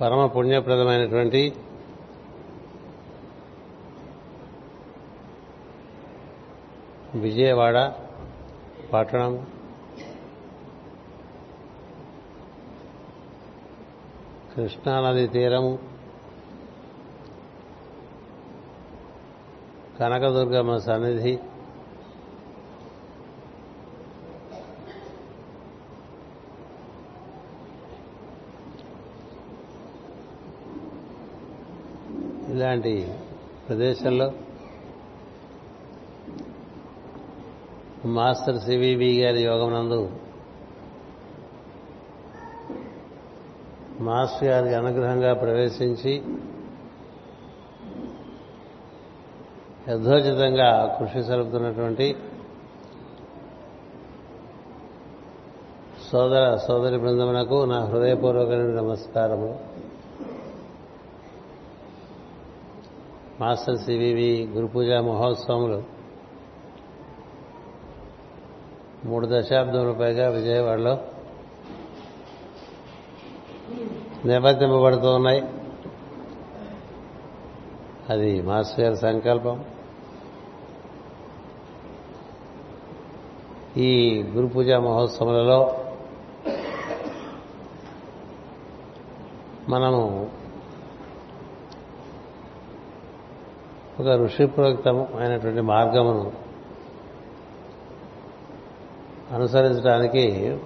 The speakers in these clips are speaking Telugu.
పరమ పుణ్యప్రదమైనటువంటి విజయవాడ పట్టణం. కృష్ణానది తీరము. కనకదుర్గమ్మ సన్నిధి. ఇలాంటి ప్రదేశంలో మాస్టర్ సివివి గారి యోగమునందు నందు మాస్టర్ గారికి అనుగ్రహంగా ప్రవేశించి యథోచితంగా కృషి సలుపుతున్నటువంటి సోదర సోదరి బృందమునకు నా హృదయపూర్వకమైన నమస్కారము మాస్టర్ సివివి గురు పూజా మహోత్సవములు మూడు దశాబ్దముల పైగా విజయవాడలో నిర్వర్తింపబడుతూ ఉన్నాయి. అది మాస్టర్ గారి సంకల్పం. ఈ గురు పూజా మహోత్సవాలలో మనము ఒక ఋషిప్రోక్తమైనటువంటి మార్గమును అనుసరించడానికి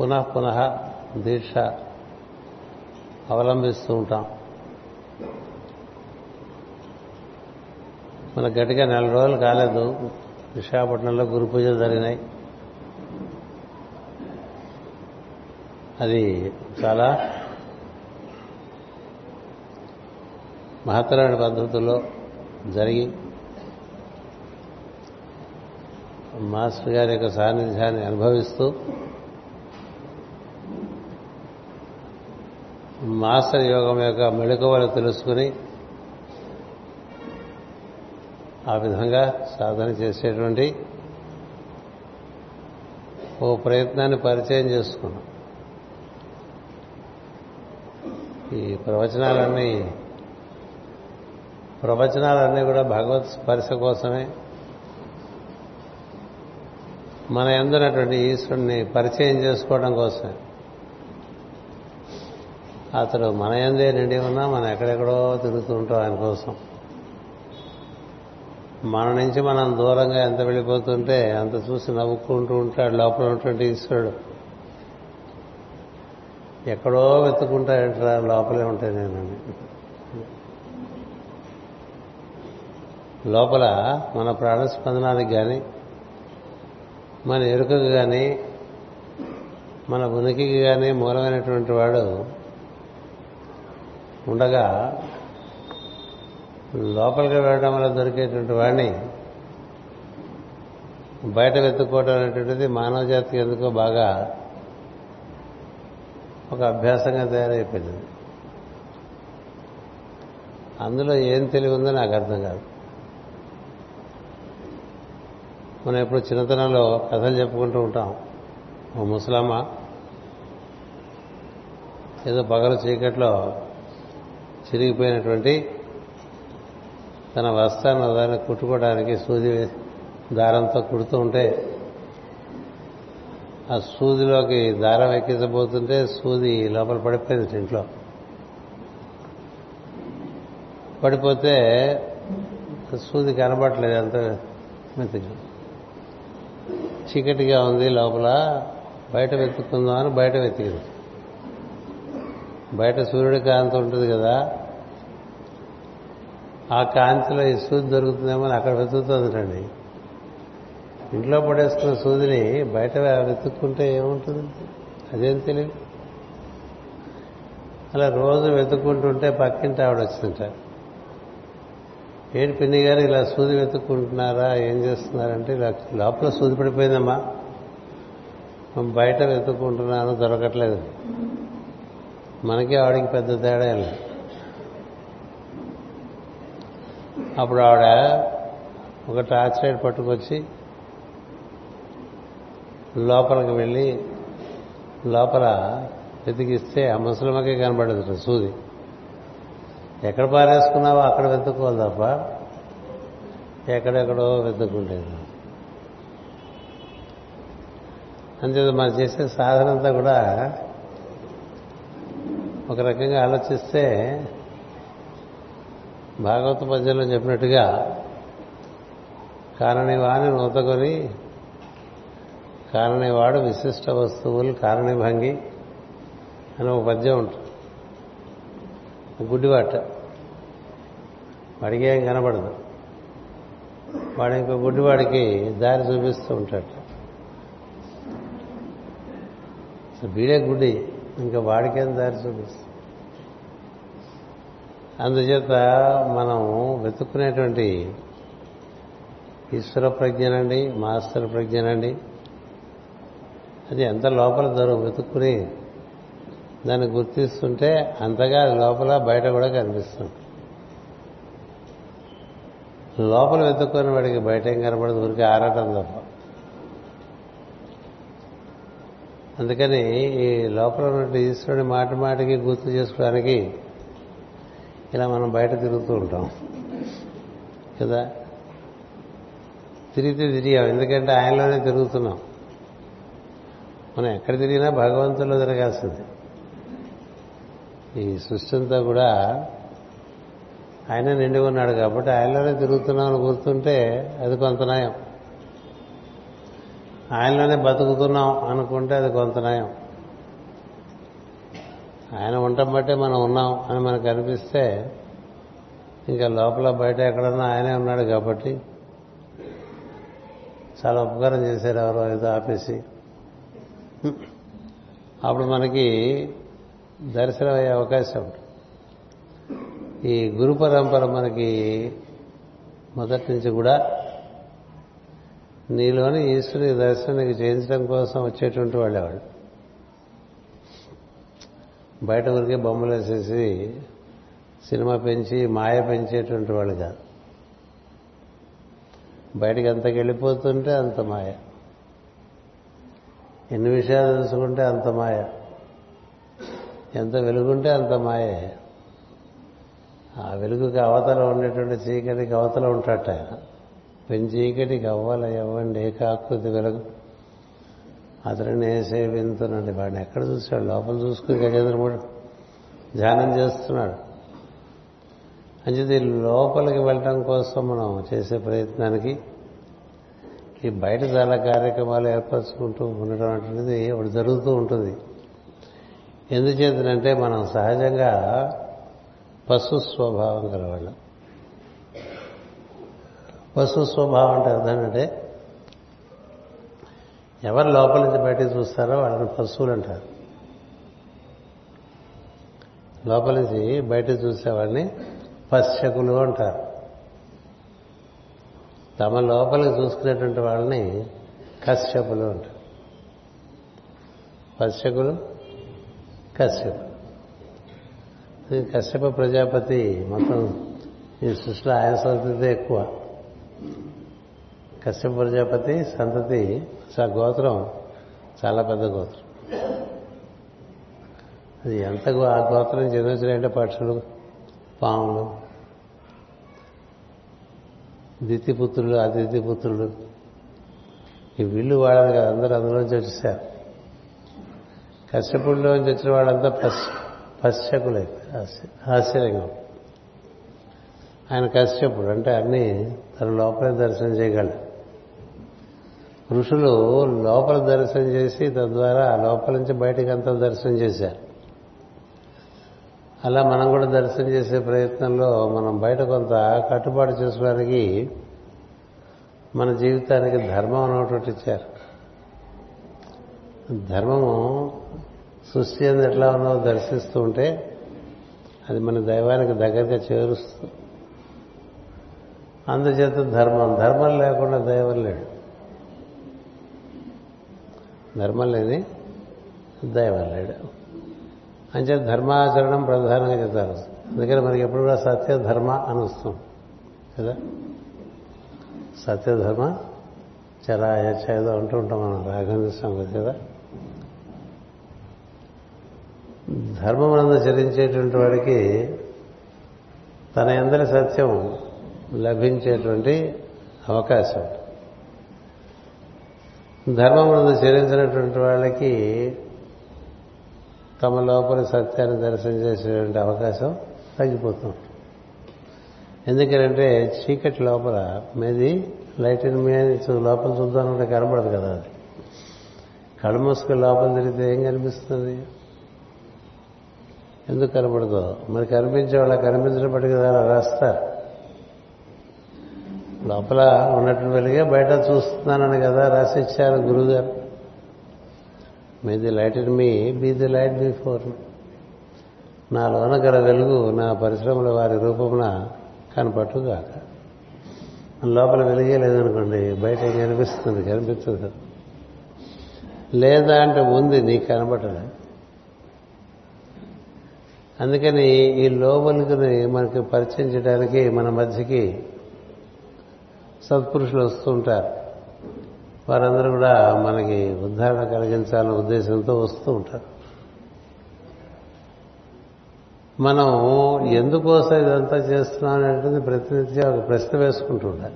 పునః పునః దీక్ష అవలంబిస్తూ ఉంటాం. మన గట్టిగా నెల రోజులు కాలేదు. విశాఖపట్నంలో గురు పూజలు జరిగినాయి. అది చాలా మహత్తరమైన పద్ధతుల్లో జరిగి మాస్టర్ గారి యొక్క సాన్నిధ్యాన్ని అనుభవిస్తూ మాస్టర్ యోగం యొక్క మెళుకువలు తెలుసుకుని ఆ విధంగా సాధన చేసేటువంటి ఓ ప్రయత్నాన్ని పరిచయం చేసుకున్నాం. ఈ ప్రవచనాలన్నీ ప్రవచనాలన్నీ కూడా భగవత్ స్పర్శ కోసమే. మన ఎందునటువంటి ఈశ్వరుణ్ణి పరిచయం చేసుకోవడం కోసమే. అతడు మన ఎందే నిండి ఉన్నా మనం ఎక్కడెక్కడో తిరుగుతూ ఉంటాం ఆయన కోసం. మన నుంచి మనం దూరంగా ఎంత వెళ్ళిపోతుంటే అంత చూసి నవ్వుకుంటూ ఉంటాడు లోపల ఉన్నటువంటి ఈశ్వరుడు. ఎక్కడో వెతుకుంటాయంటారా లోపలే ఉంటాయి నేనండి లోపల మన ప్రాణస్పందనానికి కానీ మన ఎరుకకు కానీ మన ఉనికికి కానీ మూలమైనటువంటి వాడు ఉండగా లోపలికి వెళ్ళడం వల్ల దొరికేటువంటి వాడిని బయట వెతుక్కోవడం అనేటువంటిది మానవ జాతికి ఎందుకో బాగా ఒక అభ్యాసంగా తయారైపోయింది. అందులో ఏం తెలివి ఉందో నాకు అర్థం కాదు. మనం ఎప్పుడు చిన్నతనంలో కథలు చెప్పుకుంటూ ఉంటాం. ఓ ముసలమ్మ ఏదో పగలు చీకట్లో చిరిగిపోయినటువంటి తన వస్త్రాన్ని దాన్ని కుట్టుకోవడానికి సూది దారంతో కుడుతూ ఉంటే ఆ సూదిలోకి దారం ఎక్కించబోతుంటే సూది లోపల పడిపోయింది ఇంట్లో పడిపోతే సూది కనబడట్లేదు అంత మెత్తగా. చీకటిగా ఉంది లోపల బయట వెతుక్కుందాం అని బయట వెతికింది బయట సూర్యుడి కాంతి ఉంటుంది కదా ఆ కాంతిలో ఈ సూది దొరుకుతుందేమో అని అక్కడ వెతుకుతుందండి ఇంట్లో పడేసుకున్న సూదిని బయట వెతుక్కుంటే ఏముంటుంది? అదేం తెలియదు. అలా రోజు వెతుక్కుంటుంటే పక్కింటి ఆవిడ వచ్చింటారు ఏంటి పిన్ని గారు ఇలా సూది వెతుక్కుంటున్నారా? ఏం చేస్తున్నారంటే ఇలా లోపల సూది పడిపోయిందమ్మా. బయట వెతుక్కుంటున్నాను దొరకట్లేదు. మనకి ఆవిడకి పెద్ద తేడా లేదు. అప్పుడు ఆవిడ ఒక టార్చ్ లైట్ పట్టుకొచ్చి లోపలికి వెళ్ళి లోపల వెతికిస్తే ఆ ముసలమ్మకే కనబడదు సూది. ఎక్కడ పారేసుకున్నావో అక్కడ వెతుక్కోవాలి తప్ప ఎక్కడెక్కడో వెతుక్కుంటేది అంతే మనం చేసే సాధన అంతా కూడా ఒక రకంగా ఆలోచిస్తే భాగవత పద్యంలో చెప్పినట్టుగా కారణివాని నూతకొని కారణివాడు విశిష్ట వస్తువులు కారణిభంగి అని ఒక పద్యం ఉంటుంది. గుడ్డివాట. వాడికి ఏం కనబడదు. వాడు ఇంకో గుడ్డివాడికి దారి చూపిస్తూ ఉంటాడు. వీడే గుడి ఇంకా వాడికేం దారి చూపిస్తుంది? అందుచేత మనం వెతుక్కునేటువంటి ఈశ్వర ప్రజ్ఞనండి మాస్టర్ ప్రజ్ఞనండి. అది ఎంత లోపల దూరం వెతుక్కుని దాన్ని గుర్తిస్తుంటే అంతగా లోపల బయట కూడా కనిపిస్తుంది. లోపల వెతుక్కుని వాడికి బయట ఏం కనబడదు ఊరికి ఆరాటం తప్ప. అందుకని ఈ లోపల ఉన్నట్టు ఈశ్వరుని మాటి మాటికి గుర్తు చేసుకోవడానికి ఇలా మనం బయట తిరుగుతూ ఉంటాం. కదా? తిరిగితే తిరిగాం ఎందుకంటే ఆయనలోనే తిరుగుతున్నాం. మనం ఎక్కడ తిరిగినా భగవంతుల్లో తిరగాల్సిందే. ఈ సృష్టి అంతా కూడా ఆయన నిండి ఉన్నాడు కాబట్టి ఆయనలోనే తిరుగుతున్నామని గుర్తుంటే అది కొంత నయం. ఆయనలోనే బతుకుతున్నాం అనుకుంటే అది కొంత నయం. ఆయన ఉండటం బట్టే మనం ఉన్నాం అని మనకు అనిపిస్తే ఇంకా లోపల బయట ఎక్కడన్నా ఆయనే ఉన్నాడు కాబట్టి చాలా ఉపకారం చేశారు ఎవరో ఏదో ఆపేసి. అప్పుడు మనకి దర్శనం అయ్యే అవకాశం ఉంటుంది. ఈ గురు పరంపర మనకి మొదటి నుంచి కూడా నీలోని ఈశ్వరుని దర్శనానికి చేయించడం కోసం వచ్చేటువంటి వాళ్ళేవాళ్ళు బయట ఊరికే బొమ్మలు వేసేసి సినిమా పెంచి మాయ పెంచేటువంటి వాళ్ళు కాదు. బయటికి ఎంతకి వెళ్ళిపోతుంటే అంత మాయ. ఎన్ని విషయాలు తెలుసుకుంటే అంత మాయ. ఎంత వెలుగుంటే అంత మాయే. ఆ వెలుగుకి అవతల ఉండేటువంటి చీకటికి అవతల ఉంటాట ఆయన. పెంచీకటికి అవ్వాలి ఇవ్వండి ఏకాకృతి వెలుగు. నేసే సేవింతునండి వాడిని ఎక్కడ చూశాడు? లోపల చూసుకుని గజేంద్ర కూడా ధ్యానం చేస్తున్నాడు. అంచేది లోపలికి వెళ్ళటం కోసం మనం చేసే ప్రయత్నానికి ఈ బయట చాలా కార్యక్రమాలు ఏర్పరచుకుంటూ ఉండటం అనేది ఒకటి జరుగుతూ ఉంటుంది. ఎందుచేతనంటే మనం సహజంగా పశు స్వభావం కలవాళ్ళం పశు స్వభావం అంటే అర్థమంటే ఎవరు లోపల నుంచి బయటికి చూస్తారో వాళ్ళని పశువులు అంటారు. లోపల నుంచి బయట చూసేవాడిని పశ్చకులు అంటారు. తమ లోపలికి చూసుకునేటువంటి వాళ్ళని కశ్యపులు అంటారు. పశ్చకులు కశ్యప. కశ్యప ప్రజాపతి మొత్తం ఈ సృష్టిలో ఆయన సంతతి ఎక్కువ. కశ్యప ప్రజాపతి సంతతి ఆ గోత్రం చాలా పెద్ద గోత్రం. అది ఎంత ఆ గోత్రం చెందించినంటే పక్షులు పాములు. దితిపుత్రులు అతిథిపుత్రులు ఈ వీళ్ళు వాళ్ళని కదా అందరూ అందులోంచి వచ్చేసారు. కశ్యపుడిలోంచి వచ్చిన వాళ్ళంతా పశ్ పశ్చకులైపోయారు ఆశ్చర్యంగా ఆయన కశ్యపుడు అంటే అన్ని తన లోపల దర్శనం చేయగలడు. ఋషులు లోపల దర్శనం చేసి తద్వారా లోపల నుంచి బయటికి అంతా దర్శనం చేశారు. అలా మనం కూడా దర్శనం చేసే ప్రయత్నంలో మనం బయట కొంత కట్టుబాటు చేసుకోవడానికి మన జీవితానికి ధర్మం అనేటువంటి ఇచ్చారు. ధర్మము సృష్టి అందు ఎట్లా ఉన్నదో దర్శిస్తూ ఉంటే అది మన దైవానికి దగ్గరగా చేరుస్తుంది. అందుచేత ధర్మం ధర్మం లేకుండా దైవం లేడు. ధర్మం లేని దైవం లేడు. అంటే ధర్మాచరణం ప్రధానంగా చెప్తారు అందుకని మనకి ఎప్పుడు కూడా సత్య ధర్మ అని వస్తుంది. కదా? సత్యధర్మ చరాయ చేదో అంటూ ఉంటాం మనం రాఘవేంద్ర స్వామి కదా? ధర్మమునందు చరించేటువంటి వాడికి తన ఎందరి సత్యం లభించేటువంటి అవకాశం. ధర్మమునందు చరించినటువంటి వాళ్ళకి తమ లోపల సత్యాన్ని దర్శనం చేసేటువంటి అవకాశం తగ్గిపోతుంది. ఎందుకంటే చీకటి లోపల మీది లైట్ ఇన్ మీ అని లోపల చూద్దామంటే కనబడదు కదా అది. కళ్ళు మూసుకుని లోపల తిరిగితే ఏం కనిపిస్తుంది? ఎందుకు కనబడదు మరి కనిపించే వాళ్ళ కనిపించడం బట్టి రాస్తారు. లోపల ఉన్నటువంటి వెలిగే బయట చూస్తున్నానని కదా రాసి ఇచ్చారు గురుగారు. Me the light in me be the light before. నా లోన గల వెలుగు నా పరిశ్రమల వారి రూపమున కనపట్టుగాక. లోపల వెలిగే లేదనుకోండి బయట కనిపిస్తుంది కనిపిస్తుంది? కనిపించదు. కదా లేదా అంటే ఉంది నీకు కనబడలే అందుకని ఈ లోపలికి మనకి పరిచయం చేయడానికి మన మధ్యకి సత్పురుషులు వస్తూ ఉంటారు. వారందరూ కూడా మనకి ఉద్ధారణ కలిగించాలనే ఉద్దేశంతో వస్తూ ఉంటారు. మనం ఎందుకోసం ఇదంతా చేస్తున్నాం అనేటువంటి ప్రతినిత్యం ఒక ప్రశ్న వేసుకుంటూ ఉండాలి.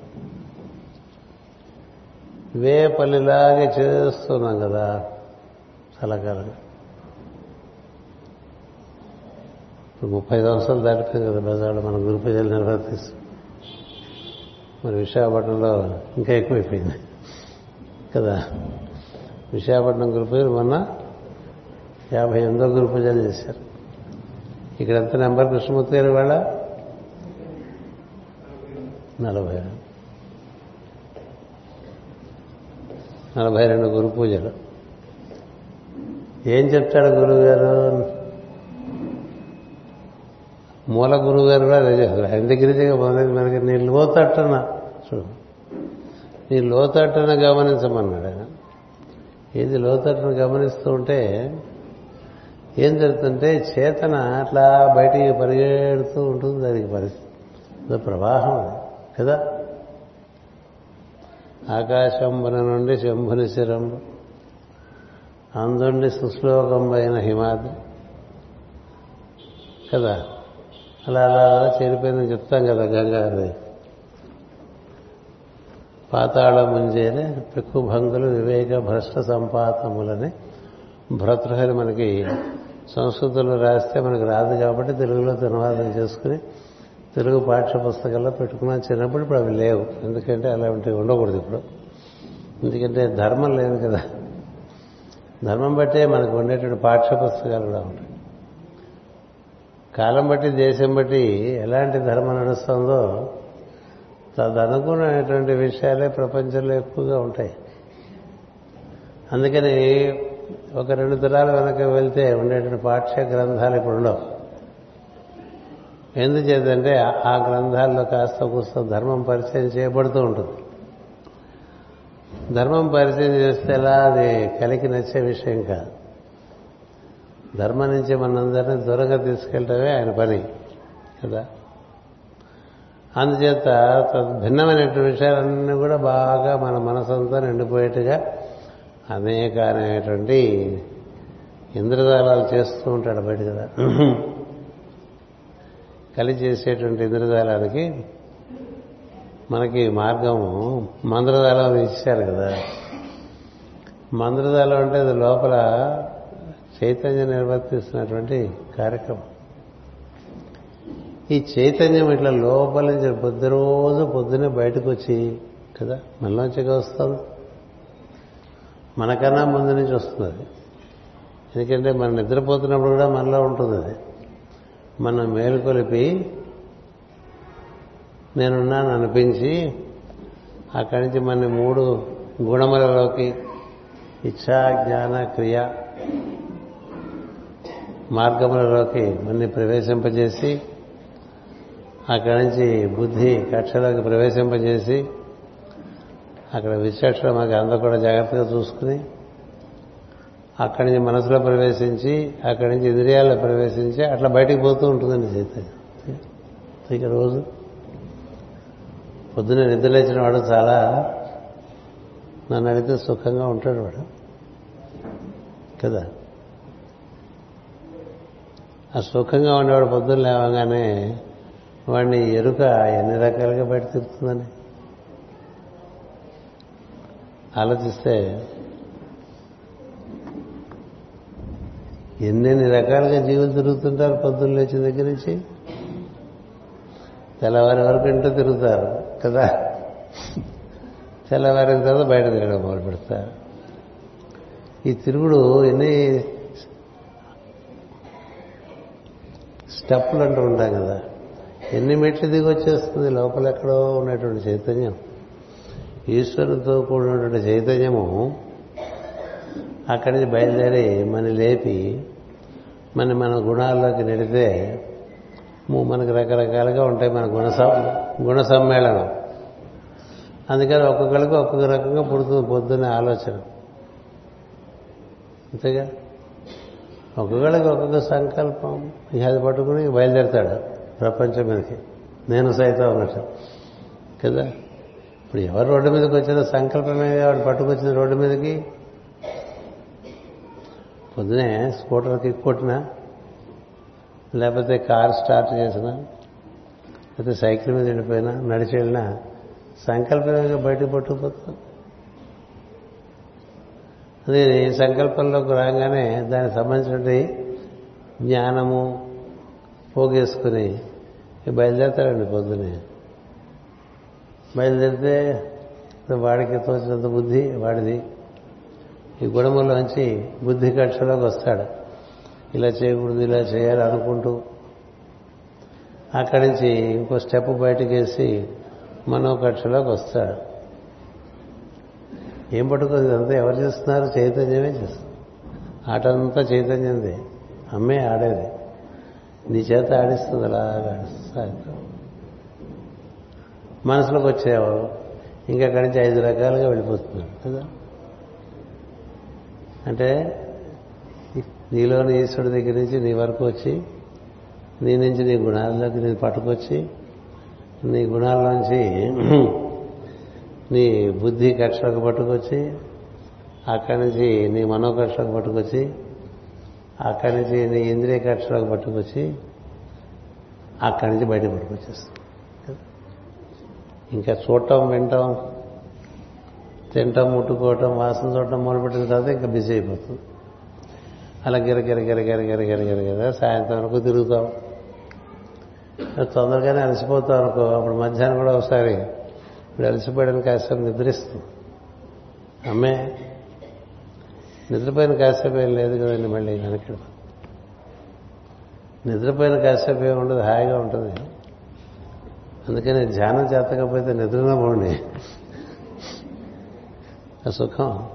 ఇవే పల్లిలాగే చేస్తున్నాం కదా చాలా కాలంగా. ఇప్పుడు ముప్పై సంవత్సరాలు దాటిపోయింది కదా పెద్దవాళ్ళు మన గురు పూజలు నిర్వర్తిస్తూ. మరి విశాఖపట్నంలో ఇంకా ఎక్కువైపోయింది కదా. విశాఖపట్నం గురు పూజలు మొన్న యాభై ఎనిమిదో గురు పూజలు చేశారు. ఇక్కడ ఎంత నెంబర్ కృష్ణమూర్తి గారి వాళ్ళ నలభై నలభై రెండు గురు పూజలు. ఏం చెప్తాడు గురువు గారు? మూల గురువు గారు కూడా అదే చేస్తారు ఆయన దగ్గర మొదలైంది మనకి నీ లోతట్టున చూడు. నీ లోతట్టున గమనించమన్నాడు ఆయన. ఏది లోతట్టను గమనిస్తూ ఉంటే ఏం జరుగుతుంటే చేతన అట్లా బయటికి పరిగెడుతూ ఉంటుంది. దానికి పరిస్థితి. ప్రవాహం అది కదా? ఆకాశంబున నుండి శంభుని శిరంబు అందుండి సుశ్లోకంబైన హిమాద్రి కదా? అలా అలా అలా చేరిపోయిందని చెప్తాం కదా గంగాది పాతాళ ముంజేనే పెక్కు భంగులు వివేక భ్రష్ట సంపాతములని భ్రతృహరి మనకి సంస్కృతంలో రాస్తే మనకు రాదు కాబట్టి తెలుగులో అనువాదం చేసుకుని తెలుగు పాఠ్య పుస్తకాల్లో పెట్టుకున్నాం చిన్నప్పుడు ఇప్పుడు అవి లేవు. ఎందుకంటే అలాంటివి ఉండకూడదు ఇప్పుడు. ఎందుకంటే ధర్మం లేదు కదా. ధర్మం బట్టే మనకు ఉండేటువంటి పాఠ్య పుస్తకాలు కూడా ఉంటాయి. కాలం బట్టి దేశం బట్టి ఎలాంటి ధర్మం నడుస్తుందో తదనుగుణమైనటువంటి విషయాలే ప్రపంచంలో ఎక్కువగా ఉంటాయి. అందుకని ఒక రెండు తరాల వెనక వెళ్తే ఉండేటువంటి పాఠ్య గ్రంథాలు ఇప్పుడు ఉండవు. ఎందుచేతంటే ఆ గ్రంథాల్లో కాస్త కూస్త ధర్మం పరిచయం చేయబడుతూ ఉంటుంది. ధర్మం పరిచయం చేస్తే ఎలా అది కలికి నచ్చే విషయం కాదు. ధర్మం నుంచి మనందరినీ దూరంగా తీసుకెళ్ళటమే ఆయన పని కదా? అందుచేత భిన్నమైనటువంటి విషయాలన్నీ కూడా బాగా మన మనసంతా నిండిపోయేట్టుగా అనేక అనేటువంటి ఇంద్రజాలాలు చేస్తూ ఉంటాడు బయట కదా? కలి చేసేటువంటి ఇంద్రజాలానికి మనకి మార్గము మంత్రజాలం ఇచ్చారు కదా? మంత్రజాలం అంటే అది లోపల చైతన్యం నిర్వర్తిస్తున్నటువంటి కార్యక్రమం. ఈ చైతన్యం ఇట్లా లోపల నుంచి ప్రతిరోజు రోజు పొద్దునే బయటకు వచ్చి కదా మనలోంచిగా వస్తుంది మనకన్నా ముందు నుంచి వస్తుంది ఎందుకంటే మనం నిద్రపోతున్నప్పుడు కూడా మనలో ఉంటుంది అది. మనం మేలుకొలిపి నేనున్నాను అనిపించి అక్కడి నుంచి మన మూడు గుణములలోకి ఇచ్చా జ్ఞాన క్రియ మార్గములలోకి మన్ని ప్రవేశింపజేసి అక్కడి నుంచి బుద్ధి కక్షలోకి ప్రవేశింపజేసి అక్కడ విచక్షణ మాకు అందరూ కూడా జాగ్రత్తగా చూసుకుని అక్కడి నుంచి మనసులో ప్రవేశించి అక్కడి నుంచి ఇంద్రియాల్లో ప్రవేశించి అట్లా బయటికి పోతూ ఉంటుందండి చైతన్యం. ఇక రోజు పొద్దున్న నిద్రలేచిన వాడు చాలా నన్ను అడిగితే సుఖంగా ఉంటాడు వాడు. కదా? ఆ సుఖంగా ఉండేవాడు పొద్దున్న లేవగానే వాడిని ఎరుక ఎన్ని రకాలుగా బయట తిరుగుతుందని ఆలోచిస్తే ఎన్నెన్ని రకాలుగా జీవులు తిరుగుతుంటారు పొద్దున్న లేచిన దగ్గర నుంచి? తెల్లవారి వరకు ఇంట్లో తిరుగుతారు కదా. తెల్లవారిన తర్వాత బయట తిరగడం మొదలు పెడతారు ఈ తిరుగుడు ఎన్ని స్టెప్పులు అంటూ ఉంటాం కదా. ఎన్ని మెట్లు దిగి వచ్చేస్తుంది? లోపల ఎక్కడో ఉన్నటువంటి చైతన్యం. ఈశ్వరుతో కూడినటువంటి చైతన్యము అక్కడి నుంచి బయలుదేరి మన లేపి మన మన గుణాల్లోకి నెడితే మనకు రకరకాలుగా ఉంటాయి మన గుణ గుణ సమ్మేళనం. అందుకని ఒక్కొక్కరికి ఒక్కొక్క రకంగా పుడుతుంది పొద్దున్నే ఆలోచన. అంతేగా? ఒక్కొక్కడికి ఒక్కొక్క సంకల్పం ఇక అది పట్టుకుని బయలుదేరతాడు ప్రపంచం మీదకి నేను సైతం అన్నట్టు కదా? ఇప్పుడు ఎవరు రోడ్డు మీదకి వచ్చిన సంకల్పమే వాడు పట్టుకొచ్చిన రోడ్డు మీదకి. పొద్దునే స్కూటర్ కిక్ కొట్టినా లేకపోతే కార్ స్టార్ట్ చేసినా లేకపోతే సైకిల్ మీద వెళ్ళిపోయినా నడిచి వెళ్ళినా సంకల్పంగా బయటకు పట్టుకుపోతుంది అదే సంకల్పంలోకి రాగానే దానికి సంబంధించినటువంటి జ్ఞానము పోగేసుకుని బయలుదేరతాడండి పొద్దునే బయలుదేరితే వాడికి తోచినంత బుద్ధి వాడిది. ఈ గుణములోంచి బుద్ధి కక్షలోకి వస్తాడు. ఇలా చేయకూడదు ఇలా చేయాలి అనుకుంటూ అక్కడి నుంచి ఇంకో స్టెప్ బయటకేసి మనో కక్షలోకి వస్తాడు. ఏం పట్టుకోదు అంతా ఎవరు చేస్తున్నారు? చైతన్యమే చేస్తుంది. ఆటంతా చైతన్యంది. అమ్మే ఆడేది. నీ చేత ఆడిస్తుంది అలాగా ఆడిస్తుంది. మనసులోకి వచ్చేవారు ఇంకా అక్కడి నుంచి ఐదు రకాలుగా వెళ్ళిపోతున్నారు కదా? అంటే నీలోని ఈశ్వరుడి దగ్గర నుంచి నీ వరకు వచ్చి నీ నుంచి నీ గుణాల్లోకి నేను పట్టుకొచ్చి నీ గుణాల్లోంచి నీ బుద్ధి కక్షకు పట్టుకొచ్చి అక్కడి నుంచి నీ మనోకక్షలోకి పట్టుకొచ్చి అక్కడి నుంచి నీ ఇంద్రియ కక్షలకు పట్టుకొచ్చి అక్కడి నుంచి బయట పట్టుకొచ్చేస్తాం ఇంకా చూడటం వినటం తినటం ముట్టుకోవటం వాసన చూడటం మొదలుపెట్టిన తర్వాత ఇంకా బిజీ అయిపోతుంది అలా గిరగిర గిరగిర గిరగిర గిరగిర సాయంత్రం వరకు తిరుగుతాం తొందరగానే అలసిపోతాం అనుకో. అప్పుడు మధ్యాహ్నం కూడా ఒకసారి ఇప్పుడు అలసిపోయాడని కాసేపు నిద్రిస్తుంది అమ్మే నిద్రపోయిన కాసేపు ఏం లేదు కదండి మళ్ళీ వెనక్కి. నిద్రపోయిన కాసేపు ఏమి ఉండదు హాయిగా ఉంటుంది. అందుకని ధ్యానం చేతకపోతే నిద్రలో పోండి. సుఖం.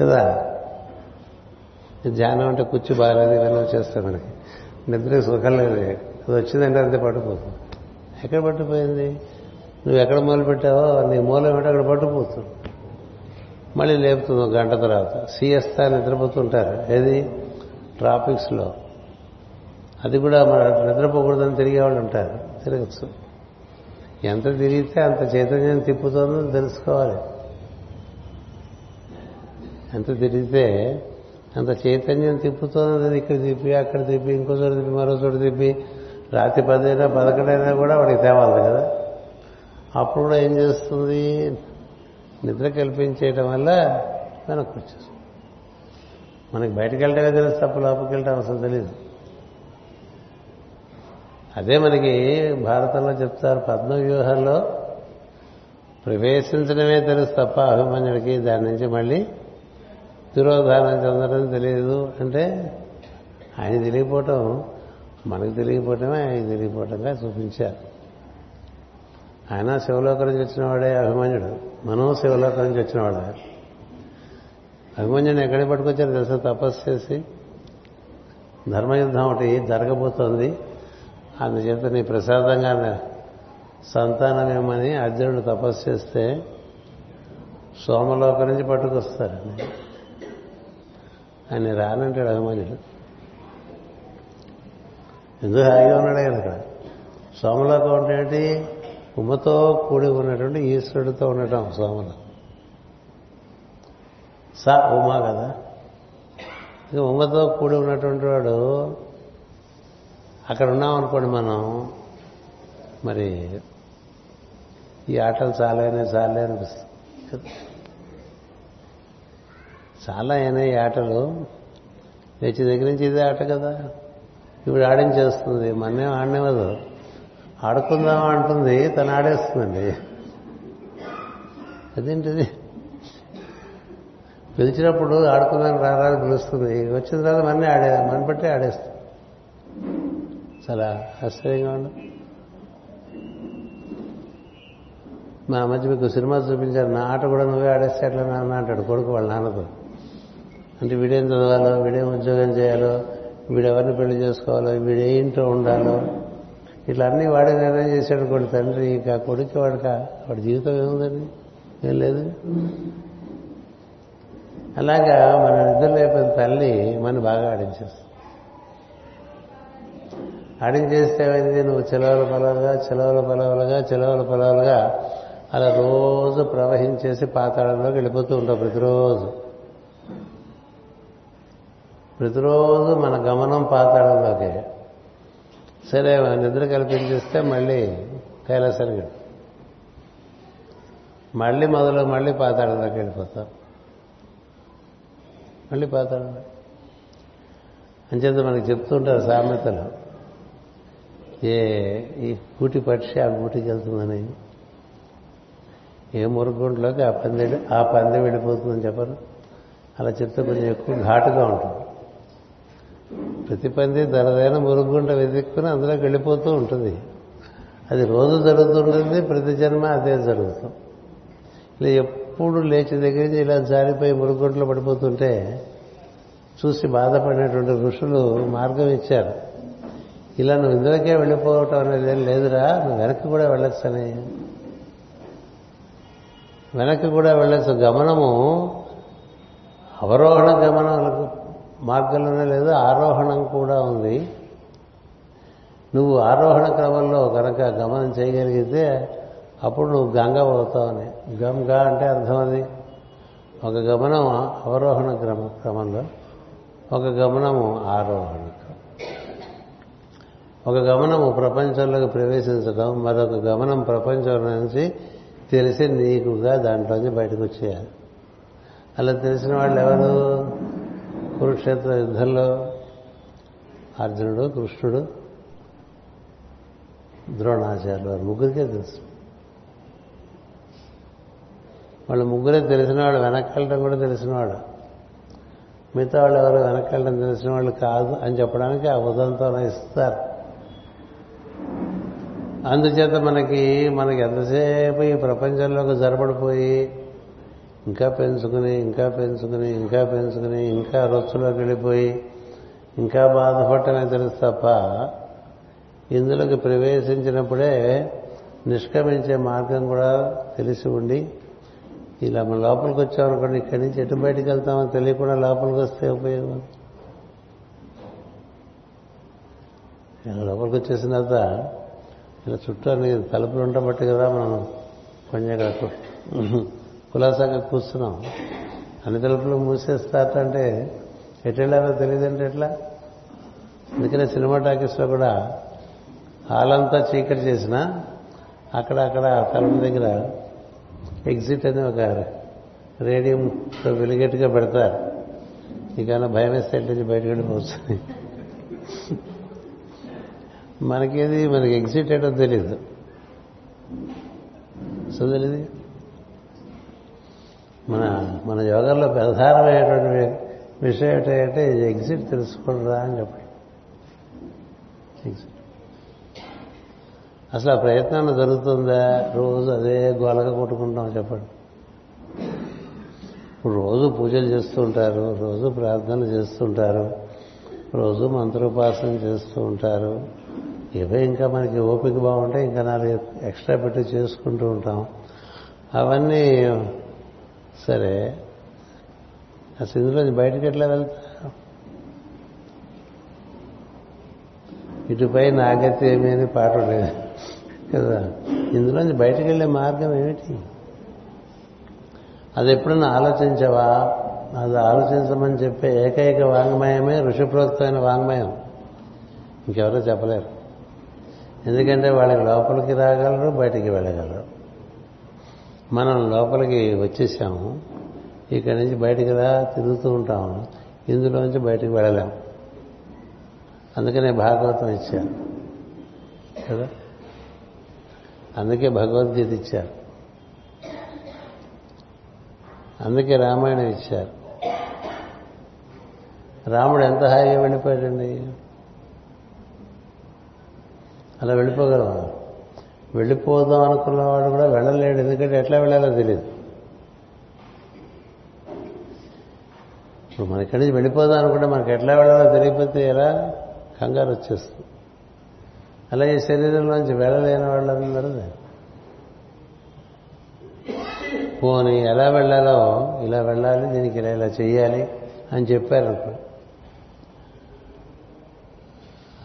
కదా? ధ్యానం అంటే కూర్చి బాగాలేదు ఇవన్నీ వచ్చేస్తాయి మనకి. నిద్ర సుఖం లేదు. అది వచ్చిందంటే అంతే పట్టుకుపోతుంది ఎక్కడ పట్టుకుపోయింది నువ్వు ఎక్కడ మొదలు పెట్టావో నీ మూలం ఏమిటో అక్కడ పట్టుకుపోతుంది మళ్ళీ లేపుతుంది ఒక గంట తర్వాత. సిఎస్తా నిద్రపోతుంటారు. ఏది? ట్రాఫిక్స్లో. అది కూడా మన నిద్రపోకూడదని తిరిగేవాళ్ళు ఉంటారు. తిరగచ్చు. ఎంత తిరిగితే అంత చైతన్యం తిప్పుతుందో తెలుసుకోవాలి. ఎంత తిరిగితే అంత చైతన్యం తిప్పుతున్నది ఇక్కడ తిప్పి అక్కడ తిప్పి ఇంకో చోట తిప్పి మరో చోట తిప్పి. రాత్రి పదైనా పదకొండైనా కూడా వాడికి తేవాలి కదా. అప్పుడు కూడా ఏం చేస్తుంది? నిద్ర కల్పించేయటం వల్ల వెనక్కి వచ్చేస్తుంది. మనకి బయటకు వెళ్ళటమే తెలుసు తప్ప లోపలికి వెళ్ళటం అవసరం తెలియదు. అదే మనకి భారతంలో చెప్తారు పద్మవ్యూహంలో ప్రవేశించడమే తెలుసు తప్ప అభిమన్యుడికి దాని నుంచి మళ్ళీ దురోధానం చెందడం తెలియదు. అంటే ఆయన తెలియపోవటం మనకు తెలియపోవటమే ఆయన తెలియపోవటంగా చూపించారు. ఆయన శివలోకం నుంచి వచ్చినవాడే అభిమన్యుడు. మనం శివలోకం నుంచి వచ్చినవాడే అభిమన్యుని ఎక్కడికి పట్టుకొచ్చారు తెలుసా? తపస్సు చేసి. ధర్మయుద్ధం ఒకటి జరగబోతోంది. అందుచేత నీ ప్రసాదంగా సంతానమేమని అర్జునుడు తపస్సు చేస్తే సోమలోకం నుంచి పట్టుకొస్తారు ఆయన రానంటాడు అభిమన్యుడు. ఎందుకు హాయిగా ఉన్నాడే కదా? ఇక్కడ సోమలోకం అంటే ఏంటి? ఉమ్మతో కూడి ఉన్నటువంటి ఈశ్వరుడితో ఉండటం సోమలో స ఉమా కదా? ఇక ఉమ్మతో కూడి ఉన్నటువంటి వాడు అక్కడ ఉన్నాం అనుకోండి మనం. మరి ఈ ఆటలు చాలా అయినాయి అనిపిస్తుంది. చాలా అయినాయి ఈ ఆటలు. లేచి దగ్గర నుంచి ఇదే ఆట కదా. ఇప్పుడు ఆడించేస్తుంది. మన్నేం ఆడనివ్వదు. ఆడుకుందాం అంటుంది తను ఆడేస్తుందండి. అదేంటిది? పిలిచినప్పుడు ఆడుకుందాం రారా పిలుస్తుంది. వచ్చిన తర్వాత మన్నీ ఆడే మన బట్టి ఆడేస్తుంది. చాలా ఆశ్చర్యంగా ఉండు మా మధ్య మీకు సినిమా చూపించారు నా ఆట కూడా నువ్వే ఆడేస్తే ఎట్లా నాన్న అంటాడు కొడుకు వాళ్ళ నాన్నతో. అంటే వీడేం చదవాలో వీడేం ఉద్యోగం చేయాలో వీడెవరిని పెళ్ళి చేసుకోవాలో వీడేంటో ఉండాలో ఇట్లా అన్నీ వాడే నిర్ణయం చేశాడు కొడు తండ్రి ఇంకా కొడుకు వాడుక వాడి జీవితం ఏముందండి? ఏం లేదు. అలాగా మన నిద్ర లేపిన తల్లి మన బాగా ఆడించేస్తుంది. ఆడించేస్తే ఏమైంది? నువ్వు చిలవల పొలవలుగా చిలవల పొలవలుగా చిలవల పొలవలుగా అలా రోజు ప్రవహించేసి పాతాళంలోకి వెళ్ళిపోతూ ఉంటావు ప్రతిరోజు. ప్రతిరోజు మన గమనం పాతాళంలోకి. సరే నిద్ర కల్పించేస్తే మళ్ళీ కైలాసానికి మళ్ళీ మొదలు మళ్ళీ పాతాళంలోకి వెళ్ళిపోతాం. మళ్ళీ పాతాళంలో అంచేత మనకి చెప్తుంటారు సామెతలు ఏ ఈ కూటి పక్షి ఆ గూటికి వెళ్తుందని. ఏ మురుగుంట్లోకి ఆ పంది ఆ పంది వెళ్ళిపోతుందని చెప్పరు. అలా చెప్తే కొంచెం ఎక్కువ ఘాటుగా ఉంటుంది. ప్రతి పంది తనదైన మురుగుంట వెతుక్కుని అందులోకి వెళ్ళిపోతూ ఉంటుంది. అది రోజు జరుగుతుంటుంది ప్రతి జన్మ అదే జరుగుతుంది ఇలా ఎప్పుడు లేచి దగ్గర నుంచి ఇలా జారిపోయి మురుగుంటలో పడిపోతుంటే చూసి బాధపడినటువంటి ఋషులు మార్గం ఇచ్చారు. ఇలా నువ్వు ఇందులోకే వెళ్ళిపోవటం అనేది ఏం లేదురా నువ్వు వెనక్కి కూడా వెళ్ళొచ్చని. వెనక్కి కూడా వెళ్ళొచ్చు. గమనము అవరోహణ గమనం మార్గంలోనే లేదు ఆరోహణం కూడా ఉంది. నువ్వు ఆరోహణ క్రమంలో కనుక గమనం చేయగలిగితే అప్పుడు నువ్వు గంగ పోతావని. గంగా అంటే అర్థం అది. ఒక గమనం అవరోహణ క్రమ క్రమంలో ఒక గమనము ఆరోహణ ఒక గమనము ప్రపంచంలోకి ప్రవేశించడం మరొక గమనం ప్రపంచం నుంచి తెలిసి నీకుగా దాంట్లోంచి బయటకు వచ్చేయాలి. అలా తెలిసిన వాళ్ళు ఎవరు? కురుక్షేత్ర యుద్ధంలో అర్జునుడు కృష్ణుడు ద్రోణాచార్యులు వారు ముగ్గురికే తెలుసు. వాళ్ళు ముగ్గురే తెలిసిన వాళ్ళు కూడా తెలిసినవాడు మిగతా వాళ్ళు ఎవరు వెనక్కి వెళ్ళడం తెలిసిన వాళ్ళు కాదు అని చెప్పడానికి ఆ ఉదంతం ఇస్తారు. అందుచేత మనకి మనకి ఎంతసేపు ఈ ప్రపంచంలోకి జరపడిపోయి ఇంకా పెంచుకుని ఇంకా పెంచుకుని ఇంకా పెంచుకుని ఇంకా రొచ్చులోకి వెళ్ళిపోయి ఇంకా బాధపడటమే తెలుసు తప్ప ఇందులోకి ప్రవేశించినప్పుడే నిష్క్రమించే మార్గం కూడా తెలిసి ఉండి ఇలా మన లోపలికి వచ్చామనుకోండి ఇక్కడి నుంచి ఎటు బయటికి వెళ్తామో తెలియకుండా లోపలికి వస్తే ఉపయోగం? ఇలా లోపలికి వచ్చేసిన తర్వాత ఇలా చుట్టూ అన్ని తలుపులు ఉండబట్టి కదా మనం కొంచెం కులాసాగా కూర్చున్నాం. అన్ని తలుపులు మూసేస్తారంటే ఎటు వెళ్ళాలో తెలియదంటే ఎట్లా? అందుకనే సినిమా టాకీస్లో కూడా హాలంతా చీకటి చేసిన అక్కడ అక్కడ తలుపు దగ్గర ఎగ్జిట్ అని ఒక రేడియంతో వెలిగేట్టుగా పెడతారు. నీకన్నా భయం వేస్తే నుంచి బయటకు వెళ్ళిపోవచ్చు? మనకేది మనకి ఎగ్జిట్ ఏంటో తెలియదు సో తెలియదు మన మన యోగంలో ప్రధానమైనటువంటి విషయం ఏంటంటే ఎగ్జిట్ తెలుసుకోండిరా అని చెప్పండి. ఎగ్జిట్ అసలు ఆ ప్రయత్నం జరుగుతుందా? రోజు అదే గోలగా కొట్టుకుంటాం చెప్పండి. ఇప్పుడు రోజు పూజలు చేస్తుంటారు రోజు ప్రార్థన చేస్తుంటారు రోజు మంత్రోపాసన చేస్తూ ఉంటారు. ఇవే ఇంకా మనకి ఓపిక బాగుంటే ఇంకా నాలుగు ఎక్స్ట్రా పెట్టి చేసుకుంటూ ఉంటాం. అవన్నీ సరే. అసలు ఇందులో బయటకు ఎట్లా వెళ్తా? ఇటుపై నాగతి ఏమి అని పాట ఉండేది. కదా? ఇందులోంచి బయటకు వెళ్ళే మార్గం ఏమిటి? అది ఎప్పుడన్నా ఆలోచించావా? అది ఆలోచించమని చెప్పే ఏకైక వాంగ్మయమే ఋషిప్రోక్తమైన వాంగ్మయం. ఇంకెవరో చెప్పలేరు. ఎందుకంటే వాళ్ళకి లోపలికి రాగలరు బయటికి వెళ్ళగలరు. మనం లోపలికి వచ్చేసాము. ఇక్కడి నుంచి బయటికి రా తిరుగుతూ ఉంటాము. ఇందులోంచి బయటికి వెళ్ళలేము అందుకనే భాగవతం ఇచ్చారు. కదా? అందుకే భగవద్గీత ఇచ్చారు. అందుకే రామాయణం ఇచ్చారు. రాముడు ఎంత హాయిగా వెళ్ళిపోయాడండి? అలా వెళ్ళిపోగలవా? వెళ్ళిపోదాం అనుకున్నవాడు కూడా వెళ్ళలేడు. ఎందుకంటే ఎట్లా వెళ్ళాలో తెలియదు ఇప్పుడు మన ఇక్కడి నుంచి వెళ్ళిపోదాం అనుకుంటే మనకి ఎట్లా వెళ్ళాలో తెలియకపోతే ఎలా? కంగారు వచ్చేస్తుంది. అలాగే శరీరంలోంచి వెళ్ళలేని వాళ్ళందరూ పోని ఎలా వెళ్ళాలో ఇలా వెళ్ళాలి దీనికి ఇలా ఇలా చేయాలి అని చెప్పారు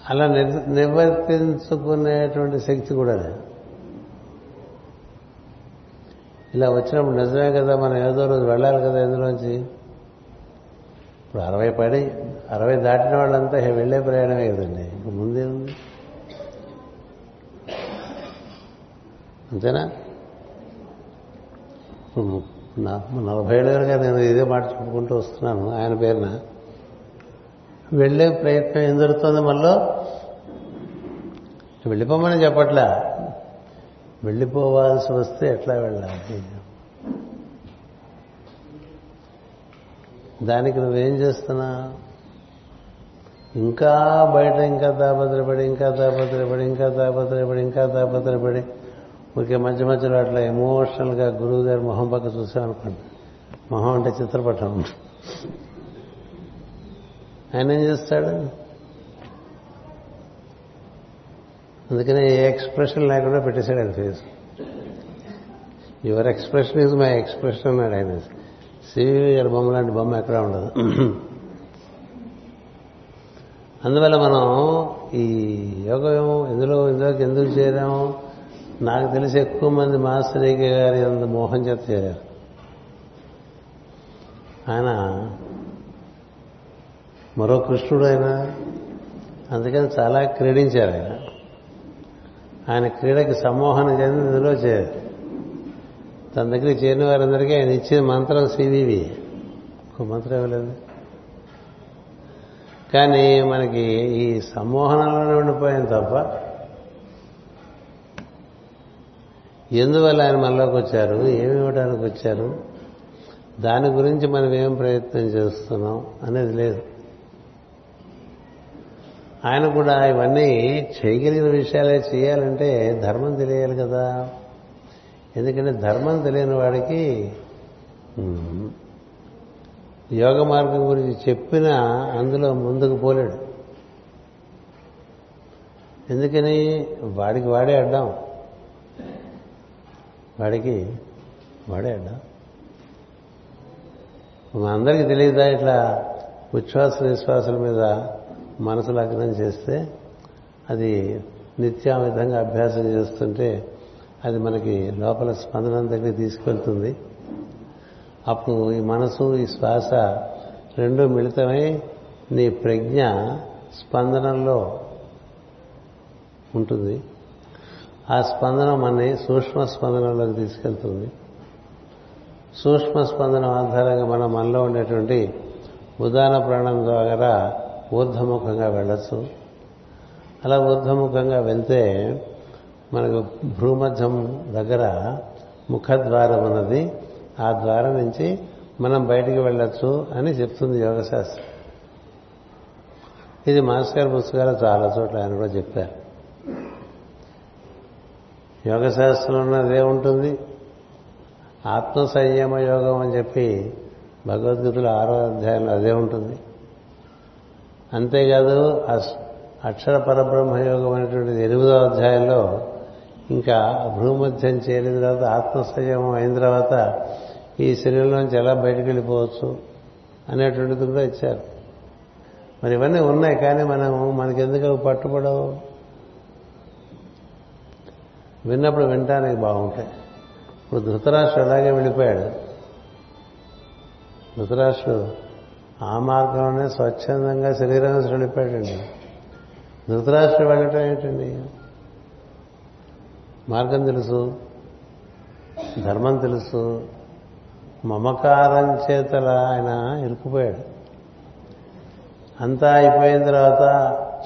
అలా నివర్తించుకునేటువంటి శక్తి కూడా లేదు. ఇలా వచ్చినప్పుడు నిజమే కదా మనం ఏదో రోజు వెళ్ళాలి కదా ఎందులోంచి ఇప్పుడు అరవై పడి అరవై దాటిన వాళ్ళంతా వెళ్ళే ప్రయాణమే కదండి. ఇంక ముందే ఉంది. అంతేనా? నలభై ఏళ్ళుగా నేను ఇదే మాట చెప్పుకుంటూ వస్తున్నాను ఆయన పేరున. వెళ్ళే ప్రయత్నం ఏం జరుగుతుంది మనలో వెళ్ళిపోమని చెప్పట్లా. వెళ్ళిపోవాల్సి వస్తే ఎట్లా వెళ్ళాలి? దానికి నువ్వేం చేస్తున్నా? ఇంకా బయట ఇంకా తాపత్రపడి ఇంకా తాపత్రపడి ఇంకా తాపత్రపడి ఇంకా తాపత్రపడి ఊరికే మధ్య మధ్యలో అట్లా ఎమోషనల్గా గురువు గారి మొహం పక్క చూసామనుకోండి. మొహం అంటే చిత్రపటం. ఆయన ఏం చేస్తాడు? అందుకనే ఏ ఎక్స్ప్రెషన్ లేకుండా పెట్టేశాడు ఆయన face your expression is my expression అన్నాడు ఆయన సివి గారి బొమ్మ లాంటి బొమ్మ ఎక్కడా ఉండదు. అందువల్ల మనం ఈ యోగం ఎందులో ఇందులోకి ఎందుకు చేరాము నాకు తెలిసి ఎక్కువ మంది మాస్టరేక గారి అంత మోహం చేత చేరారు. ఆయన మరో కృష్ణుడు ఆయన. అందుకని చాలా క్రీడించారు ఆయన. ఆయన క్రీడకి సమ్మోహనం చెంది ఇందులో చేరారు తన దగ్గర చేరిన వారందరికీ ఆయన ఇచ్చిన మంత్రం సివివి ఒక మంత్రం ఇవ్వలేదు. కానీ మనకి ఈ సమ్మోహనంలోనే ఉండిపోయాం తప్ప ఎందువల్ల ఆయన మనలోకి వచ్చారు? ఏమి ఇవ్వడానికి వచ్చారు? దాని గురించి మనం ఏం ప్రయత్నం చేస్తున్నాం అనేది లేదు. ఆయన కూడా ఇవన్నీ చేయగలిగిన విషయాలే చేయాలంటే ధర్మం తెలియాలి కదా. ఎందుకంటే ధర్మం తెలియని వాడికి యోగ మార్గం గురించి చెప్పినా అందులో ముందుకు పోలేడు. ఎందుకని? వాడికి వాడే అడ్డాం. వాడికి వాడే అడ్డాం. అందరికీ తెలియదా ఇట్లా ఉచ్ఛ్వాస నిశ్వాసాల మీద మనసు లగ్నం చేస్తే అది నిత్యం విధంగా అభ్యాసం చేస్తుంటే అది మనకి లోపల స్పందన దగ్గర తీసుకెళ్తుంది. అప్పుడు ఈ మనసు ఈ శ్వాస రెండు మిళితమై నీ ప్రజ్ఞ స్పందనలో ఉంటుంది. ఆ స్పందన మనని సూక్ష్మ స్పందనలోకి తీసుకెళ్తుంది. సూక్ష్మ స్పందన ఆధారంగా మనం మనలో ఉండేటువంటి ఉదాహరణ ప్రాణం ద్వారా ఊర్ధముఖంగా వెళ్ళచ్చు. అలా ఊర్ధముఖంగా వెళ్తే మనకు భూమధ్యం దగ్గర ముఖద్వారం ఉన్నది. ఆ ద్వారం నుంచి మనం బయటికి వెళ్ళొచ్చు అని చెప్తుంది యోగశాస్త్రం. ఇది మాస్టర్ గారి పుస్తకాలు చాలా చోట్ల ఆయన కూడా చెప్పారు. యోగశాస్త్రంలో అదే ఉంటుంది ఆత్మ సంయమ యోగం అని చెప్పి భగవద్గీతలో ఆరో అధ్యాయంలో అదే ఉంటుంది. అంతేకాదు అక్షర పరబ్రహ్మ యోగం అనేటువంటిది ఎనిమిదో అధ్యాయంలో ఇంకా భూమధ్యం చేరిన తర్వాత ఆత్మసంయమం అయిన తర్వాత ఈ శరీరంలోంచి ఎలా బయటకు వెళ్ళిపోవచ్చు అనేటువంటిది కూడా ఇచ్చారు. మరి ఇవన్నీ ఉన్నాయి కానీ మనం మనకెందుకు పట్టుబడవు? విన్నప్పుడు వినటానికి బాగుంటాయి. ఇప్పుడు ధృతరాష్ట్రుడు అలాగే వెళ్ళిపోయాడు. ధృతరాష్ట్రుడు ఆ మార్గంలోనే స్వచ్ఛందంగా శరీరం వెళ్ళిపోయాడండి ధృతరాష్ట్ర వెళ్ళటం ఏంటండి? మార్గం తెలుసు ధర్మం తెలుసు మమకారం చేతల ఆయన ఇరుక్కుపోయాడు. అంతా అయిపోయిన తర్వాత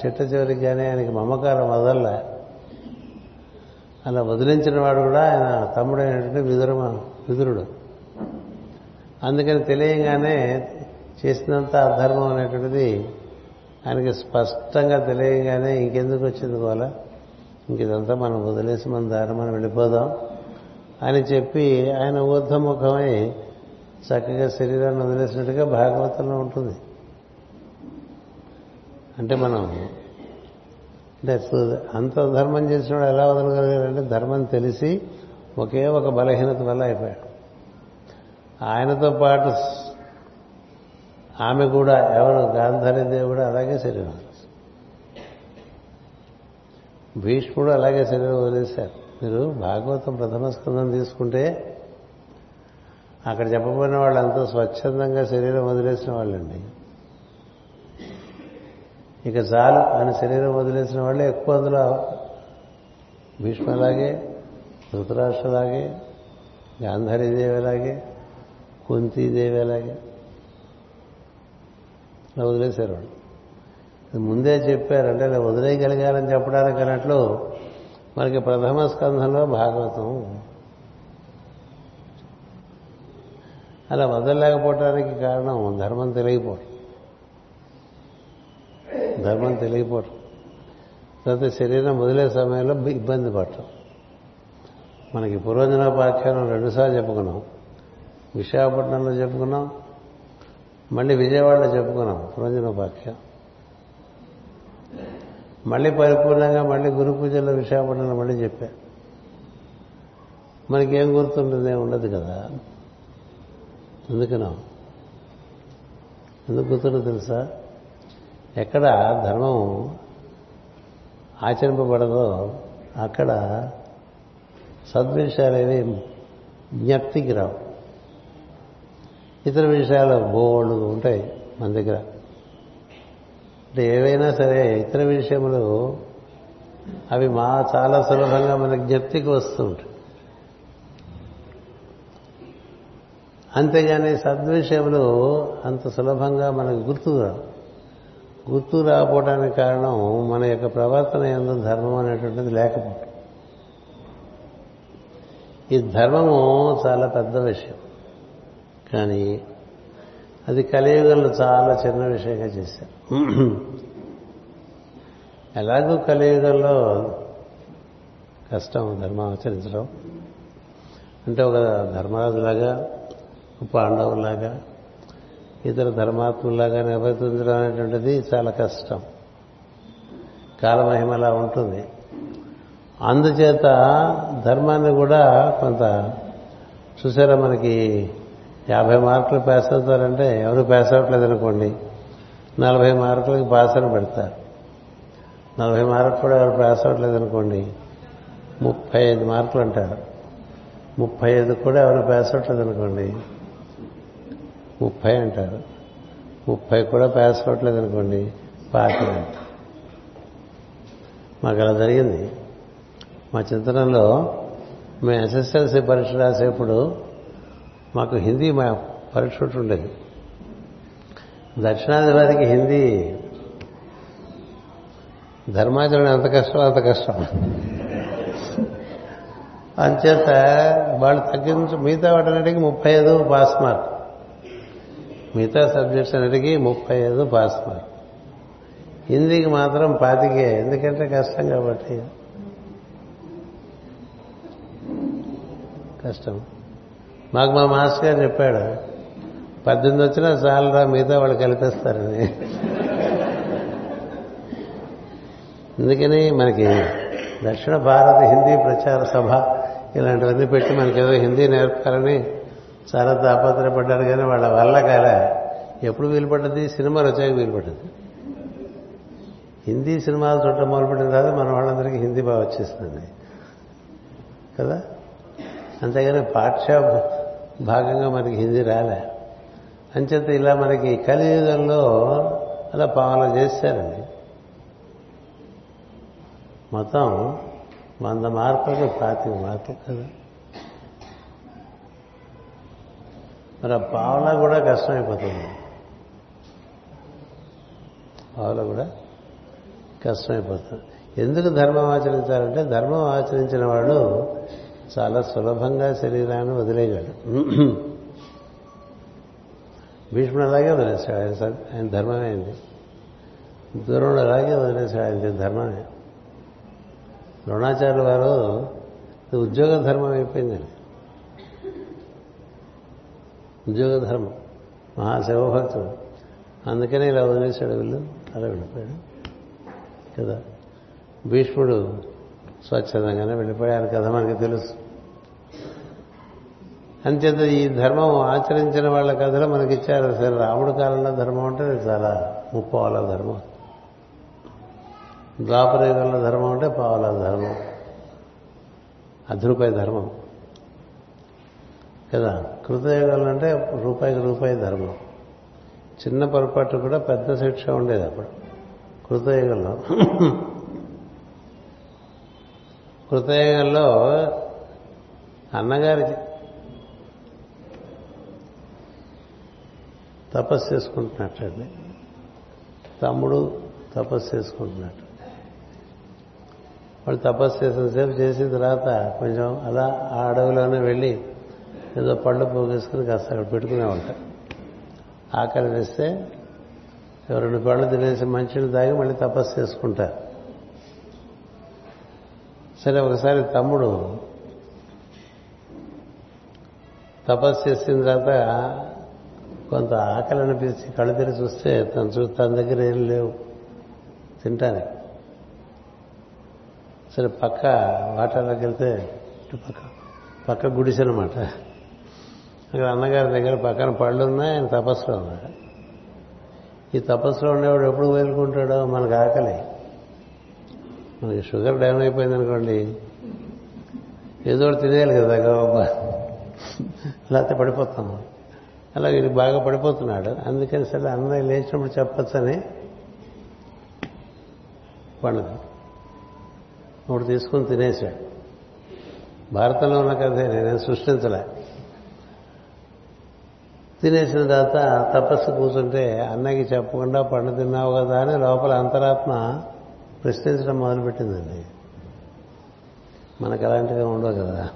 చిట్ట చివరికి కానీ ఆయనకి మమకారం వదల్లా. అలా వదిలించిన వాడు కూడా ఆయన తమ్ముడైనటువంటి విదురమ విదురుడు. అందుకని తెలియగానే చేసినంత అధర్మం అనేటువంటిది ఆయనకి స్పష్టంగా తెలియగానే ఇంకెందుకు వచ్చింది గోల? ఇంక ఇదంతా మనం వదిలేసి మన దారి మనం వెళ్ళిపోదాం అని చెప్పి ఆయన ఊర్ధముఖమై చక్కగా శరీరాన్ని వదిలేసినట్టుగా భాగవతంలో ఉంటుంది. అంటే మనం అంటే అంత ధర్మం చేసినప్పుడు ఎలా వదలగలిగాడంటే ధర్మం తెలిసి ఒకే ఒక బలహీనత వల్ల అయిపోయాడు. ఆయనతో పాటు ఆమె కూడా ఎవరు? గాంధారీదేవి కూడా అలాగే శరీరం. భీష్ముడు అలాగే శరీరం వదిలేశారు. మీరు భాగవతం ప్రథమ స్కందం తీసుకుంటే అక్కడ చెప్పబడిన వాళ్ళంతా స్వచ్ఛందంగా శరీరం వదిలేసిన వాళ్ళండి. ఇక చాలు అని శరీరం వదిలేసిన వాళ్ళే ఎక్కువ అందులో భీష్మలాగే ధృతరాష్ట్రలాగే గాంధారీదేవి అలాగే కుంతీదేవి అలాగే ఇలా వదిలేశారు వాళ్ళు. ముందే చెప్పారు అంటే ఇలా వదిలేయగలిగారని చెప్పడానికి అన్నట్లు మనకి ప్రథమ స్కంధంలో భాగవతం అలా వదలలేకపోవటానికి కారణం ధర్మం తెలియకపోవడం ధర్మం తెలియకపోవడం తర్వాత శరీరం వదిలే సమయంలో ఇబ్బంది పడటం. మనకి పురోజనోపాఖ్యానం రెండుసార్లు చెప్పుకున్నాం. విశాఖపట్నంలో చెప్పుకున్నాం. మళ్ళీ విజయవాడలో చెప్పుకున్నాం పురంజనోపాఖ్యానం మళ్ళీ పరిపూర్ణంగా మళ్ళీ గురు పూజల్లో విశాఖపట్నంలో మళ్ళీ చెప్పా. మనకేం గుర్తుంటుందే ఉండదు కదా. ఎందుకనో? ఎందుకు గుర్తుండో తెలుసా? ఎక్కడ ధర్మం ఆచరింపబడదో అక్కడ సద్విషయాలేవి జ్ఞప్తికి రావు. ఇతర విషయాలు బోళ్ళు ఉంటాయి మన దగ్గర. అంటే ఏవైనా సరే ఇతర విషయములు అవి మా చాలా సులభంగా మన జ్ఞప్తికి వస్తుంటాయి అంతేగాని సద్విషయములు అంత సులభంగా మనకు గుర్తు రావు. గుర్తు రాకపోవడానికి కారణం మన యొక్క ప్రవర్తన ఎందు ధర్మం అనేటువంటిది లేకపోవడం ఈ ధర్మము చాలా పెద్ద విషయం. కానీ అది కలియుగంలో చాలా చిన్న విషయంగా చేశారు. ఎలాగో కలియుగంలో కష్టం ధర్మం ఆచరించడం. అంటే ఒక ధర్మరాజులాగా పాండవులాగా ఇతర ధర్మాత్ములాగా నిర్వర్తించడం అనేటువంటిది చాలా కష్టం. కాలమహిమ అలా ఉంటుంది. అందుచేత ధర్మాన్ని కూడా కొంత చూసారా మనకి యాభై మార్కులు పాస్ అవుతారంటే ఎవరు పాస్ అవ్వట్లేదు అనుకోండి. నలభై మార్కులకి పాస్ అని పెడతారు. నలభై మార్కులు కూడా ఎవరు పాస్ అవ్వట్లేదు అనుకోండి. ముప్పై ఐదు మార్కులు అంటారు. ముప్పై ఐదు కూడా ఎవరు పాస్ అవ్వట్లేదు అనుకోండి. ముప్పై అంటారు. ముప్పై కూడా పాస్ అవ్వట్లేదు అనుకోండి. పాతి అంటారు. మాకు అలా జరిగింది. మా చింతనంలో మేము ఎస్ఎస్ఎల్సీ పరీక్ష రాసేప్పుడు మాకు హిందీ మా పరీక్ష ఉండేది. దక్షిణాది వారికి హిందీ ధర్మాచరణ ఎంత కష్టం అంత కష్టం. అంచేత వాళ్ళు తగ్గించు మిగతా వాటన్నిటికీ ముప్పై ఐదు పాస్ మార్క్. మిగతా సబ్జెక్ట్స్ అన్నిటికీ ముప్పై ఐదు పాస్ మార్క్. హిందీకి మాత్రం పాతికే ఎందుకంటే కష్టం కాబట్టి. కష్టం. మాకు మా మాస్టర్ గారు చెప్పాడు పద్దెనిమిది వచ్చినా చాలరా మిగతా వాళ్ళు కలిపేస్తారని. అందుకని మనకి దక్షిణ భారత హిందీ ప్రచార సభ ఇలాంటివన్నీ పెట్టి మనకేదో హిందీ నేర్పాలని చాలా తాపత్రపడ్డారు కానీ వాళ్ళ వల్ల కాల. ఎప్పుడు వీలు పడ్డది? సినిమాలు వచ్చాక వీలు పడ్డది. హిందీ సినిమాలు చూడటం మొదలుపెట్టిన తర్వాత మన వాళ్ళందరికీ హిందీ బాగా వచ్చేస్తుంది కదా? అంతేగాని పాఠ్య భాగంగా మనకి హిందీ రాలే. అంచేత ఇలా మనకి కలియుగంలో అలా పాలన చేశారండి. మొత్తం వంద మార్కులకు పాతిక మార్కులు కదా. మరి ఆ పావలా కూడా కష్టమైపోతుంది. పావలా కూడా కష్టమైపోతుంది. ఎందుకు ధర్మం ఆచరించాలంటే ధర్మం ఆచరించిన వాడు చాలా సులభంగా శరీరాన్ని వదిలేయగలడు. భీష్ముడు అలాగే వదిలేశాడు. ఆయన ఆయన ధర్మమే అయింది దూరంలో అలాగే వదిలేశాడు. ఆయన ధర్మమే. ద్రోణాచార్యుల వారు ఉద్యోగ ధర్మం అయిపోయిందండి ఉద్యోగ ధర్మం. మహాశివభక్తుడు. అందుకనే ఇలా వదిలేశాడు వీళ్ళు. అలా వెళ్ళిపోయాడు. కదా. భీష్ముడు స్వచ్ఛందంగానే వెళ్ళిపోయారు కదా మనకి తెలుసు. అంతేత ఈ ధర్మం ఆచరించిన వాళ్ళ కథలు మనకి ఇచ్చారు సరే రాముడి కాలంలో ధర్మం అంటే అది చాలా ముప్పావాల ధర్మం. ద్వాపరయుగంలో ధర్మం అంటే పావల ధర్మం. అర్ధ ధర్మం. కదా? కృతయుగంలో అంటే రూపాయికి రూపాయి ధర్మం. చిన్న పొరపాటు కూడా పెద్ద శిక్ష ఉండేది అప్పుడు. కృతయుగంలో. కృతయుగంలో అన్నగారికి తపస్సు చేసుకుంటున్నట్టండి తమ్ముడు తపస్సు చేసుకుంటున్నట్టు వాళ్ళు తపస్సు చేసేసేపు చేసిన తర్వాత కొంచెం అలా ఆ అడవిలోనే వెళ్ళి ఏదో పళ్ళు పోగేసుకుని కాస్త అక్కడ పెట్టుకునేవాళ్ళ ఆకలి వేస్తే రెండు పళ్ళు తినేసి మంచిని తాగి మళ్ళీ తపస్సు చేసుకుంటారు. సరే ఒకసారి తమ్ముడు తపస్సు చేసిన తర్వాత కొంత ఆకలి అనిపించి కళ్ళు తెరిచి చూస్తే తను చూ తన దగ్గర ఏం లేవు. తింటానికి సరే పక్క వాటర్లోకి వెళ్తే ఇటు పక్క పక్క గుడిసె అనమాట అక్కడ అన్నగారి దగ్గర పక్కన పళ్ళు ఉన్నాయి ఆయన తపస్సులో ఉన్నాడు. ఈ తపస్సులో ఉండేవాడు ఎప్పుడు వేలుకుంటాడో మనకు ఆకలి. మనకి షుగర్ డౌన్ అయిపోయింది అనుకోండి. ఏదో ఒకటి తినేయాలి కదా గబా లేకపోతే పడిపోతాం అలా ఇది బాగా పడిపోతున్నాడు. అందుకని సరే అన్నయ్య లేచినప్పుడు చెప్పచ్చని పండుగ ఒకటి తీసుకుని తినేశాడు. భారతంలో ఉన్న కథే నేను సృష్టించలే. తినేసిన తర్వాత తపస్సు కూర్చుంటే అన్నయ్యకి చెప్పకుండా పండు తిన్నావు కదా అని లోపల అంతరాత్మ ప్రశ్నించడం మొదలుపెట్టిందండి. మనకు అలాంటిగా ఉండవు కదా.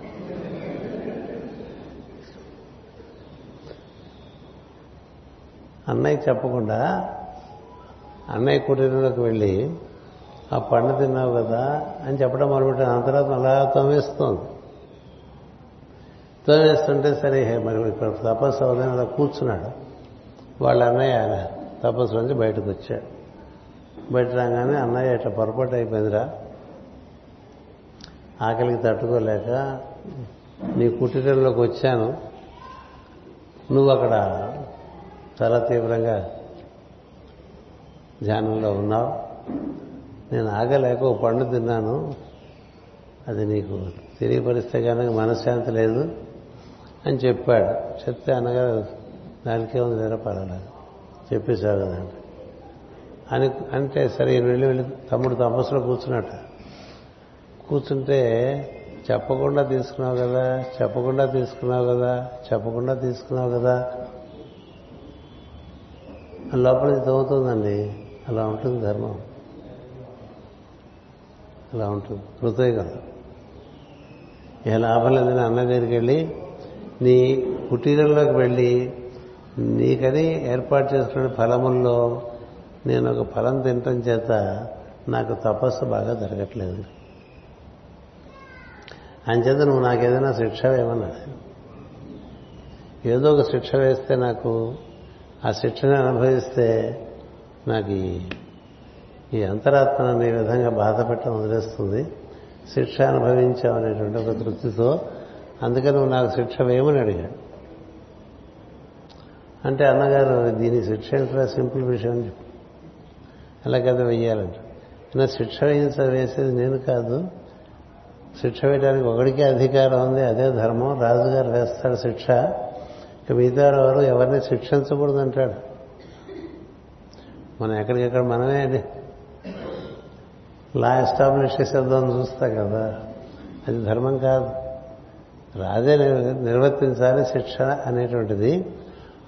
అన్నయ్య చెప్పకుండా అన్నయ్య కుటీరంలోకి వెళ్ళి ఆ పండు తిన్నావు కదా అని చెప్పడం మొదలుపెట్టిన. తర్వాత అలా తోమేస్తోంది. తోమేస్తుంటే సరే మరి ఇక్కడ తపస్సు అవదని అలా కూర్చున్నాడు. వాళ్ళ అన్నయ్య తపస్సు నుంచి బయటకు వచ్చాడు. బయట రాగానే అన్నయ్య ఇట్లా పొరపాటు అయిపోయిందిరా. ఆకలికి తట్టుకోలేక నీ కుటీరంలోకి వచ్చాను. నువ్వు అక్కడ చాలా తీవ్రంగా ధ్యానంలో ఉన్నావు. నేను ఆగలేక ఓ పండు తిన్నాను. అది నీకు తెలియపరిస్తే కనుక మనశ్శాంతి లేదు అని చెప్పాడు. చెప్తే అనగా దానికే ఉంది నిరపడలేదు చెప్పేశావు కదండి అని అంటే సరే ఈయన వెళ్ళి వెళ్ళి తమ్ముడు తపస్సులో కూర్చున్నట్ట. కూర్చుంటే చెప్పకుండా తీసుకున్నావు కదా చెప్పకుండా తీసుకున్నావు కదా చెప్పకుండా తీసుకున్నావు కదా లోపలికి లోపల తవ్వుతుందండి. అలా ఉంటుంది ధర్మం. అలా ఉంటుంది. కృతయుగంలో ఏ లాభం లేదని అన్న దగ్గరికి వెళ్ళి నీ కుటీరంలోకి వెళ్ళి నీకని ఏర్పాటు చేసుకునే ఫలముల్లో నేను ఒక ఫలం తినటం చేత నాకు తపస్సు బాగా జరగట్లేదు. అంచేత నువ్వు నాకేదైనా శిక్ష వేయమన్నాడు. ఏదో ఒక శిక్ష వేస్తే నాకు ఆ శిక్షణ అనుభవిస్తే నాకు ఈ ఈ అంతరాత్మను ఈ విధంగా బాధపెట్టడం వదిలేస్తుంది. శిక్ష అనుభవించామనేటువంటి ఒక తృప్తితో అందుకని నువ్వు నాకు శిక్ష వేయమని అడిగాడు. అంటే అన్నగారు దీని శిక్ష ఏంట్రా? సింపుల్ విషయం చెప్పు. అలా కదా వెయ్యాలంట. నా శిక్ష వేయించ వేసేది నేను కాదు. శిక్ష వేయడానికి ఒకడికే అధికారం ఉంది. అదే ధర్మం. రాజుగారు వేస్తాడు శిక్ష. ఇక మిగతా వారు ఎవరిని శిక్షించకూడదు అంటాడు మనం ఎక్కడికెక్కడ మనమే అండి. లా ఎస్టాబ్లిష్ చేసేద్దాం చూస్తా కదా. అది ధర్మం కాదు. రాజే నిర్వర్తించాలి శిక్షణ అనేటువంటిది.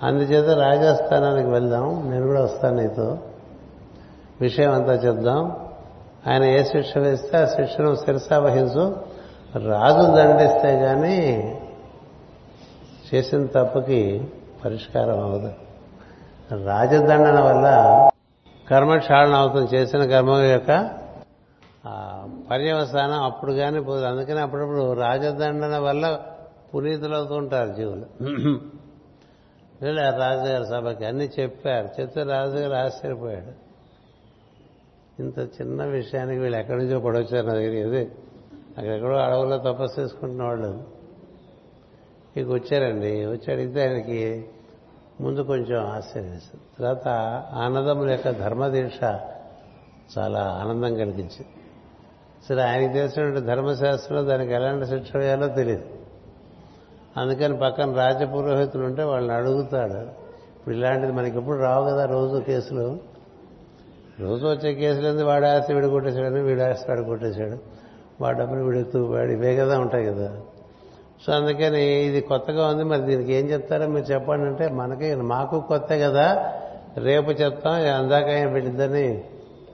అందుచేత రాజస్థానానికి వెళ్దాం. నేను కూడా వస్తాను నీతో. విషయం అంతా చెప్దాం. ఆయన ఏ శిక్ష వేస్తే ఆ శిక్షను శిరసా వహించు రాజు దండిస్తే కానీ చేసిన తప్పుకి పరిష్కారం అవ్వదు. రాజదండన వల్ల కర్మక్షాళన అవుతుంది. చేసిన కర్మ యొక్క పర్యవసానం అప్పుడు కానీ పోదు. అందుకని అప్పుడప్పుడు రాజదండన వల్ల పునీతులవుతూ ఉంటారు జీవులు. వెళ్ళారు రాజుగారి సభకి అన్ని చెప్పారు. చెప్తే రాజుగారు ఆశ్చర్యపోయాడు. ఇంత చిన్న విషయానికి వీళ్ళు ఎక్కడి నుంచో పడొచ్చారు నా దగ్గర ఇది అక్కడెక్కడో అడవుల్లో తపస్సు చేసుకుంటున్న వాళ్ళు. ఇక వచ్చారండి. వచ్చి అడిగితే ఆయనకి ముందు కొంచెం ఆశ్చర్యం వేసింది. తర్వాత ఆనందముల యొక్క ధర్మదీక్ష చాలా ఆనందం కలిగించింది. సరే ఆయనకి తెలిసినటువంటి ధర్మశాస్త్రంలో దానికి ఎలాంటి శిక్ష వేయాలో తెలియదు అందుకని పక్కన రాజపురోహితులు ఉంటే వాళ్ళని అడుగుతాడు. ఇప్పుడు ఇలాంటిది మనకి ఎప్పుడు రావు కదా రోజు కేసులు. రోజు వచ్చే కేసులు ఏంది? వాడు ఆస్తి వీడు కొట్టేశాడని వీడు ఆస్తి వాడు కొట్టేశాడు వాడు డబ్బులు వీడు ఎత్తుకుపోయాడు ఇవే కదా ఉంటాయి కదా. సో అందుకని ఇది కొత్తగా ఉంది. మరి దీనికి ఏం చెప్తారో మీరు చెప్పండి అంటే మనకి మాకు కొత్త కదా రేపు చెప్తాం. అందాక వీళ్ళిద్దరిని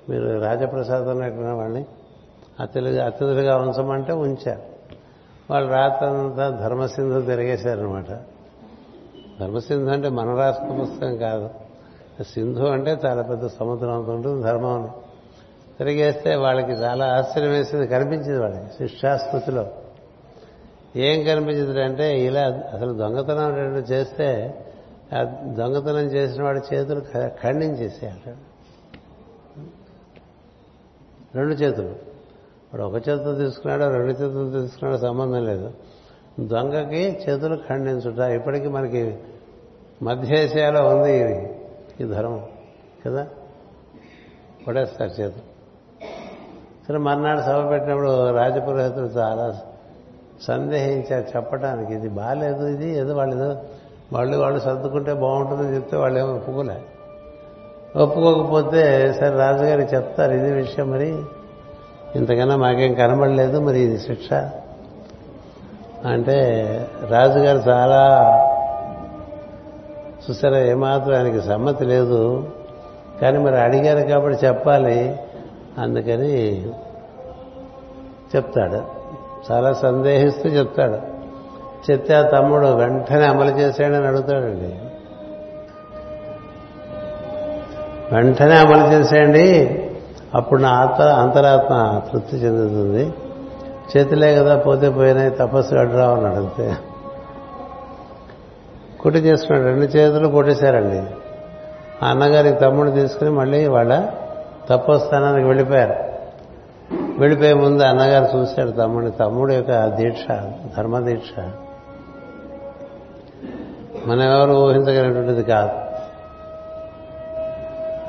మీరు రాజప్రసాదం ఎక్కడ వాళ్ళని అతిథులుగా అతిథులుగా ఉంచమంటే ఉంచారు. వాళ్ళు రాత్రంతా ధర్మసింధు తిరిగేశారనమాట ధర్మసింధు అంటే మన రాష్ట్ర పుస్తకం కాదు. సింధు అంటే చాలా పెద్ద సముద్రం అంత ఉంటుంది ధర్మం తిరిగేస్తే వాళ్ళకి చాలా ఆశ్చర్యం వేసింది కనిపించింది వాళ్ళకి. శిక్షాస్మృతిలో ఏం కనిపించింది అంటే ఇలా అసలు దొంగతనం చేస్తే ఆ దొంగతనం చేసిన వాడి చేతులు ఖండించేసేయాలి. రెండు చేతులు. వాడు ఒక చేతులు తీసుకున్నాడో రెండు చేతులు తీసుకున్నాడో సంబంధం లేదు. దొంగకి చేతులు ఖండించుట ఇప్పటికీ మనకి మధ్య ఏషియాలో ఉంది ఇది. ఈ ధర్మం. కదా? పడేస్తారు చేతులు. సరే మర్నాడు సభ పెట్టినప్పుడు రాజపురోహితులు చాలా సందేహించారు చెప్పడానికి ఇది బాగాలేదు ఇది ఏదో వాళ్ళు ఏదో వాళ్ళు వాళ్ళు సర్దుకుంటే బాగుంటుందని చెప్తే వాళ్ళు ఏమో ఒప్పుకోలే. ఒప్పుకోకపోతే సరే రాజుగారికి చెప్తారు ఇది విషయం మరి. ఇంతకన్నా మాకేం కనబడలేదు మరి ఇది శిక్ష. అంటే రాజుగారు చాలా చూసారా ఏమాత్రం ఆయనకి సమ్మతి లేదు. కానీ మరి అడిగారు కాబట్టి చెప్పాలి. అందుకని చెప్తాడు. చాలా సందేహిస్తూ చెప్తాడు. చెప్తే ఆ తమ్ముడు వెంటనే అమలు చేశాడని అడుగుతాడండి. వెంటనే అమలు చేసేయండి. అప్పుడు నా ఆత్మ అంతరాత్మ తృప్తి చెందుతుంది. చేతులే కదా పోతే పోయినాయి తపస్సు అడ్రావు అని అడిగితే. కుట్టి చేసుకున్నాడు. రెండు చేతులు కొట్టేశారండి. ఆ అన్నగారికి తమ్ముడు తీసుకుని మళ్ళీ వాళ్ళ తపస్థానానికి వెళ్ళిపోయారు. వెళ్ళిపోయే ముందు అన్నగారు చూశాడు తమ్ముడిని. తమ్ముడు యొక్క దీక్ష ధర్మ దీక్ష ఎవరు ఊహించగలిగినటువంటిది కాదు.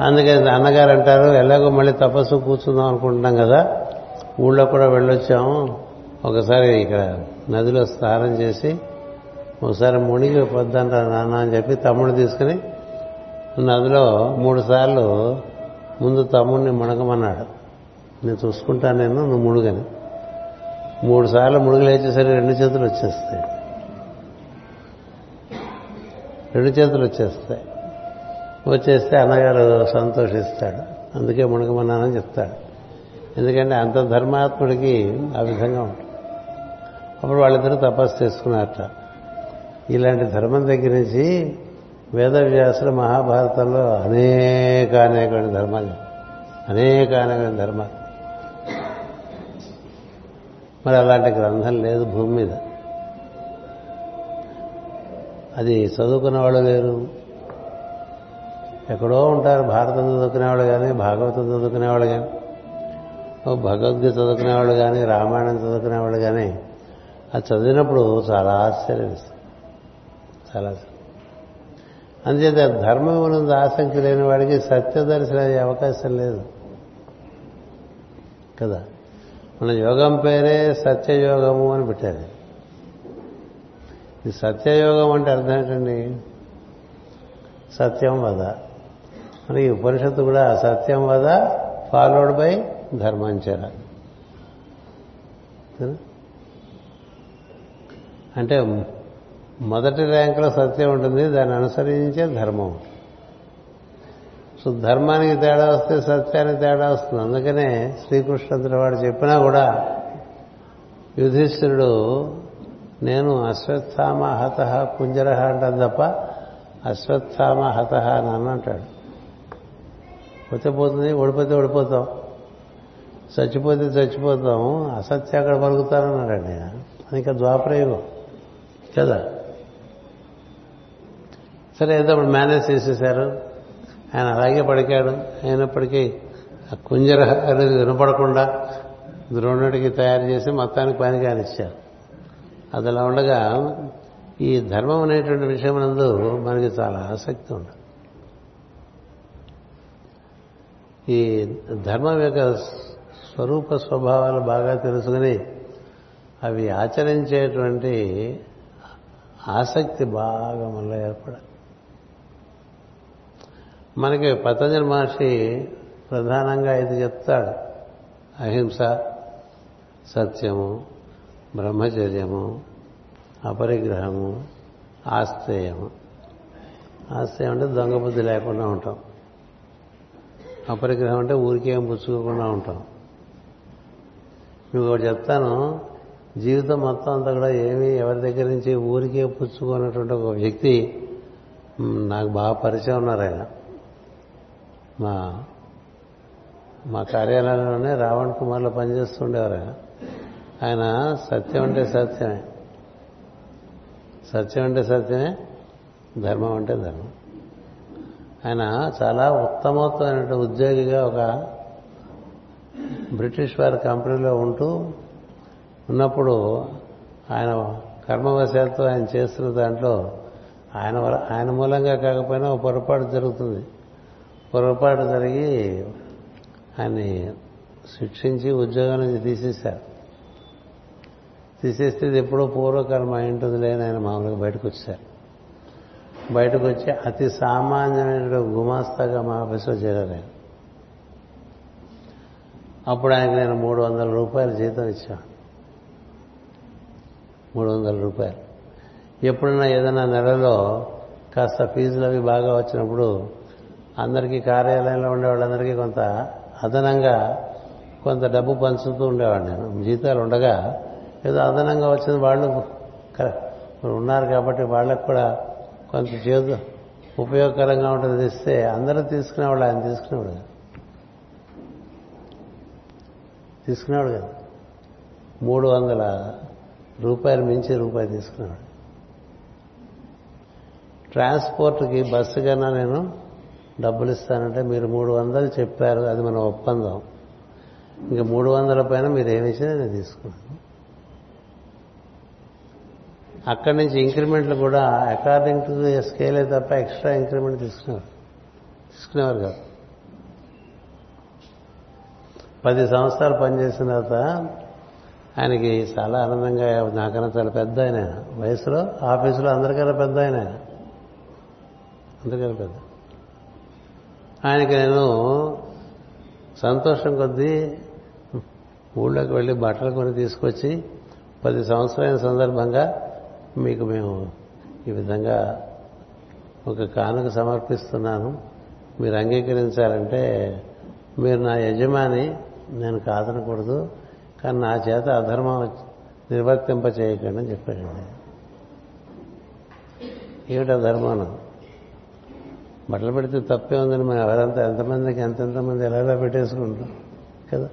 అందుకని అన్నగారు అంటారు ఎలాగో మళ్ళీ తపస్సు కూర్చుందాం అనుకుంటున్నాం కదా. ఊళ్ళో కూడా వెళ్ళొచ్చాము. ఒకసారి ఇక్కడ నదిలో స్నానం చేసి ఒకసారి మునిగి పొద్దంటారు నాన్న అని చెప్పి తమ్ముడు తీసుకుని నదిలో మూడు సార్లు ముందు తమ్ముడిని మునగమన్నాడు. నేను చూసుకుంటాను నేను నువ్వు ముడుగని. మూడు సార్లు మునుగు రెండు చేతులు వచ్చేస్తాయి. రెండు చేతులు వచ్చేస్తాయి. వచ్చేస్తే అన్నగారు సంతోషిస్తాడు. అందుకే మునగమన్నానని చెప్తాడు. ఎందుకంటే అంత ధర్మాత్ముడికి ఆ విధంగా ఉంటుంది. అప్పుడు వాళ్ళిద్దరూ తపస్సు చేసుకున్నారట. ఇలాంటి ధర్మం దగ్గర నుంచి వేదవ్యాసులు మహాభారతంలో అనేక అనేక ధర్మాలు. అనేక అనేక ధర్మాలు. మరి అలాంటి గ్రంథం లేదు భూమి మీద. అది చదువుకున్న వాళ్ళు లేరు. ఎక్కడో ఉంటారు భారతం చదువుకునేవాళ్ళు కానీ భాగవతం చదువుకునేవాళ్ళు కానీ ఓ భగవద్గీత చదువుకునేవాళ్ళు కానీ రామాయణం చదువుకునేవాళ్ళు కానీ అది చదివినప్పుడు చాలా ఆశ్చర్యం చాలా అందుచేత ధర్మం ఉన్నందు ఆసక్తి లేని వాడికి సత్యదర్శనం అయ్యే అవకాశం లేదు. కదా? మన యోగం పేరే సత్యయోగము అని పెట్టారు. ఈ సత్యయోగం అంటే అర్థం ఏంటండి? సత్యం వద. మనకి ఉపనిషత్తు కూడా సత్యం వద ఫాలోడ్ బై ధర్మాంచర అంటే మొదటి ర్యాంకులో సత్యం ఉంటుంది దాన్ని అనుసరించే ధర్మం సో ధర్మానికి తేడా వస్తే సత్యానికి తేడా వస్తుంది. అందుకనే శ్రీకృష్ణుడు వాడు చెప్పినా కూడా యుధిష్ఠిరుడు నేను అశ్వత్థామ హత కుంజర అంటాను తప్ప అశ్వత్థామ హత అని అన్నంటాడు పోతే పోతుంది ఓడిపోతే ఓడిపోతాం. చచ్చిపోతే చచ్చిపోతాం అసత్య అక్కడ పలుకుతానన్నాడండి ఆయన. అది ఇంకా ద్వాపరయుగం కదా. సరే ఏదో మేనేజ్ చేసేశారు ఆయన అలాగే పడికాడు. అయినప్పటికీ ఆ కుంజర అనేది వినపడకుండా ద్రోణుడికి తయారు చేసి మొత్తానికి పని కానిచ్చారు అది అలా ఉండగా ఈ ధర్మం అనేటువంటి విషయం నందు మనకి చాలా ఆసక్తి ఉండదు. ఈ ధర్మం యొక్క స్వరూప స్వభావాలు బాగా తెలుసుకుని అవి ఆచరించేటువంటి ఆసక్తి బాగా మనలో ఏర్పడాలి మనకి పతంజలి మహర్షి ప్రధానంగా ఇది చెప్తాడు. అహింస సత్యము బ్రహ్మచర్యము అపరిగ్రహము ఆస్తేయము ఆశ్రయం అంటే దొంగ బుద్ధి లేకుండా ఉంటాం. అపరిగ్రహం అంటే ఊరికేం పుచ్చుకోకుండా ఉంటాం. మీకు ఒకటి చెప్తాను జీవితం మొత్తం అంతా కూడా ఏమీ ఎవరి దగ్గర నుంచి ఊరికే పుచ్చుకున్నటువంటి ఒక వ్యక్తి నాకు బాగా పరిచయం ఉన్నారు ఆయన. మా మా కార్యాలయంలోనే రావణ్ కుమార్లో పనిచేస్తుండేవారు. ఆయన సత్యం అంటే సత్యమే. సత్యం అంటే సత్యమే ధర్మం అంటే ధర్మం. ఆయన చాలా ఉత్తమోత్తమైన ఉద్యోగిగా ఒక బ్రిటిష్ వారి కంపెనీలో ఉంటూ ఉన్నప్పుడు ఆయన కర్మవశాత్తు ఆయన చేస్తున్న దాంట్లో ఆయన ఆయన మూలంగా కాకపోయినా ఒక పొరపాటు జరుగుతుంది. పొరపాటు జరిగి ఆయన్ని శిక్షించి ఉద్యోగం నుంచి తీసేశారు. తీసేస్తే ఇది ఎప్పుడో పూర్వకాలం అయి ఉంటుందిలే ఆయన మామూలుగా బయటకు వచ్చారు. బయటకు వచ్చి అతి సామాన్యమైన గుమాస్తాగా మా ఆఫీస్లో చేరారు ఆయన. అప్పుడు ఆయనకు నేను మూడు వందల రూపాయలు జీతం ఇచ్చాను. మూడు వందల రూపాయలు. ఎప్పుడన్నా ఏదైనా నెలలో కాస్త ఫీజులు అవి బాగా వచ్చినప్పుడు అందరికీ కార్యాలయంలో ఉండే వాళ్ళందరికీ కొంత అదనంగా కొంత డబ్బు పంచుతూ ఉండేవాడు నేను. జీతాలు ఉండగా ఏదో అదనంగా వచ్చిన వాళ్ళు ఉన్నారు కాబట్టి వాళ్ళకు కూడా కొంత చేదు ఉపయోగకరంగా ఉంటుంది ఇస్తే అందరూ తీసుకునేవాళ్ళు ఆయన తీసుకునేవాడు కదా. తీసుకునేవాడు కదా. మూడు వందల రూపాయలు మించి రూపాయి తీసుకునేవాడు. ట్రాన్స్పోర్ట్కి బస్సు కన్నా నేను డబ్బులు ఇస్తానంటే మీరు మూడు వందలు చెప్పారు అది మన ఒప్పందం. ఇంకా మూడు వందల పైన మీరు ఏమి ఇచ్చినా నేను తీసుకున్నాను అక్కడి నుంచి ఇంక్రిమెంట్లు కూడా అకార్డింగ్ టు స్కేలే తప్ప ఎక్స్ట్రా ఇంక్రిమెంట్ తీసుకున్నారు తీసుకునేవారు కాదు. పది సంవత్సరాలు పనిచేసిన తర్వాత ఆయనకి చాలా ఆనందంగా నాకన్నా చాలా పెద్ద ఆయన వయసులో ఆఫీసులో అందరికన్నా పెద్ద ఆయన. అందరికన్నా పెద్ద. ఆయనకి నేను సంతోషం కొద్దీ ఊళ్ళోకి వెళ్ళి బట్టలు కొని తీసుకొచ్చి పది సంవత్సరాల సందర్భంగా మీకు మేము ఈ విధంగా ఒక కానుక సమర్పిస్తున్నాను. మీరు అంగీకరించాలంటే మీరు నా యజమాని నేను కాదనకూడదు కానీ నా చేత అధర్మం నిర్వర్తింప చేయకండి అని చెప్పాడండి. ఏమిటి అధర్మానం బట్టలు పెడితే తప్పే ఉందని మనం ఎవరంతా ఎంతమందికి ఎంతెంతమంది ఎలా పెట్టేసుకుంటాం కదా?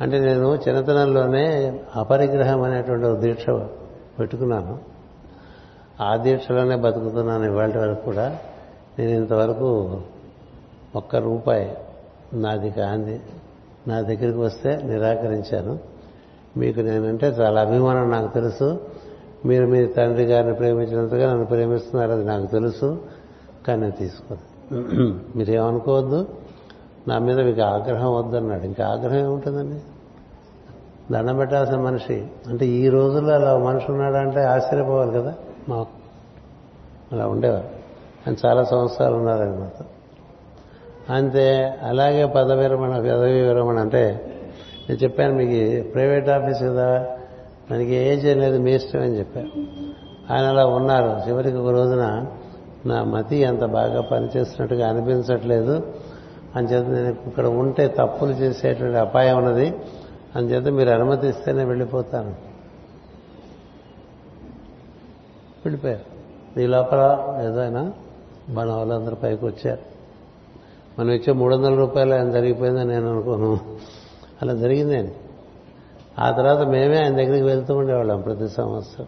అంటే నేను చిన్నతనంలోనే అపరిగ్రహం అనేటువంటి ఒక దీక్ష పెట్టుకున్నాను. ఆ దీక్షలోనే బతుకుతున్నాను ఇవాళ వరకు కూడా. నేను ఇంతవరకు ఒక్క రూపాయి నాది కాంది. నా దగ్గరికి వస్తే నిరాకరించాను. మీకు నేనంటే చాలా అభిమానం నాకు తెలుసు. మీరు మీ తండ్రి గారిని ప్రేమించినంతగా నన్ను ప్రేమిస్తున్నారు అది నాకు తెలుసు. కానీ నేను తీసుకోను మీరేమనుకోవద్దు? నా మీద మీకు ఆగ్రహం వద్దన్నాడు. ఇంకా ఆగ్రహం ఏముంటుందండి? దండం పెట్టాల్సిన మనిషి. అంటే ఈ రోజుల్లో అలా మనిషి ఉన్నాడంటే ఆశ్చర్యపోవాలి కదా? మా అలా ఉండేవారు. ఆయన చాలా సంవత్సరాలు ఉన్నారనమాట అంతే అలాగే పదవి విరమణ పదవి విరమణ అంటే నేను చెప్పాను మీకు ప్రైవేట్ ఆఫీస్ కదా మనకి ఏజ్ అనేది మీ ఇష్టం అని చెప్పాను ఆయన అలా ఉన్నారు. చివరికి ఒక రోజున నా మతి అంత బాగా పనిచేస్తున్నట్టుగా అనిపించట్లేదు. అంచేత నేను ఇక్కడ ఉంటే తప్పులు చేసేటువంటి అపాయం ఉన్నది. అంచేత మీరు అనుమతిస్తేనే వెళ్ళిపోతాను. వెళ్ళిపోయారు. ఈ లోపల ఏదైనా మన వాళ్ళందరూ పైకి వచ్చారు. మనం ఇచ్చే మూడు వందల రూపాయలు ఆయన జరిగిపోయిందని నేను అనుకోను. అలా జరిగింది ఆ తర్వాత మేమే ఆయన దగ్గరికి వెళ్తూ ఉండేవాళ్ళం ప్రతి సంవత్సరం.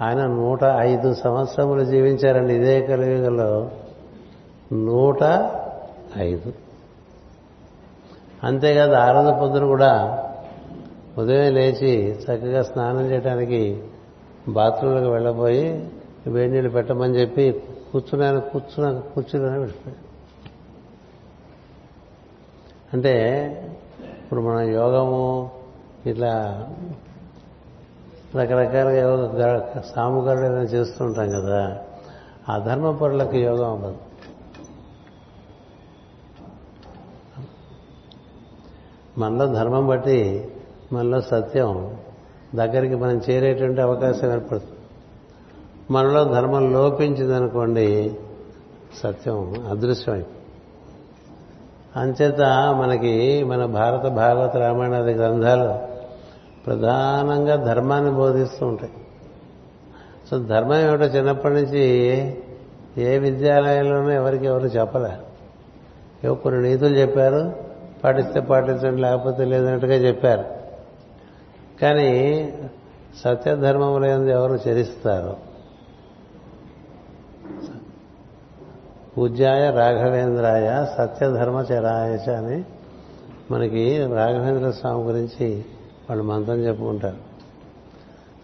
ఆయన నూట ఐదు సంవత్సరములు జీవించారండి ఇదే కలియుగంలో. నూట ఐదు. అంతేకాదు ఆరాధ పొద్దున కూడా ఉదయం లేచి చక్కగా స్నానం చేయడానికి బాత్రూంలోకి వెళ్ళబోయి వేడి నీళ్ళు పెట్టమని చెప్పి కూర్చున్నాను కూర్చున్న కూర్చుని వెళ్ళిపోయాడు అంటే ఇప్పుడు మనం యోగము ఇట్లా రకరకాలుగా యోగ సాముగారులు ఏదైనా చేస్తుంటాం కదా ఆ ధర్మ పరులకు యోగం అవ్వదు. మనలో ధర్మం బట్టి మనలో సత్యం దగ్గరికి మనం చేరేటువంటి అవకాశం ఏర్పడుతుంది. మనలో ధర్మం లోపించిందనుకోండి సత్యం అదృశ్యమై అంచేత మనకి మన భారత భాగవత రామాయణాది గ్రంథాలు ప్రధానంగా ధర్మాన్ని బోధిస్తూ ఉంటాయి. సో ధర్మం ఏమిటో చిన్నప్పటి నుంచి ఏ విద్యాలయంలోనూ ఎవరికి ఎవరు చెప్పలే. ఏవో కొన్ని నీతులు చెప్పారు పాటిస్తే పాటించండి లేకపోతే లేదన్నట్టుగా చెప్పారు. కానీ సత్యధర్మములందు ఎవరు చరిస్తారు? పూజ్యాయ రాఘవేంద్రాయ సత్యధర్మచరాయచ అని మనకి రాఘవేంద్ర స్వామి గురించి వాళ్ళు మంత్రం చెప్పుకుంటారు.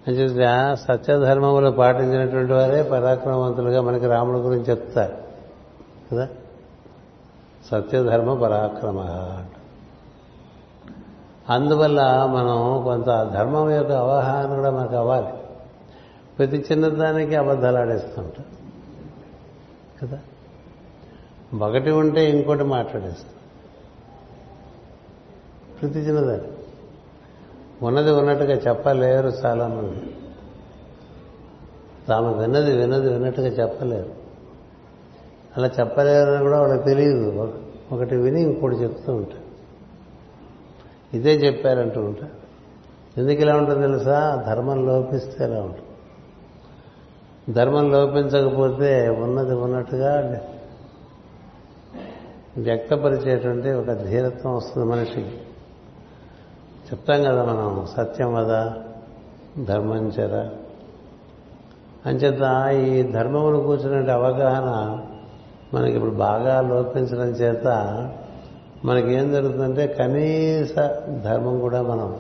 అంచేత సత్యధర్మములు పాటించినటువంటి వారే పరాక్రమవంతులుగా మనకి రాముడి గురించి చెప్తారు. కదా? సత్యధర్మ పరాక్రమ అందువల్ల మనం కొంత ధర్మం యొక్క అవగాహన కూడా మనకు అవ్వాలి. ప్రతి చిన్నదానికి అబద్ధాలు ఆడేస్తుంటాం కదా? ఒకటి ఉంటే ఇంకోటి మాట్లాడేస్తాం. ప్రతి చిన్నదానికి. ఉన్నది ఉన్నట్టుగా చెప్పలేరు చాలా మంది తాము విన్నది విన్నది విన్నట్టుగా చెప్పలేరు. అలా చెప్పలేరు అని కూడా వాళ్ళకి తెలియదు. ఒకటి విని ఇంకోటి చెప్తూ ఉంటారు ఇదే చెప్పారంటూ ఉంటారు ఎందుకు ఇలా ఉంటుంది తెలుసా? ధర్మం లోపిస్తే ఇలా ఉంటుంది? ధర్మం లోపించకపోతే ఉన్నది ఉన్నట్టుగా వ్యక్తపరిచేటువంటి ఒక ధీరత్వం వస్తుంది మనిషికి. చెప్తాం కదా మనం సత్యం వదా ధర్మం చెర. అంచేత ఈ ధర్మమును కూర్చునే అవగాహన మనకి ఇప్పుడు బాగా లోపించడం చేత మనకి ఏం జరుగుతుందంటే కనీస ధర్మం కూడా మనం.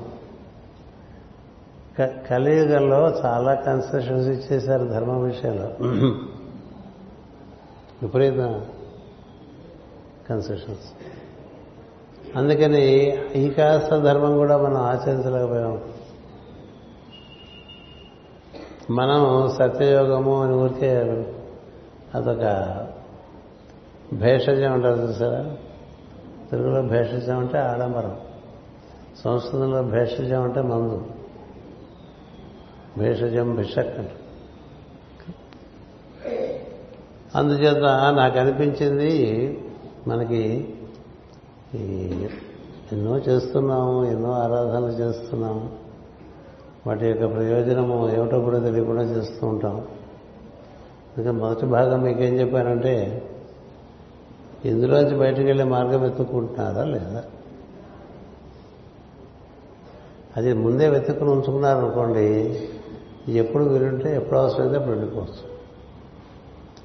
కలియుగంలో చాలా కన్సెషన్స్ ఇచ్చేశారు ధర్మం విషయంలో. విపరీత కన్సెషన్స్ అందుకని ఈ కాస్త ధర్మం కూడా మనం ఆచరించలేకపోయాం. మనం సత్యయోగము అని ఊరికే అదొక భేషజం అంటారు చూసారా? తెలుగులో భేషజం అంటే ఆడంబరం. సంస్కృతంలో భేషజం అంటే మందు. భేషజం భిషక్ అంట అందుచేత నాకు అనిపించింది మనకి ఎన్నో చేస్తున్నాము ఎన్నో ఆరాధనలు చేస్తున్నాము. వాటి యొక్క ప్రయోజనము ఏమిటో కూడా తెలియకుండా చేస్తూ ఉంటాం. అందుకే మొదటి భాగం మీకేం చెప్పానంటే ఇందులోంచి బయటకు వెళ్ళే మార్గం వెతుక్కుంటున్నారా లేదా? అది ముందే వెతుక్కుని ఉంచుకున్నారనుకోండి ఎప్పుడు వీలుంటే ఎప్పుడు అవసరమైతే అప్పుడు వెళ్ళిపోవచ్చు.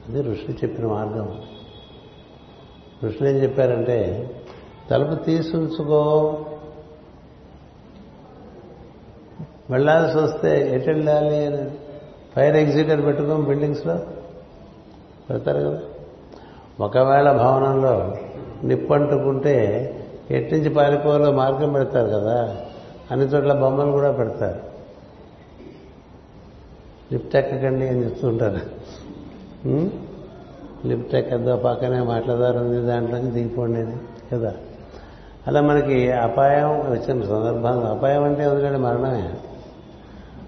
అది ఋషులు చెప్పిన మార్గం. ఋషులు ఏం చెప్పారంటే తలుపు తీసుంచుకో వెళ్ళాల్సి వస్తే ఎటు వెళ్ళాలి అని ఫైర్ ఎగ్జిటర్ పెట్టుకోం బిల్డింగ్స్లో పెడతారు కదా. ఒకవేళ భవనంలో నిప్పంటుకుంటే ఎట్నుంచి పారిపోవాలో మార్గం పెడతారు కదా. అన్ని చోట్ల బొమ్మలు కూడా పెడతారు. లిఫ్ట్ ఎక్కకండి అని చెప్తుంటారు లిఫ్ట్ ఎక్కద్దో పక్కనే మాట్లాడారు ఉంది దాంట్లోకి దిగిపోండి కదా. అలా మనకి అపాయం వచ్చిన సందర్భం అపాయం అంటే ఎందుకంటే మరణమే.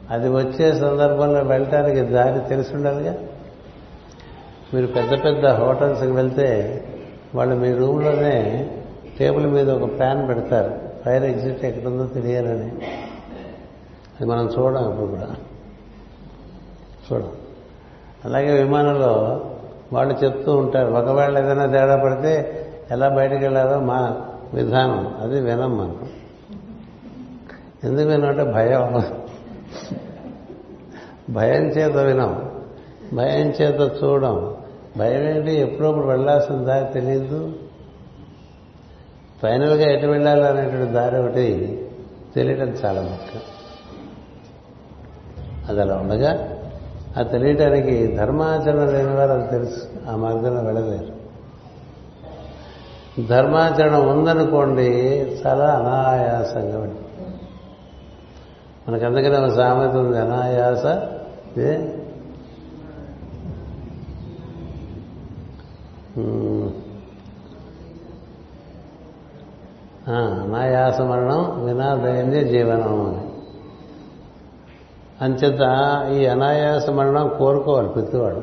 అది వచ్చే సందర్భంలో వెళ్ళటానికి దారి తెలిసి ఉండాలిగా. మీరు పెద్ద పెద్ద హోటల్స్కి వెళ్తే వాళ్ళు మీ రూమ్లోనే టేబుల్ మీద ఒక ప్లాన్ పెడతారు. ఫైర్ ఎగ్జిట్ ఎక్కడుందో తెలియాలని అది మనం చూడం ఇప్పుడు కూడా. చూడం. అలాగే విమానంలో వాళ్ళు చెప్తూ ఉంటారు. ఒకవేళ ఏదైనా తేడా పడితే ఎలా బయటకు వెళ్ళాలో మా విధానం. అది వినం మనం. ఎందుకు వినంటే భయం. భయం చేత వినం. భయం చేత చూడం. భయం ఏంటి? ఎప్పుడప్పుడు వెళ్ళాల్సిన దారి తెలియదు ఫైనల్గా ఎటు వెళ్ళాలనేటువంటి దారి ఒకటి తెలియటం చాలా ముఖ్యం. అది అలా ఉండగా ఆ తెలియటానికి ధర్మాచరణ లేని వారు అది తెలుసు. ఆ మార్గంలో వెళ్ళలేరు. ధర్మాచరణ ఉందనుకోండి చాలా అనాయాసంగా వెళ్ళి మనకు అందుకనే ఒక సామెత ఉంది అనాయాస ఏ అనాయాస మరణం వినా జీవనం అని. అంచేత ఈ అనాయాస మరణం కోరుకోవాలి ప్రతివాడు.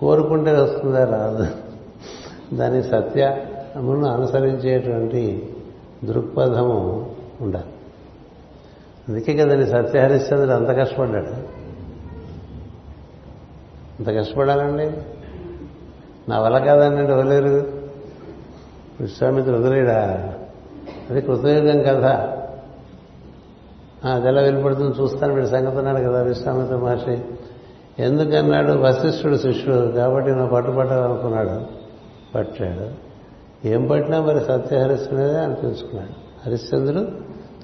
కోరుకుంటే వస్తుందా రాదు? దాని సత్యమును అనుసరించేటువంటి దృక్పథము ఉండాలి. అందుకే కదండి సత్యహరిశ్చంద్రుడు అంత కష్టపడ్డాడు. అంత కష్టపడాలండి? నా వల్ల కాదండి వదిలేరు విశ్వామిత్రుడు వదిలేడా? అది కృతయుగం కదా అదెలా వెళ్ళిపడుతుంది చూస్తాను వీడు సంగతిన్నాడు కదా విశ్వామిత్ర మహర్షి. ఎందుకన్నాడు? వశిష్ఠుడు శిష్యుడు కాబట్టి నువ్వు పట్టుపట్టాలనుకున్నాడు పట్టాడు. ఏం పట్టినా మరి సత్యహరిశ్చంద్రుడే అనిపించుకున్నాడు హరిశ్చంద్రుడు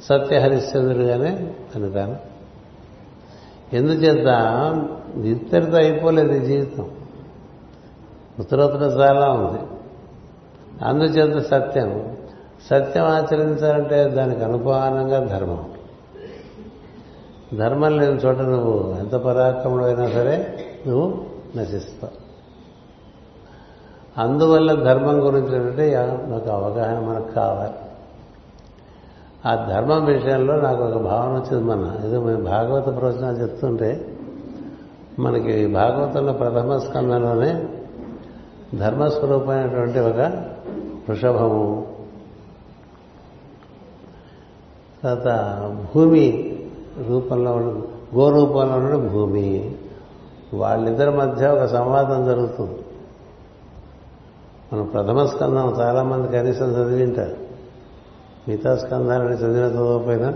సత్య హరిశ్చంద్రుడుగానే అనుతాను ఎందుచేత? ఇద్దరితో అయిపోలేదు జీవితం. ఉత్తరోత్తర చాలా ఉంది. అందుచేత సత్యం. సత్యం ఆచరించాలంటే దానికి అనుపానంగా ధర్మం. ధర్మం లేని చోట నువ్వు ఎంత పరాక్రముడైనా సరే నువ్వు నశిస్తావు. అందువల్ల ధర్మం గురించి ఒక అవగాహన మనకు కావాలి. ఆ ధర్మం విషయంలో నాకు ఒక భావన వచ్చింది మన ఇది మేము భాగవత ప్రవచనాలు చెప్తుంటే మనకి భాగవతంలో ప్రథమ స్కందంలోనే ధర్మస్వరూపమైనటువంటి ఒక వృషభము తర్వాత భూమి రూపంలో గో రూపంలో ఉన్న భూమి వాళ్ళిద్దరి మధ్య ఒక సంవాదం జరుగుతుంది. మనం ప్రథమ స్కంధం చాలామంది కనీసం చదివింటారు. మిగతా స్కంధాలని చదివిన చదవకపోయినా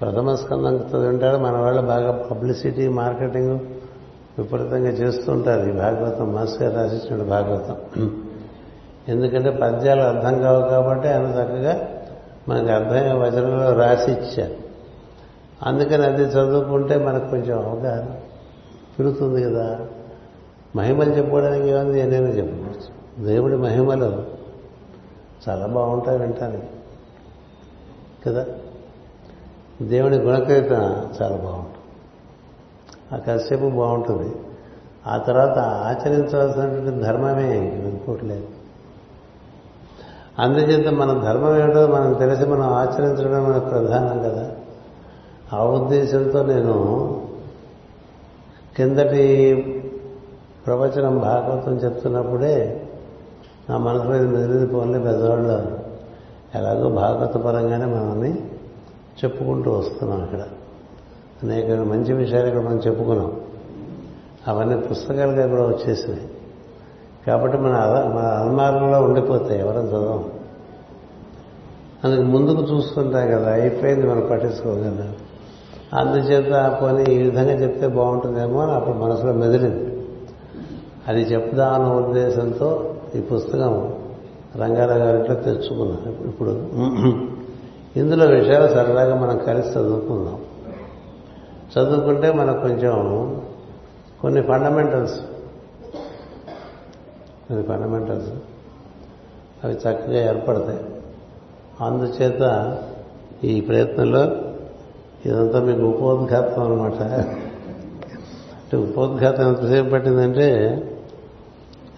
ప్రథమ స్కందం చదివింటాడు మన వాళ్ళు బాగా పబ్లిసిటీ మార్కెటింగ్ విపరీతంగా చేస్తుంటారు. ఈ భాగవతం మాస్ గారు రాసిచ్చిన భాగవతం. ఎందుకంటే పద్యాలు అర్థం కావు కాబట్టి ఆయన చక్కగా మనకు అర్థమయ్యే వచనంలో రాసిచ్చారు. అందుకని అది చదువుకుంటే మనకు కొంచెం అవగాహన పెరుగుతుంది కదా. మహిమలు చెప్పుకోవడానికి ఏముంది? నేనే చెప్పుకోవచ్చు. దేవుడి మహిమలు చాలా బాగుంటాయి వింటానికి. కదా? దేవుని గుణకరిత చాలా బాగుంటుంది. ఆ కాసేపు బాగుంటుంది. ఆ తర్వాత ఆచరించాల్సినటువంటి ధర్మమే ఇంకోట్లేదు అందుచేత మన ధర్మం ఏమిటో మనం తెలిసి మనం ఆచరించడం అనేది ప్రధానం కదా? ఆ ఉద్దేశంతో నేను కిందటి ప్రవచనం భాగవతం చెప్తున్నప్పుడే ఆ మనసులో ఇది మెదిలింది పోలే పెద్దవాళ్ళు. ఎలాగో భాగవత పరంగానే మనల్ని చెప్పుకుంటూ వస్తున్నాం ఇక్కడ. అనేక మంచి విషయాలు ఇక్కడ మనం చెప్పుకున్నాం. అవన్నీ పుస్తకాలుగా కూడా వచ్చేసినాయి. కాబట్టి మన మన అలమారంలో ఉండిపోతాయి ఎవరం చదవం. అందుకు ముందుకు చూస్తుంటాం కదా అయిపోయింది మనం పట్టించుకోగలం అందుచేత పోనీ ఈ విధంగా చెప్తే బాగుంటుందేమో అని అప్పుడు మనసులో మెదిలింది. అది చెప్దామన్న ఉద్దేశంతో ఈ పుస్తకం రంగారావు గారింట్లో తెచ్చుకున్నాను ఇప్పుడు ఇందులో విషయాలు సరదాగా మనం కలిసి చదువుకుందాం. చదువుకుంటే మనకు కొంచెం కొన్ని ఫండమెంటల్స్ కొన్ని ఫండమెంటల్స్ అవి చక్కగా ఏర్పడతాయి. అందుచేత ఈ ప్రయత్నంలో ఇదంతా మీకు ఉపోద్ఘాతం అనమాట అంటే ఉపోద్ఘాతం ఎంతసేపు పట్టిందంటే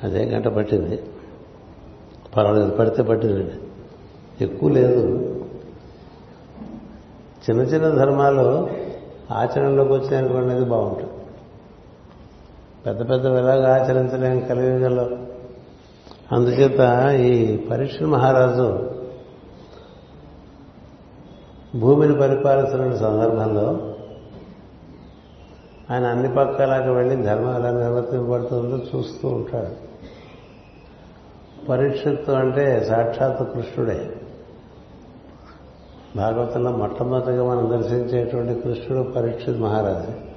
అదే గంట పట్టింది? పర్వాలేదు పడితే పట్టిందండి. ఎక్కువ లేదు. చిన్న చిన్న ధర్మాలు ఆచరణలోకి వచ్చాయనుకునేది బాగుంటుంది. పెద్ద పెద్ద ఎలాగ ఆచరించలేం కలియుగంలో. అందుచేత ఈ పరీక్ష మహారాజు భూమిని పరిపాలిస్తున్న సందర్భంలో ఆయన అన్ని పక్కలాగా వెళ్ళి ధర్మం ఎలా నిర్వర్తింపబడుతుందో చూస్తూ ఉంటాడు. పరీక్షిత్తు అంటే సాక్షాత్ కృష్ణుడే. భాగవతంలో మొట్టమొదటిగా మనం దర్శించేటువంటి కృష్ణుడు పరీక్షిత్ మహారాజు.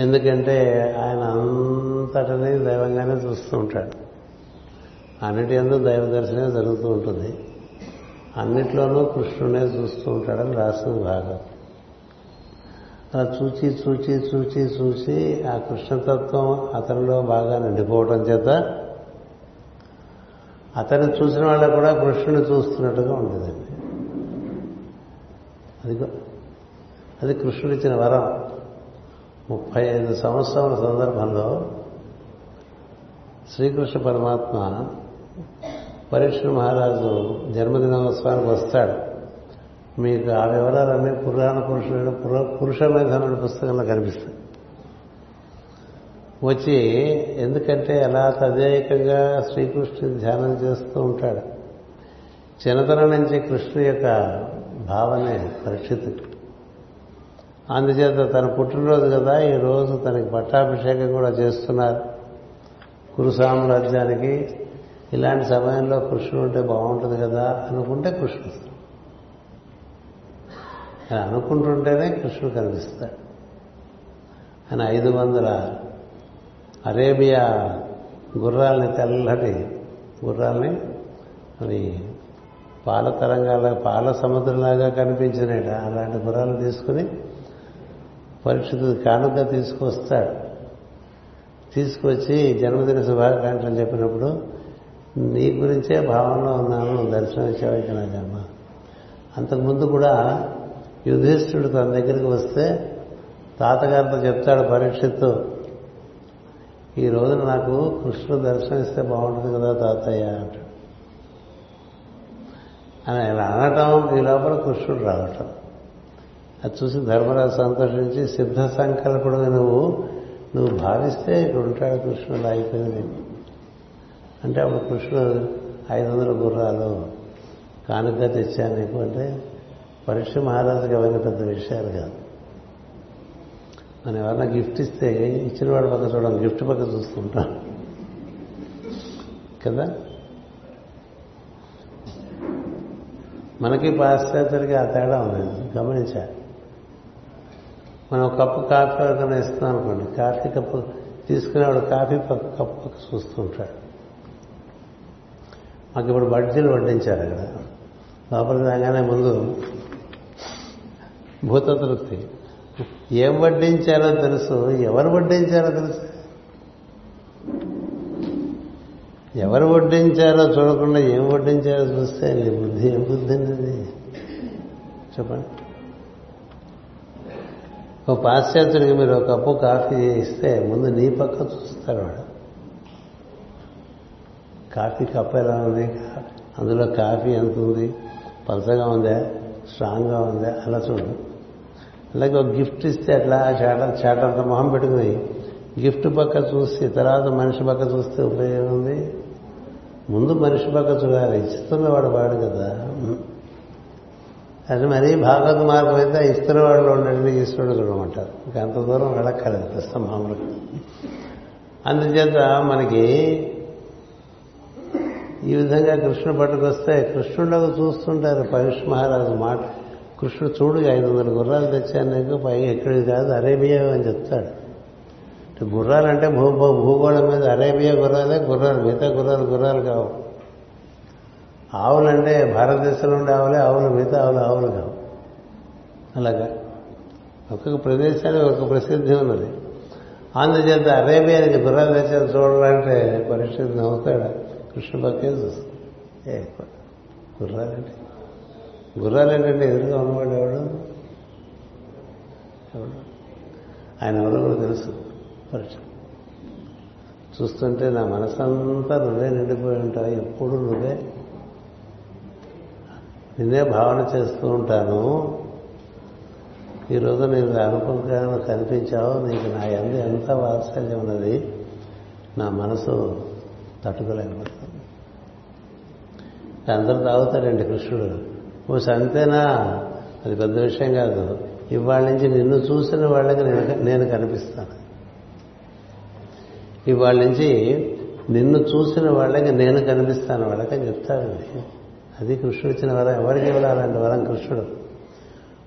ఎందుకంటే ఆయన అంతటనే దైవంగానే చూస్తూ ఉంటాడు. అన్నిటి ఎందు దైవ దర్శనం జరుగుతూ ఉంటుంది. అన్నిట్లోనూ కృష్ణుడే చూస్తూ ఉంటాడని రాసింది భాగవతం. అలా చూచి చూచి చూచి చూసి ఆ కృష్ణతత్వం అతనిలో బాగా నిండిపోవటం చేత అతన్ని చూసిన వాళ్ళు కూడా కృష్ణుని చూస్తున్నట్టుగా ఉండేదండి. అది అది కృష్ణుడిచ్చిన వరం. ముప్పై ఐదు సంవత్సరాల సందర్భంలో శ్రీకృష్ణ పరమాత్మ పరీక్ష మహారాజు జన్మదినోత్సవానికి వస్తాడు. మీకు ఆ వివరాలన్నీ పురాణ పురుషుడు పురుష మేధనుడి పుస్తకంలో కనిపిస్తాయి వచ్చి ఎందుకంటే అలా తదేకంగా శ్రీకృష్ణుని ధ్యానం చేస్తూ ఉంటాడు. చిన్నతనం నుంచి కృష్ణు యొక్క భావనే పరిస్థితి అందుచేత తన పుట్టినరోజు కదా ఈ రోజు తనకి పట్టాభిషేకం కూడా చేస్తున్నారు. కురు సామ్రాజ్యానికి ఇలాంటి సమయంలో కృష్ణుడు ఉంటే బాగుంటుంది కదా అనుకుంటే కృష్ణుడు అనుకుంటుంటేనే కృష్ణుడు కనిపిస్తాడు. ఆయన ఐదు వందల అరేబియా గుర్రాలని తెల్లటి గుర్రాలని అవి పాల తరంగాల పాల సముద్రంలాగా కనిపించినట అలాంటి గుర్రాలు తీసుకుని పరీక్షకు కానుక తీసుకొస్తాడు. తీసుకొచ్చి జన్మదిన శుభాకాంక్షలు చెప్పినప్పుడు నీ గురించే భావనలో ఉన్నాను దర్శనం ఇచ్చావు నా జన్మ. అంతకుముందు కూడా యుధిష్ఠుడు తన దగ్గరికి వస్తే తాతగారితో చెప్తాడు పరీక్షతో ఈ రోజున నాకు కృష్ణుడు దర్శనమిస్తే బాగుంటుంది కదా తాతయ్య అంటాడు. అని ఆయన అనటం ఈ లోపల కృష్ణుడు రావటం. అది చూసి ధర్మరాజు సంతోషించి సిద్ధ సంకల్పుడు నువ్వు నువ్వు భావిస్తే ఇక్కడ ఉంటాడు కృష్ణుడు అయిపోయింది. అంటే అప్పుడు కృష్ణుడు ఐదు వందల గుర్రాలు కానుక తెచ్చాను నీకు అంటే పరీక్ష మహారాజుకి అవన్నీ పెద్ద విషయాలు కాదు. మనం ఎవరైనా గిఫ్ట్ ఇస్తే ఇచ్చిన వాడి పక్క చూడడం గిఫ్ట్ పక్క చూస్తుంటాం. కదా? మనకి పాశ్చాత్యులకి ఆ తేడా ఉంది గమనించా. మనం కప్పు కాఫీ ఎవరికైనా ఇస్తున్నాం అనుకోండి కాఫీ కప్పు తీసుకునేవాడు కాఫీ పక్క కప్పు పక్క చూస్తుంటాడు మాకు ఇప్పుడు బడ్జీలు వడ్డించారు అక్కడ లోపలికి రాగానే ముందు భూత తృప్తి ఏం వడ్డించారో తెలుసు. ఎవరు వడ్డించారో తెలుసు. ఎవరు వడ్డించారో చూడకుండా ఏం వడ్డించారో చూస్తే నీ బుద్ధి ఏం బుద్ధి అనేది చెప్పండి. ఒక పాశ్చాత్యుడికి మీరు ఒక కప్పు కాఫీ ఇస్తే ముందు నీ పక్క చూస్తారు వాడు. కాఫీ కప్పు ఎలా ఉంది? అందులో కాఫీ ఎంత ఉంది? పలసగా ఉందా? స్ట్రాంగ్గా ఉందా? అలా చూడు. అలాగే ఒక గిఫ్ట్ ఇస్తే అట్లా చాట చేటంత మొహం పెట్టుకుని గిఫ్ట్ పక్క చూసి తర్వాత మనిషి పక్క చూస్తే ఉపయోగం ఉంది? ముందు మనిషి పక్క చూడాలి. ఇస్తున్నవాడు వాడు కదా. అది మరీ భాగవత మార్గం అయితే ఇస్తున్నవాడిలో ఉండండి ఈశ్వరుడు చూడమంటారు. ఇంకా అంత దూరం వెళ్ళక్కర్లేదు ప్రస్తుతం మామూలుగా. అందుచేత మనకి ఈ విధంగా కృష్ణ పట్టుకొస్తే కృష్ణుడు చూస్తుంటారు పరుష్ మహారాజు మాట. కృష్ణుడు చూడు ఐదు వందల గుర్రాలు తెచ్చాను నీకు పైగా ఎక్కడికి కాదు అరేబియా అని చెప్తాడు. గుర్రాలంటే భూ భూగోళం మీద అరేబియా గుర్రాలే గుర్రాలు మిగతా గుర్రాలు గుర్రాలు కావు. ఆవులంటే భారతదేశంలో ఉండే ఆవులే ఆవులు మిగతా ఆవులు ఆవులు కావు. అలాగా? ఒక్కొక్క ప్రదేశానికి ఒక ప్రసిద్ధి ఉన్నది. అందుచేత అరేబియానికి గుర్రాలు తెచ్చేది చూడాలంటే పరిస్థితి నవ్వుతాడు? కృష్ణ పక్కే చూస్తుంది ఏ గుర్రాలంటే గుర్రాలేంటంటే ఎదురుగా ఉన్నవాడు ఎవడు? ఎవడు? ఆయన ఎవరో కూడా తెలుసు. పరిచయం. చూస్తుంటే నా మనసంతా నువ్వే నిండిపోయి ఉంటావు. ఎప్పుడు నువ్వే? నిన్నే భావన చేస్తూ ఉంటాను. ఈరోజు నేను అనుకుంటున్నా కనిపించావు. నీకు నా ఎందు ఎంత వాత్సల్యం ఉన్నది? నా మనసు తట్టుకోలేకపోతుంది. అందరూ తాగుతాడండి కృష్ణుడు. ఓ సంతేనా? అది పెద్ద విషయం కాదు. ఇవాళ నుంచి నిన్ను చూసిన వాళ్ళకి నేను నేను కనిపిస్తాను. ఇవాళ నుంచి నిన్ను చూసిన వాళ్ళకి నేను కనిపిస్తాను వాళ్ళకని చెప్తాడండి అది. కృష్ణుడు ఇచ్చిన వరం. ఎవరికి ఇవ్వాలి వరం? కృష్ణుడు.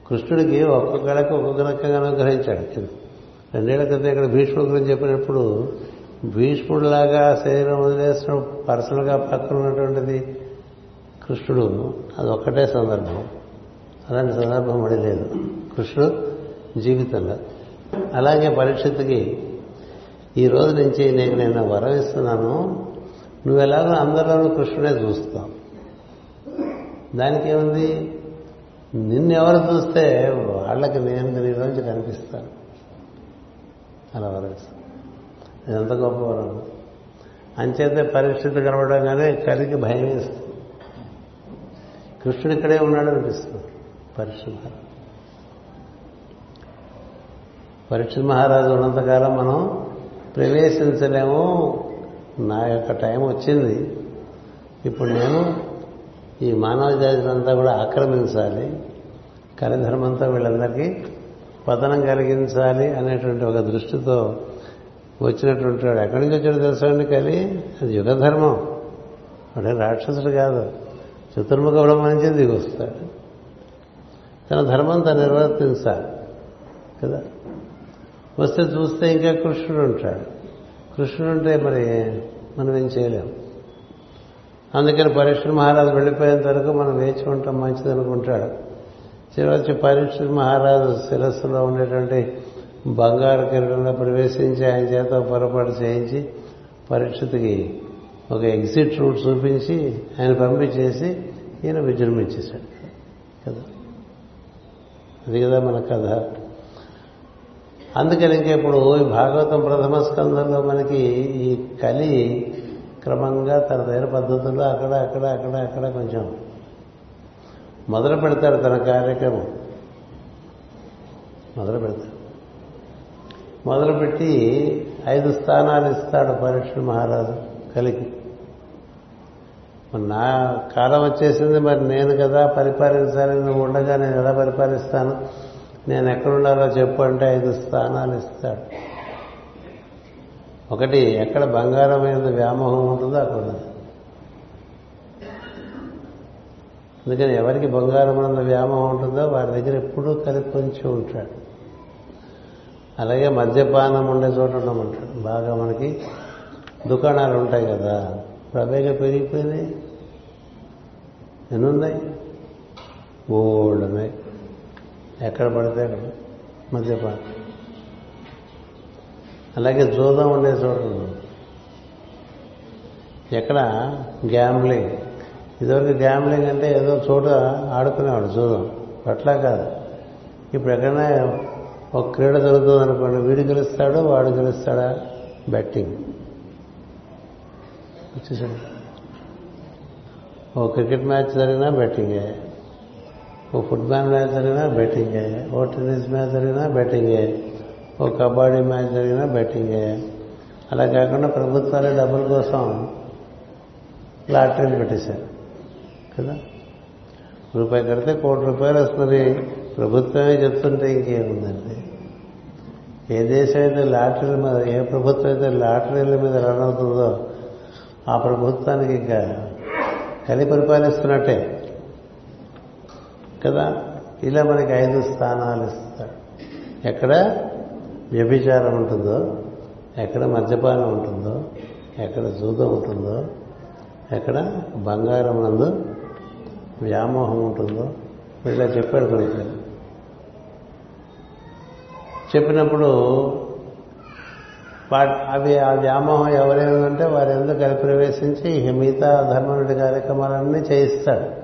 కృష్ణుడికి ఒక్కొక్కళ్ళకి ఒక్కొక్క రకంగా అనుగ్రహించాడు. రెండేళ్ళ క్రితం ఇక్కడ భీష్ముడి గురించి చెప్పినప్పుడు భీష్ముడిలాగా శరీరం వదిలేసిన పర్సనల్గా పక్కన ఉన్నటువంటిది కృష్ణుడు అది ఒక్కటే సందర్భం. అలాంటి సందర్భం మడి లేదు. కృష్ణుడు జీవితంలో. అలాగే పరీక్షత్తుకి ఈ రోజు నుంచి నీకు నేను వరం ఇస్తున్నాను నువ్వు ఎలాగో అందరిలోనూ కృష్ణుడే చూస్తావు. దానికి ఏముంది నిన్నెవరు చూస్తే వాళ్ళకి నేను నీలోంచి కనిపిస్తాను. అలా వరం ఇస్తాను గొప్ప వరం అంచేతే పరీక్షిత కనబడంగానే కలికి భయం వేస్తుంది కృష్ణుడు ఇక్కడే ఉన్నాడు అనిపిస్తుంది. పరీక్ష పరీక్ష మహారాజు ఉన్నంతకాలం మనం ప్రవేశించలేము. నా యొక్క టైం వచ్చింది. ఇప్పుడు నేను ఈ మానవ జాతినంతా కూడా ఆక్రమించాలి. కలిధర్మంతో వీళ్ళందరికీ పతనం కలిగించాలి అనేటువంటి ఒక దృష్టితో వచ్చినటువంటి వాడు ఎక్కడి నుంచి వచ్చాడు తెలుసండి కలి అది యుగధర్మం. అంటే రాక్షసుడు కాదు. చతుర్ముఖ బ్రహ్మ నుంచి దిగి వస్తాడు తన ధర్మం తను నిర్వర్తించాలి. కదా? వస్తే చూస్తే ఇంకా కృష్ణుడు ఉంటాడు. కృష్ణుడు ఉంటే మరి మనం ఏం చేయలేం. అందుకని పరీక్ష మహారాజు వెళ్ళిపోయేంత వరకు మనం వేచి ఉంటాం మంచిది అనుకుంటాడు. చివరి పరీక్ష మహారాజు శిరస్సులో ఉండేటువంటి బంగారు కిరణంలో ప్రవేశించి ఆయన చేత పొరపాటు చేయించి పరీక్షకి ఒక ఎగ్జిట్ రూట్ చూపించి ఆయన పంపించేసి ఈయన విజృంభించేశాడు కదా? అది కదా మన కథ. అందుకని ఇంకా ఇప్పుడు ఈ భాగవతం ప్రథమ స్కంధంలో మనకి ఈ కలి క్రమంగా తన దగ్గర పద్ధతుల్లో అక్కడ అక్కడ అక్కడ అక్కడ కొంచెం మొదలు పెడతాడు తన కార్యక్రమం. మొదలు పెడతాడు. మొదలుపెట్టి ఐదు స్థానాలు ఇస్తాడు పరీక్ష మహారాజు. కలిగి. నా కాలం వచ్చేసింది మరి నేను కదా పరిపాలించాలి నువ్వు ఉండగా నేను ఎలా పరిపాలిస్తాను? నేను ఎక్కడుండాలో చెప్పు అంటే ఐదు స్థానాలు ఇస్తాడు. ఒకటి ఎక్కడ బంగారం మీద వ్యామోహం ఉంటుందో అక్కడ అందుకని ఎవరికి బంగారం మీద వ్యామోహం ఉంటుందో వారి దగ్గర ఎప్పుడూ కలిపొంచి ఉంటాడు. అలాగే మద్యపానం ఉండే చోట ఉండమంటాడు. బాగా మనకి దుకాణాలు ఉంటాయి కదా ప్రవేగ పెరిగిపోయినాయి ఎన్నున్నాయి? ఓడమే ఎక్కడ పడితే అక్కడ. మద్యపాన. అలాగే జూదం ఉండే చూడండి ఎక్కడ? గ్యాంబ్లింగ్. ఇదివరకు గ్యాంబ్లింగ్ అంటే ఏదో చోట ఆడుకునేవాడు జూదం. అట్లా కాదు. ఇప్పుడు ఎక్కడైనా ఒక క్రీడ జరుగుతుంది అనుకోండి వీడు గెలుస్తాడు వాడు గెలుస్తాడా? బెట్టింగ్. చూసాడు ఓ క్రికెట్ మ్యాచ్ జరిగినా బెట్టింగే. ఓ ఫుట్బాల్ మ్యాచ్ జరిగినా బెట్టింగే. ఓ టెన్నిస్ మ్యాచ్ జరిగినా బెట్టింగే. ఓ కబడ్డీ మ్యాచ్ జరిగినా బెట్టింగే. అలా కాకుండా ప్రభుత్వాలే డబ్బుల కోసం లాటరీలు పెట్టేశారు. కదా? రూపాయి కడితే కోటి రూపాయలు వస్తుంది. ప్రభుత్వమే చెప్తుంటే ఇంకేముందండి? ఏ దేశం అయితే లాటరీల మీద ఏ ప్రభుత్వం అయితే లాటరీల మీద రన్ అవుతుందో ఆ ప్రభుత్వానికి ఇంకా కలి పరిపాలిస్తున్నట్టే. కదా? ఇలా మనకి ఐదు స్థానాలు ఇస్తాడు ఎక్కడ వ్యభిచారం ఉంటుందో ఎక్కడ మద్యపానం ఉంటుందో ఎక్కడ జూదం ఉంటుందో ఎక్కడ బంగారం నందు వ్యామోహం ఉంటుందో ఇలా చెప్పాడు కొడుకు. చెప్పినప్పుడు అవి ఆ వ్యామోహం ఎవరేమంటే వారి ఎందుకు కలిపి ప్రవేశించి మిగతా ధర్మనుడి కార్యక్రమాలన్నీ చేయిస్తాడు.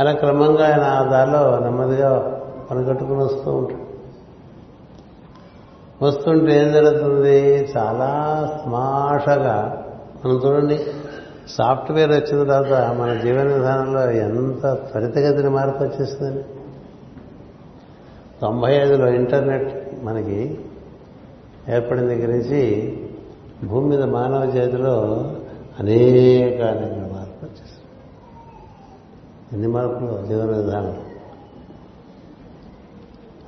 అలా క్రమంగా ఆయన ఆ దారిలో నెమ్మదిగా పనిగట్టుకుని వస్తూ ఉంటాడు. వస్తుంటే ఏం జరుగుతుంది? చాలా స్మాషగా మనం చూడండి సాఫ్ట్వేర్ వచ్చిన తర్వాత మన జీవన విధానంలో ఎంత త్వరితగతిన మార్పు వచ్చేస్తుందండి తొంభై ఐదులో ఇంటర్నెట్ మనకి ఏర్పడిన దగ్గర నుంచి భూమి మీద మానవ జాతిలో అనేక అనేక మార్పులు వచ్చేసాయి ఎన్ని మార్పులు? జీవన విధానం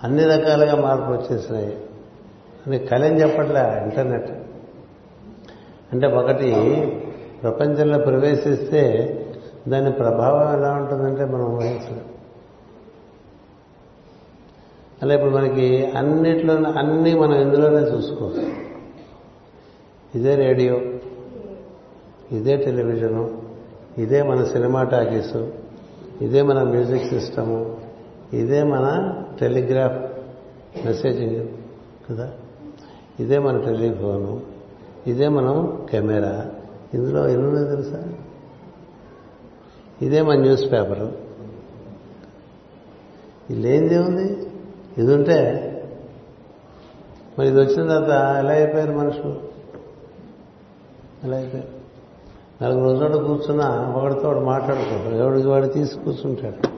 అన్ని రకాలుగా మార్పులు వచ్చేసినాయి. అని కలని చెప్పట్లే ఇంటర్నెట్. అంటే ఒకటి ప్రపంచంలో ప్రవేశిస్తే దాని ప్రభావం ఎలా ఉంటుందంటే మనం ఊహించలేం. అలా ఇప్పుడు మనకి అన్నిట్లో అన్నీ మనం ఇందులోనే చూసుకోవచ్చు. ఇదే రేడియో ఇదే టెలివిజను ఇదే మన సినిమా టాకీసు ఇదే మన మ్యూజిక్ సిస్టము ఇదే మన టెలిగ్రాఫ్ మెసేజింగ్ కదా? ఇదే మన టెలిఫోను ఇదే మనం కెమెరా. ఇందులో ఎన్ని తెలుసా? ఇదే మన న్యూస్ పేపరు. ఇది లేనిదే ఉంది ఇది ఉంటే మరి ఇది వచ్చిన తర్వాత ఎలా అయిపోయారు మనుషులు? ఎలా అయిపోయారు? నాలుగు రోజులు కూర్చున్నా ఒకటితో ఒకటి మాట్లాడుకుంటాడు ఎవడికి వాడు తీసి కూర్చుంటాడు.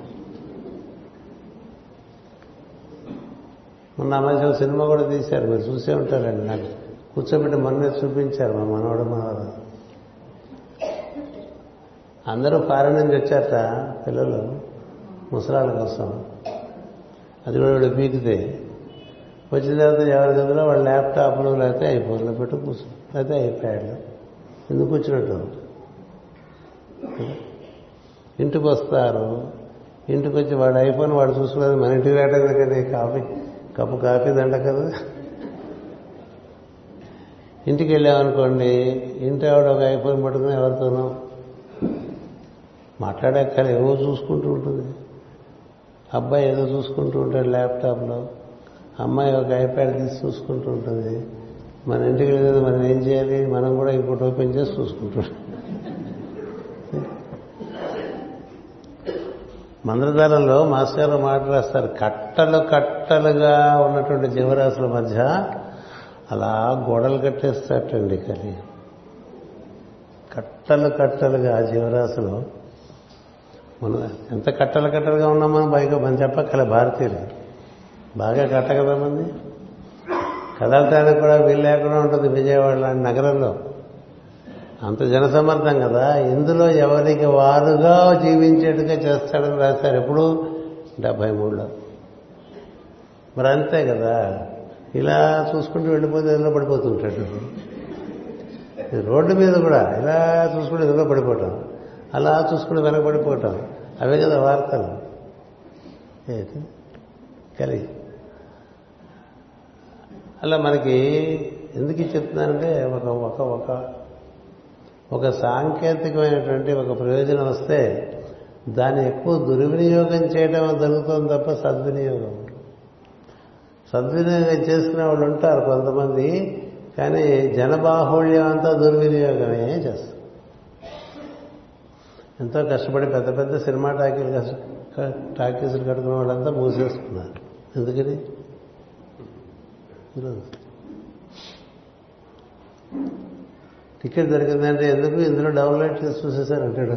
మొన్న అమ్మాయి సినిమా కూడా తీశారు మీరు చూసే ఉంటారండి నాకు. కూర్చోబెట్టి మొన్నే చూపించారు మా మనవడు మనవాడు అందరూ ఫారెన్ నుంచి వచ్చారట పిల్లలు ముసలాల కోసం. అది కూడా వాళ్ళు పీకితే వచ్చిన తర్వాత ఎవరి గదిలో వాళ్ళ ల్యాప్టాప్లు లేకపోతే ఐఫోన్లో పెట్టు కూర్చో లేకపోతే ఐప్యాడ్లు. ఎందుకు కూర్చున్నట్టు? ఇంటికి వస్తారు. ఇంటికి వచ్చి వాడు ఐఫోన్ వాడు చూసుకోలేదు మన ఇంటికి రావటం కదా కాఫీ. కప్పు కాఫీ దండ కదా. ఇంటికి వెళ్ళామనుకోండి ఇంటి ఆవిడ ఒక ఐఫోన్ పట్టుకుని ఎవరితోనో మాట్లాడాక ఏవో చూసుకుంటూ ఉంటుంది. అబ్బాయి ఏదో చూసుకుంటూ ఉంటాడు ల్యాప్టాప్లో. అమ్మాయి ఒక ఐప్యాడ్ తీసి చూసుకుంటూ ఉంటుంది. మన ఇంటికి వెళ్ళేది మనం ఏం చేయాలి? మనం కూడా ఇంకోటి ఓపెన్ చేసి చూసుకుంటున్నాం మంత్రదానంలో మాస్టర్ గారు మాట రాస్తారు. కట్టలు కట్టలుగా ఉన్నటువంటి జీవరాశుల మధ్య అలా గోడలు కట్టేస్తాటండి కలి. కట్టలు కట్టలుగా జీవరాశులు మనం ఎంత కట్టలు కట్టలుగా ఉన్నామో పైగా మనం చెప్పక్కల భారతీయులు. బాగా కట్ట కదా మంది. కదలటానికి కూడా వీలు లేకుండా ఉంటుంది విజయవాడ లాంటి నగరంలో. అంత జనసమర్థం కదా. ఇందులో ఎవరికి వారుగా జీవించేట్టుగా చేస్తాడని రాశారు ఎప్పుడు? డెబ్బై మూడులో. మరి అంతే కదా. ఇలా చూసుకుంటూ వెళ్ళిపోతే ఇందులో పడిపోతుంటాడు రోడ్డు మీద కూడా ఇలా చూసుకుంటూ ఎందులో పడిపోవటం అలా చూసుకుని వెనకబడిపోవటం. అవే కదా వార్తలు. కలిగి అలా మనకి ఎందుకు చెప్తున్నానంటే ఒక ఒక ఒక ఒక సాంకేతికమైనటువంటి ఒక ప్రయోజనం వస్తే దాన్ని ఎక్కువ దుర్వినియోగం చేయడం జరుగుతుంది తప్ప సద్వినియోగం. సద్వినియోగం చేసుకునే వాళ్ళు ఉంటారు కొంతమంది కానీ జనబాహుళ్యం అంతా దుర్వినియోగమే చేస్తారు ఎంతో కష్టపడి పెద్ద పెద్ద సినిమా టాకీలు టాకీసులు కట్టుకున్న వాళ్ళంతా మూసేసుకున్నారు. ఎందుకని? టికెట్ దొరికిందంటే ఎందుకు ఇందులో డౌన్లోడ్ చేసి చూసేసారు అంటాడు?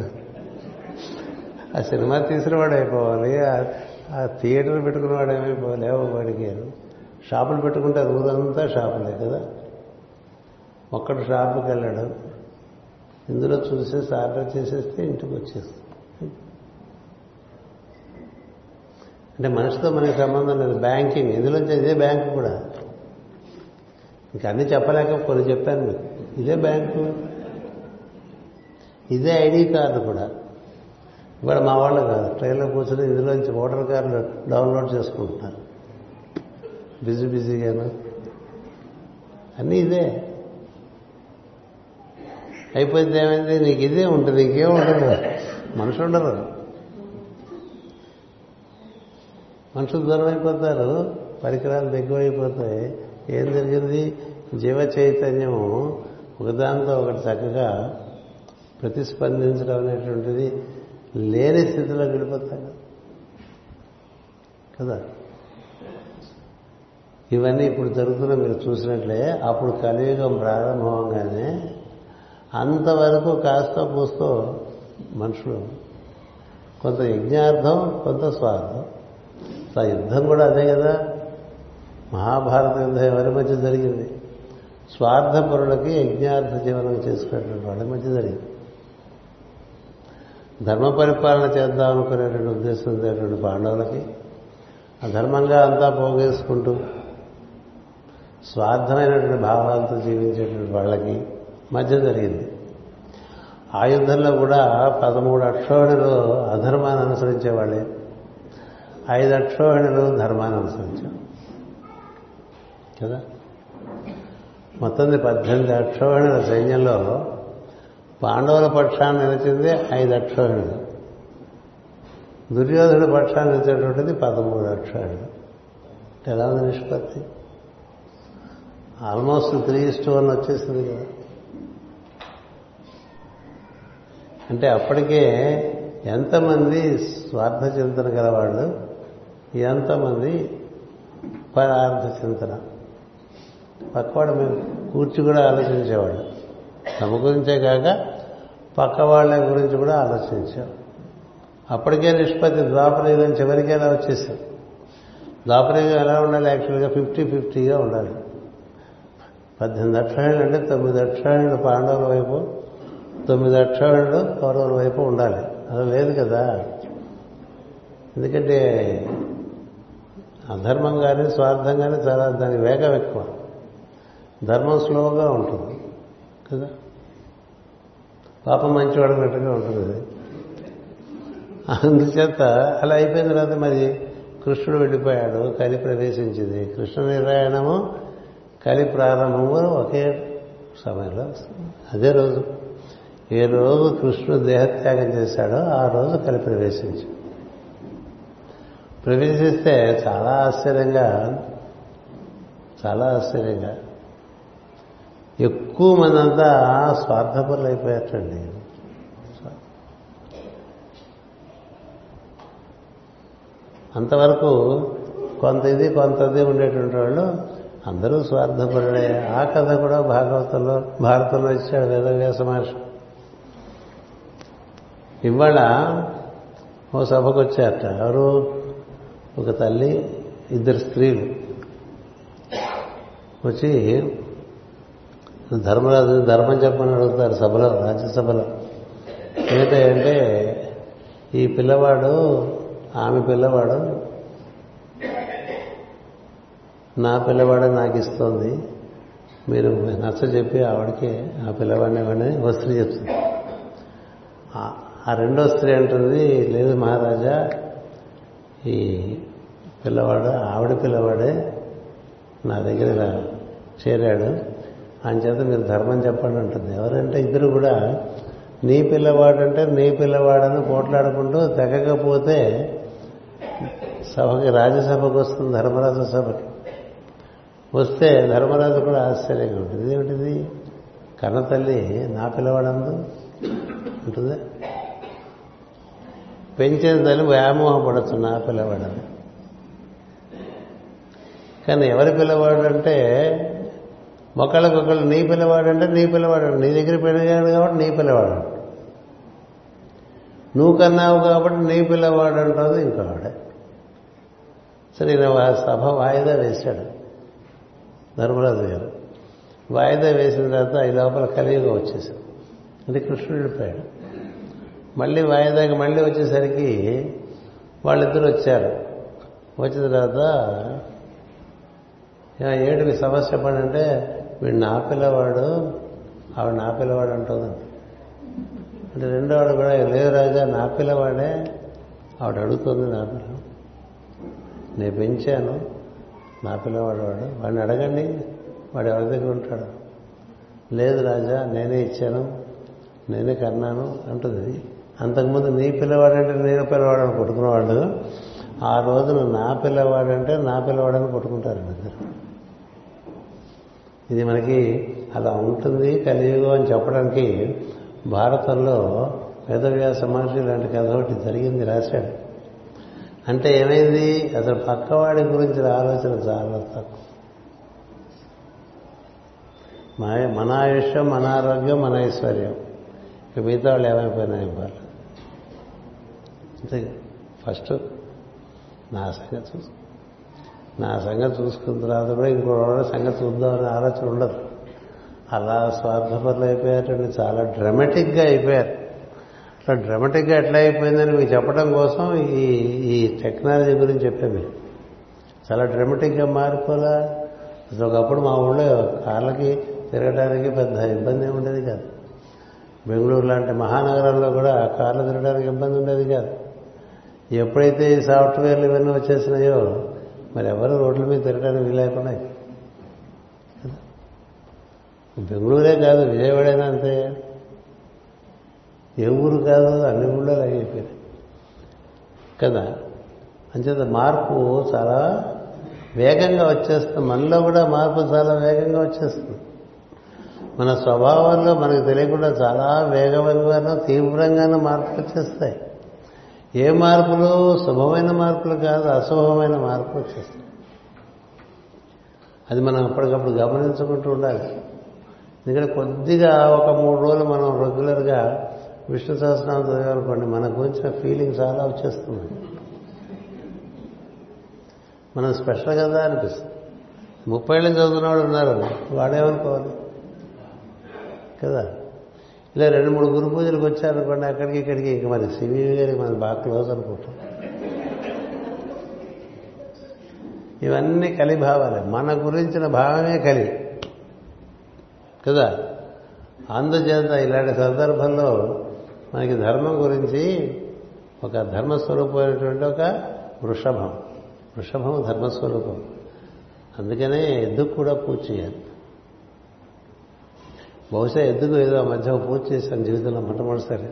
ఆ సినిమా తీసిన వాడు అయిపోవాలి. ఆ థియేటర్ పెట్టుకున్నవాడు ఏమైపోవాలి ఏవో వాడికి. షాపులు పెట్టుకుంటే ఊరంతా షాపులే కదా. ఒక్కడు షాపుకి వెళ్ళాడు ఇందులో చూసేసి ఆర్డర్ చేసేస్తే ఇంటికి వచ్చేస్తుంది. అంటే మనిషితో మనకి సంబంధం లేదు బ్యాంకింగ్. ఇందులోంచి ఇదే బ్యాంకు కూడా. ఇంక అన్ని చెప్పలేక కొన్ని చెప్పాను మీకు. ఇదే బ్యాంకు. ఇదే ఐడి కార్డు కూడా. ఇవాళ మా వాళ్ళు కాదు ట్రైన్లో కూర్చొని ఇందులోంచి ఓటర్ కార్డులు డౌన్లోడ్ చేసుకుంటున్నారు. బిజీ బిజీగాను. అన్నీ ఇదే. అయిపోతే ఏమైంది? నీకు ఇదే ఉంటుంది ఇంకేం ఉండదు. మనుషులు ఉండరు. మనుషులు దూరం అయిపోతారు పరికరాలు దగ్గరైపోతాయి ఏం జరిగింది? జీవ చైతన్యము ఒకదానితో ఒకటి చక్కగా ప్రతిస్పందించడం అనేటువంటిది లేని స్థితిలో వెళ్ళిపోతాడు కదా? ఇవన్నీ ఇప్పుడు జరుగుతున్న మీరు చూసినట్లే అప్పుడు కలియుగం ప్రారంభంగానే అంతవరకు కాస్త పూస్తూ మనుషులు. కొంత యజ్ఞార్థం కొంత స్వార్థం. ఆ యుద్ధం కూడా అదే కదా. మహాభారత యుద్ధం ఎవరి మధ్య జరిగింది? స్వార్థపరులకి యజ్ఞార్థ జీవనం చేసుకునేటువంటి వాళ్ళ మధ్య జరిగింది. ధర్మ పరిపాలన చేద్దాం అనుకునేటువంటి ఉద్దేశం ఉండేటువంటి పాండవులకి అధర్మంగా అంతా పోగేసుకుంటూ స్వార్థమైనటువంటి భావాలతో జీవించేటువంటి వాళ్ళకి మధ్య జరిగింది. ఆ యుద్ధంలో కూడా పదమూడు అక్షోహిణులు అధర్మాన్ని అనుసరించేవాళ్ళే. ఐదు అక్షోహిణులు ధర్మాన్ని అనుసరించారు. కదా? మొత్తం పద్దెనిమిది అక్షోహిణుల సైన్యంలో పాండవుల పక్షాన్ని నిలిచింది ఐదు అక్షోహిణులు దుర్యోధన పక్షాన్ని నిలిచేటువంటిది పదమూడు అక్షోహిణులు ఎలా ఉంది నిష్పత్తి? ఆల్మోస్ట్ త్రీ ఇస్టు వన్ వచ్చేసింది కదా. అంటే అప్పటికే ఎంతమంది స్వార్థ చింతన గలవాళ్ళు ఎంతమంది పరార్థ చింతన. పక్కవాడు మేము కూర్చి కూడా ఆలోచించేవాళ్ళు. తమ గురించే కాక పక్క వాళ్ళ గురించి కూడా ఆలోచించాం అప్పటికే నిష్పత్తి ద్వాపరయుగం చివరికి ఎలా వచ్చేసాం ద్వాపరయుగం ఎలా ఉండాలి? యాక్చువల్గా ఫిఫ్టీ ఫిఫ్టీగా ఉండాలి. పద్దెనిమిది అక్షరాలు అంటే తొమ్మిది అక్షరాలు పాండవుల వైపు తొమ్మిది అక్షరాలు కౌరవుల వైపు ఉండాలి. అలా లేదు కదా. ఎందుకంటే అధర్మం కానీ స్వార్థం కానీ చాలా దాని వేగం ఎక్కువ. ధర్మం స్లోగా ఉంటుంది కదా. పాపం మంచివాడు అన్నట్టుగా ఉంటుంది అందుచేత అలా అయిపోయిన తర్వాత మరి కృష్ణుడు వెళ్ళిపోయాడు కలి ప్రవేశించింది. కృష్ణ నిర్యాణము కలి ప్రారంభము ఒకే సమయంలో అదే రోజు. ఏ రోజు కృష్ణుడు దేహత్యాగం చేశాడో ఆ రోజు కలి ప్రవేశించాడు ప్రవేశిస్తే చాలా ఆశ్చర్యంగా చాలా ఆశ్చర్యంగా. ఎక్కువ మందంతా స్వార్థపరులు అయిపోయారండి అంతవరకు కొంత ఇది కొంత ఇది ఉండేటువంటి వాళ్ళు అందరూ స్వార్థపరుడే ఆ కథ కూడా భాగవతంలో భారతంలో ఇచ్చాడు వేదవ్యాస మహర్షి. ఇవాళ ఓ సభకు వచ్చారట ఎవరు? ఒక తల్లి ఇద్దరు స్త్రీలు. వచ్చి ధర్మరాజు ధర్మం చెప్పని అడుగుతారు సభలో రాజ్యసభలో. ఏంటంటే ఈ పిల్లవాడు ఆమె పిల్లవాడు నా పిల్లవాడు నాకు ఇస్తోంది. మీరు నచ్చ చెప్పి ఆవిడకి ఆ పిల్లవాడిని ఇవ్వండి ఓ చెప్తుంది ఆ రెండో స్త్రీ అంటుంది లేదు మహారాజా ఈ పిల్లవాడు ఆవిడ పిల్లవాడే నా దగ్గర ఇలా చేరాడు చేత మీరు ధర్మం చెప్పండి అంటుంది. ఎవరంటే ఇద్దరు కూడా నీ పిల్లవాడంటే నీ పిల్లవాడని పోట్లాడుకుంటూ తెగకపోతే సభకి రాజ్యసభకు వస్తుంది ధర్మరాజు సభకి. వస్తే ధర్మరాజు కూడా ఆశ్చర్యంగా ఉంటుంది. ఏమిటిది కన్నతల్లి నా పిల్లవాడందు? ఉంటుంది పెంచిన తల్లి వ్యామోహపడచ్చు నా పిల్లవాడని కానీ ఎవరి పిల్లవాడు అంటే ఒకళ్ళకొకళ్ళు నీ పిల్లవాడంటే నీ పిల్లవాడు నీ దగ్గర పెరిగాడు కాబట్టి నీ పిల్లవాడు. నువ్వు కన్నావు కాబట్టి నీ పిల్లవాడు అంటుంది ఇంకోవాడే. సరే సభ వాయిదా వేశాడు. ధర్మరాజు గారు. వాయిదా వేసిన తర్వాత ఈ లోపల కలియుగం వచ్చేసాడు అంటే కృష్ణుడు వెళ్ళిపోయాడు. మళ్ళీ వాయిదాకి మళ్ళీ వచ్చేసరికి వాళ్ళిద్దరు వచ్చారు. వచ్చిన తర్వాత ఏడు మీ సమస్య చెప్పండి అంటే వీడు నా పిల్లవాడు ఆవిడ నా పిల్లవాడు అంటుంది. అంటే రెండోవాడు కూడా లేదు రాజా నా పిల్లవాడే ఆవిడ అడుగుతుంది నా పిల్ల. నేను పెంచాను నా పిల్లవాడు వాడు. వాడిని అడగండి వాడు ఎవరి దగ్గర ఉంటాడు? లేదు రాజా నేనే ఇచ్చాను నేనే కన్నాను అంటుంది. అంతకుముందు నీ పిల్లవాడంటే నేను పిల్లవాడని కొట్టుకునేవాళ్ళు. ఆ రోజున నా పిల్లవాడంటే నా పిల్లవాడని కొట్టుకుంటారండి అందరు ఇది మనకి అలా ఉంటుంది కలియుగం అని చెప్పడానికి భారతంలో వేదవ్యాస మహర్షి లాంటి కథ ఒకటి జరిగింది రాశాడు. అంటే ఏమైంది? అసలు పక్కవాడి గురించి ఆలోచన చాలా తక్కువ. మన ఆయుష్యం మన ఆరోగ్యం మన ఐశ్వర్యం. ఇక మిగతా వాళ్ళు ఏమైపోయినాయి ఇవ్వాలి అంతే ఫస్ట్ నా సంగతి చూసు. నా సంగతి చూసుకున్న తర్వాత కూడా ఇంకోటి సంగతి చూద్దామనే ఆలోచన ఉండదు. అలా స్వార్థపరులు అయిపోయారండి చాలా డ్రమాటిక్గా అయిపోయారు. అట్లా డ్రమాటిక్గా ఎట్లా అయిపోయిందని మీకు చెప్పడం కోసం ఈ ఈ టెక్నాలజీ గురించి చెప్పాము చాలా డ్రమాటిక్గా మారిపోలా? అసలు ఒకప్పుడు మా ఊళ్ళో కార్లకి తిరగడానికి పెద్ద ఇబ్బంది ఉండేది కాదు. బెంగళూరు లాంటి మహానగరంలో కూడా కార్లు తిరగడానికి ఇబ్బంది ఉండేది కాదు. ఎప్పుడైతే ఈ సాఫ్ట్వేర్లు ఇవన్నీ వచ్చేసినాయో మరి ఎవరు రోడ్ల మీద తిరగడానికి వీలేకుండా బెంగళూరే కాదు విజయవాడైనా అంతే. ఏ ఊరు కాదు అన్ని ఊళ్ళో అయిపోయినాయి. కదా? అంచేత మార్పు చాలా వేగంగా వచ్చేస్తుంది. మనలో కూడా మార్పు చాలా వేగంగా వచ్చేస్తుంది. మన స్వభావంలో మనకు తెలియకుండా చాలా వేగవంగానూ తీవ్రంగానూ మార్పు వచ్చేస్తాయి. ఏ మార్పులు శుభమైన మార్పులు కాదు అశుభమైన మార్పులు వచ్చేస్తాయి. అది మనం అప్పటికప్పుడు గమనించుకుంటూ ఉండాలి. ఎందుకంటే కొద్దిగా ఒక మూడు రోజులు మనం రెగ్యులర్గా విష్ణు సహస్రనామం చదివాలనుకోండి మన గురించిన ఫీలింగ్ చాలా వచ్చేస్తుంది. మనం స్పెషల్ కదా అనిపిస్తుంది. ముప్పై ఏళ్ళు చదువుకున్నవాడు ఉన్నారు వాడేమనుకోవాలి? కదా? ఇలా రెండు మూడు గురు పూజలకు వచ్చారనుకోండి అక్కడికి ఇక్కడికి ఇంక మరి సివి గారికి మనకి బాగా క్లోజ్ అనుకుంటాం. ఇవన్నీ కలి భావాలే. మన గురించిన భావమే కలి. కదా? అందుచేత ఇలాంటి సందర్భంలో మనకి ధర్మం గురించి ఒక ధర్మస్వరూపమైనటువంటి ఒక వృషభం. వృషభం ధర్మస్వరూపం. అందుకనే ఎద్దుకు కూడా పూజ చేయాలి? బహుశా ఎద్దుకు ఏదో మధ్య పూజ చేశాను జీవితంలో మొట్టమొదటిసారి.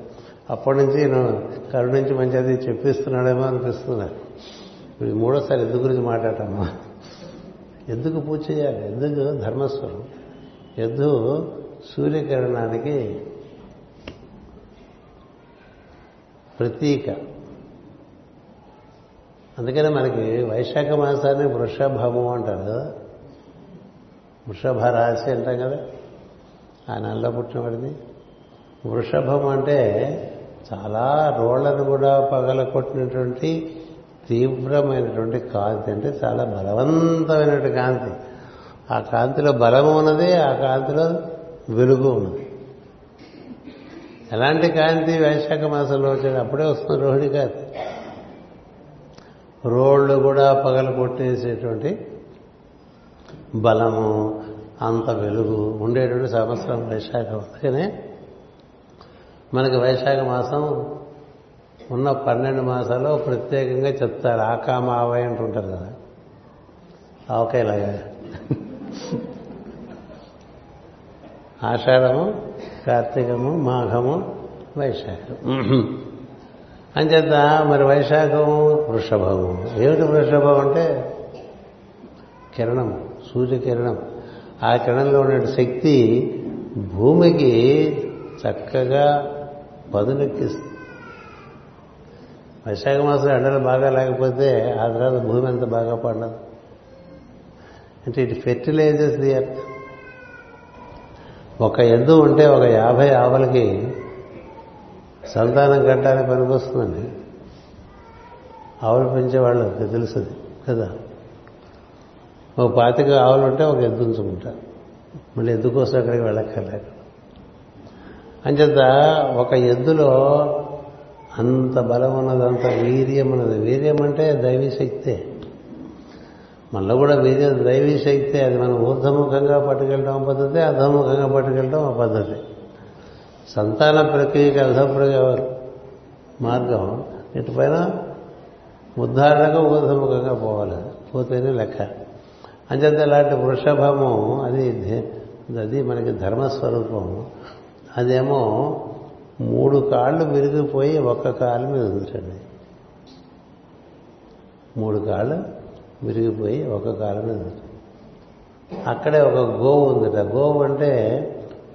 అప్పటి నుంచి నేను కరుణ నుంచి మంచి అది చెప్పిస్తున్నాడేమో అనిపిస్తుంది. ఇప్పుడు మూడోసారి ఎద్దు గురించి మాట్లాడటమ్మా ఎందుకు పూజ చేయాలి? ఎందుకు ధర్మస్వరం? ఎద్దు సూర్యకిరణానికి ప్రతీక? అందుకనే మనకి వైశాఖ మాసాన్ని వృషభము అంటారు. వృషభ రాశి అంటాం కదా? ఆ నెలలో పుట్టినవాడిని. వృషభం అంటే చాలా రోళ్ళను కూడా పగల కొట్టినటువంటి తీవ్రమైనటువంటి కాంతి అంటే చాలా బలవంతమైనటువంటి కాంతి. ఆ కాంతిలో బలము ఉన్నది ఆ కాంతిలో వెలుగు ఉన్నది. ఎలాంటి కాంతి వైశాఖ మాసంలో వచ్చాడు? అప్పుడే వస్తుంది రోహిణి కాంతి రోళ్ళు కూడా పగల కొట్టేసేటువంటి బలము అంత వెలుగు. ఉండేటువంటి సంవత్సరం వైశాఖం. అందుకనే మనకి వైశాఖ మాసం ఉన్న పన్నెండు మాసాల్లో ప్రత్యేకంగా చెప్తారు. ఆకామావై అంటుంటారు కదా. ఆవకాయలాగా. ఆషాఢము కార్తీకము మాఘము వైశాఖం. అంచేత మరి వైశాఖము వృషభము. ఏమిటి వృషభం అంటే కిరణం సూర్యకిరణం. ఆ కిరణంలో ఉన్న శక్తి భూమికి చక్కగా పదునెక్కిస్తుంది. వైశాఖ మాసం ఎండలు బాగా లేకపోతే ఆ తర్వాత భూమి ఎంత బాగా పండదు. అంటే ఇట్ ఫెర్టిలైజర్స్ ది ఎర్త్ ఒక ఎద్దు ఉంటే ఒక యాభై ఆవులకి సంతానం కట్టడానికి పనికొస్తుందండి. ఆవులు పెంచేవాళ్ళు తెలుసుది కదా? ఒక పాతిక ఆవులు ఉంటే ఒక ఎద్దు ఉంచుకుంటారు మళ్ళీ ఎద్దు కోసం అక్కడికి వెళ్ళక్కర్లేక అంచేత ఒక ఎద్దులో అంత బలం ఉన్నది అంత వీర్యం ఉన్నది. వీర్యం అంటే దైవీ శక్తే మనలో కూడా వీర్యం దైవీ శక్తే అది మనం ఊర్ధముఖంగా పట్టుకెళ్ళడం పద్ధతి అధముఖంగా పట్టుకెళ్ళడం ఒక పద్ధతి సంతాన ప్రక్రియకి అధప్రయ మార్గం. ఇటుపైన ఉద్ధారణగా ఊర్ధముఖంగా పోవాలి. పోతేనే లెక్క. అంచేత ఇలాంటి వృషభము అది అది మనకి ధర్మస్వరూపం. అదేమో మూడు కాళ్ళు విరిగిపోయి ఒక్క కాలు మీద ఉంచండి. మూడు కాళ్ళు విరిగిపోయి ఒక కాలు మీద అక్కడే ఒక గోవు ఉందట. గోవు అంటే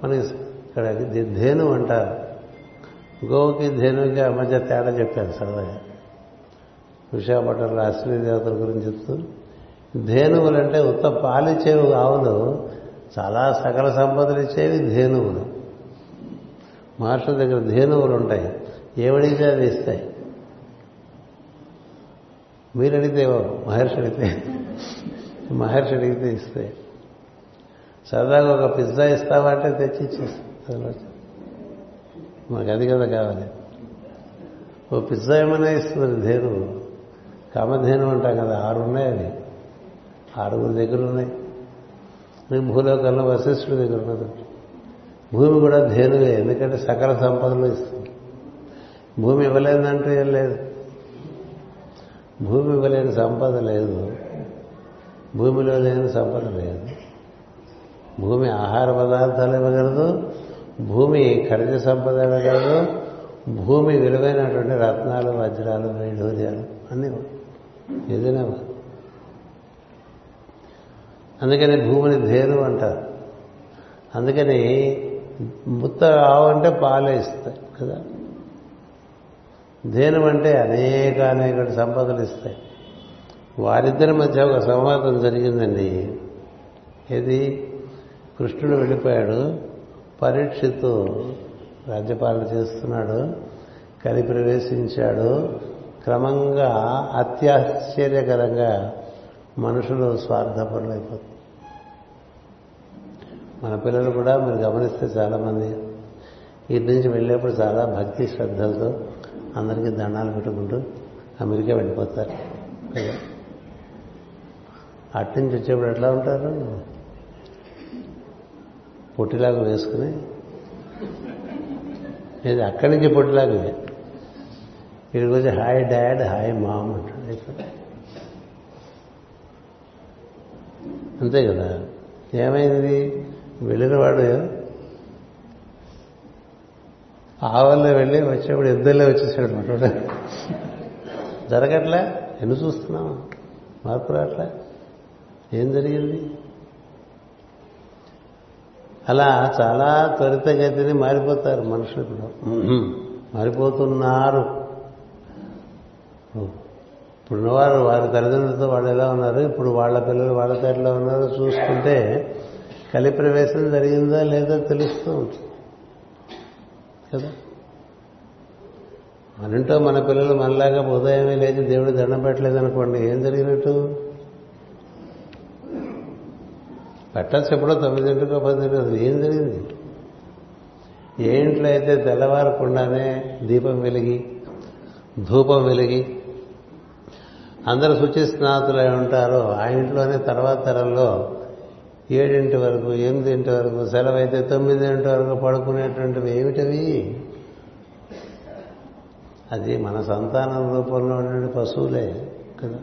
మనకి ఇక్కడ ధేను అంటారు. గోవుకి ధేనుకి మధ్య తేడా చెప్పాను సరదాగా. విశాఖపట్నం రాష్ట్రీయ దేవతల గురించి చెప్తూ ధేనువులంటే ఉత్త పాలిచ్చేవి ఆవులు చాలా సకల సంపదలు ఇచ్చేవి ధేనువులు. మహర్షుల దగ్గర ధేనువులు ఉంటాయి. ఏమడిగితే అది ఇస్తాయి. మీరు అడిగితే మహర్షి అడిగితే. మహర్షి అడిగితే ఇస్తాయి. సరదాగా ఒక పిజ్జా ఇస్తావా అంటే తెచ్చి ఇచ్చేస్తాను మాకు అది కదా కావాలి. ఓ పిజ్జా ఏమైనా ఇస్తుంది ధేను కామధేను అంటాం కదా ఆరు ఉన్నాయి అవి. ఆరుగురు దగ్గర ఉన్నాయి భూలోకంలో వశిష్ఠుడి దగ్గర ఉన్నది భూమి కూడా ధేనువే ఎందుకంటే సకల సంపదలు ఇస్తుంది. భూమి ఇవ్వలేదంటూ ఏం లేదు. భూమి ఇవ్వలేని సంపద లేదు. భూమిలో లేని సంపద లేదు. భూమి ఆహార పదార్థాలు ఇవ్వగలదు. భూమి ఖనిజ సంపద ఇవ్వగలదు. భూమి విలువైనటువంటి రత్నాలు వజ్రాలు వైఢూర్యాలు అన్నీ ఏదైనా అందుకని భూమిని ధేను అంటారు. అందుకని ముత్త ఆవు అంటే పాలే ఇస్తాయి కదా? ధేను అంటే అనేక అనేక సంపదలు ఇస్తాయి. వారిద్దరి మధ్య ఒక సంవాదం జరిగిందండి. ఇది కృష్ణుడు వెళ్ళిపోయాడు పరీక్షిత్తు రాజ్యపాలన చేస్తున్నాడు కలి ప్రవేశించాడు క్రమంగా అత్యాశ్చర్యకరంగా మనుషులు స్వార్థపరులైపోతారు మన పిల్లలు కూడా మీరు గమనిస్తే చాలామంది ఇటు నుంచి వెళ్ళేప్పుడు చాలా భక్తి శ్రద్ధలతో అందరికీ దండాలు పెట్టుకుంటూ అమెరికా వెళ్ళిపోతారు. కదా? అటు నుంచి వచ్చేప్పుడు ఎట్లా ఉంటారు? పొట్టిలాగా వేసుకుని. ఇది అక్కడి నుంచి పొట్టిలాగా ఇక్కడికి వచ్చి హాయ్ డాడ్ హాయ్ మామ్ అంటాడు అంతే కదా. ఏమైంది? వెళ్ళిన వాడు ఆవల్లో వెళ్ళి వచ్చేప్పుడు ఇద్దరులే వచ్చేసాడు అనమాట జరగట్లే? ఎన్ని చూస్తున్నాం మార్పు రాట్లే ఏం జరిగింది? అలా చాలా త్వరితగతిని మారిపోతారు మనుషులు కూడా. మారిపోతున్నారు. ఇప్పుడున్నవారు వారి తల్లిదండ్రులతో వాళ్ళు ఎలా ఉన్నారు? ఇప్పుడు వాళ్ళ పిల్లలు వాళ్ళ తల్లిలో ఉన్నారో చూసుకుంటే కలి ప్రవేశం జరిగిందా లేదా తెలుస్తూ ఉంటుంది. కదా? మనంటో మన పిల్లలు మనలాగా ఉదయమే లేచి దేవుడు దండం పెట్టలేదు అనుకోండి ఏం జరిగినట్టు? పెట్టచ్చు ఎప్పుడో తొమ్మిదింటికో పదింటికో అసలు ఏం జరిగింది? ఏ ఇంట్లో అయితే తెల్లవారకుండానే దీపం వెలిగి ధూపం వెలిగి అందరూ శుచి స్నాతులై ఉంటారో. ఆ ఇంట్లోనే తర్వాత తరంలో ఏడింటి వరకు ఎనిమిదింటి వరకు సెలవు అయితే తొమ్మిదింటి వరకు పడుకునేటువంటివి ఏమిటవి? అది మన సంతానం రూపంలో ఉండే పశువులే కదా.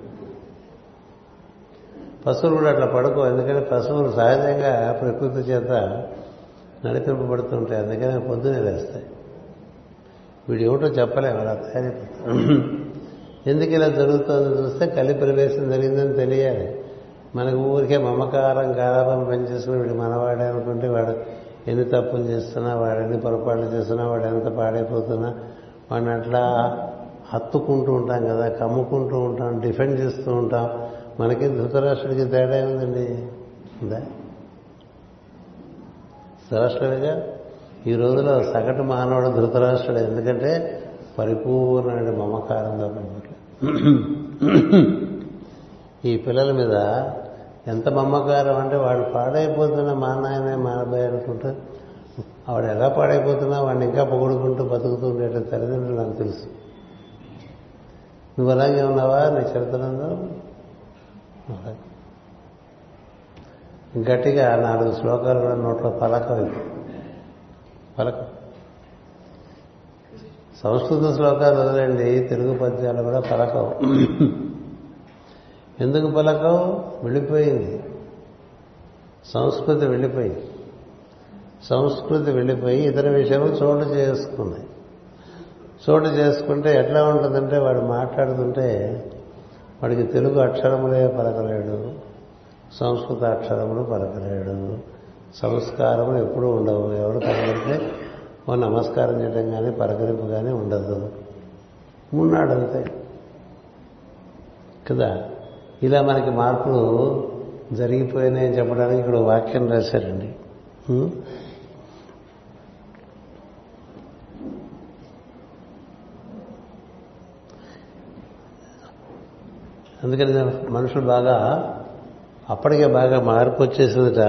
పశువులు కూడా అట్లా పడుకో ఎందుకంటే పశువులు సహజంగా ప్రకృతి చేత నడిపింపబడుతుంటాయి. అందుకని పొద్దునే లేస్తాయి. వీడు ఏమిటో చెప్పలేము అలా తయారైపోతారు ఎందుకు ఇలా జరుగుతుందో చూస్తే కలి ప్రవేశం జరిగిందని తెలియాలి. మనకు ఊరికే మమకారం గారాపం పనిచేసుకుని వీడు మనవాడే అనుకుంటే వాడు ఎన్ని తప్పులు చేస్తున్నా వాడు ఎన్ని పొరపాట్లు చేస్తున్నా వాడు ఎంత పాడైపోతున్నా వాడిని అట్లా హత్తుకుంటూ ఉంటాం కదా కమ్ముకుంటూ ఉంటాం డిఫెండ్ చేస్తూ ఉంటాం. మనకి ధృతరాష్ట్రుడికి తేడా ఉందండి ఉందా? ధృతరాష్ట్రుడిగా? ఈ రోజులో సగటు మానవుడు ధృతరాష్ట్రుడు ఎందుకంటే పరిపూర్ణమైన మమకారంతో పడినట్లు ఈ పిల్లల మీద ఎంత మమ్మకారం అంటే వాడు పాడైపోతున్న మా నాయనే మానబాయ్ అనుకుంటూ. ఆవిడ ఎలా పాడైపోతున్నా వాడిని ఇంకా పొగుడుకుంటూ బతుకుతూ ఉండేట తల్లిదండ్రులు నాకు తెలుసు. నువ్వు అలాగే ఉన్నావా? నీ చరిత్రలో? గట్టిగా నాలుగు శ్లోకాలు కూడా నోట్లో పలక పలక సంస్కృత శ్లోకాలు వదిలేండి తెలుగు పద్యాలు కూడా పలకవు. ఎందుకు పలకం వెళ్ళిపోయింది. సంస్కృతి వెళ్ళిపోయింది. సంస్కృతి వెళ్ళిపోయి ఇతర విషయాలు చోటు చేసుకున్నాయి చోటు చేసుకుంటే ఎట్లా ఉంటుందంటే వాడు మాట్లాడుతుంటే వాడికి తెలుగు అక్షరములే పలకలేడు సంస్కృత అక్షరములు పలకలేడు సంస్కారములు ఎప్పుడూ ఉండవు. ఎవరు పలకలితే ఓ నమస్కారం చేయడం కానీ పరకరింపు కానీ ఉండదు. మున్నాడు అంతే కదా? ఇలా మనకి మార్పులు జరిగిపోయినాయని చెప్పడానికి ఇక్కడ వాక్యం రాశారండి. అందుకని మనుషులు బాగా అప్పటికే బాగా మార్పు వచ్చేసిందట.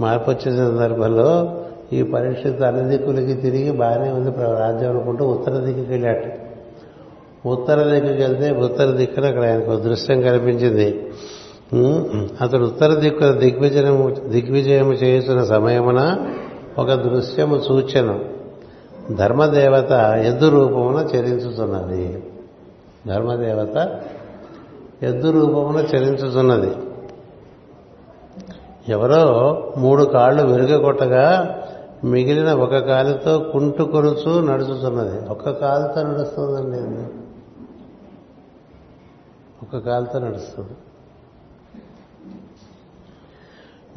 మార్పు వచ్చేసిన సందర్భంలో ఈ పరీక్షకు అన్ని దిక్కులకి తిరిగి బాగానే ఉంది రాజ్యం అనుకుంటూ ఉత్తర దిక్కుకి వెళ్ళాట ఉత్తర దిక్కుకి వెళ్తే ఉత్తర దిక్కున అక్కడ ఆయనకు ఒక దృశ్యం కనిపించింది. అతడు ఉత్తర దిక్కు దిగ్విజయము దిగ్విజయము చేస్తున్న సమయమున ఒక దృశ్యము సూచన. ధర్మదేవత ఎద్దు రూపమున చరించుతున్నది ధర్మదేవత ఎద్దు రూపమున చరించుతున్నది ఎవరో మూడు కాళ్ళు విరుగకొట్టగా మిగిలిన ఒక కాలుతో కుంటు కొరుచు నడుచుతున్నది. ఒక కాలుతో నడుస్తుందండి ఒక కాలుతో నడుస్తుంది.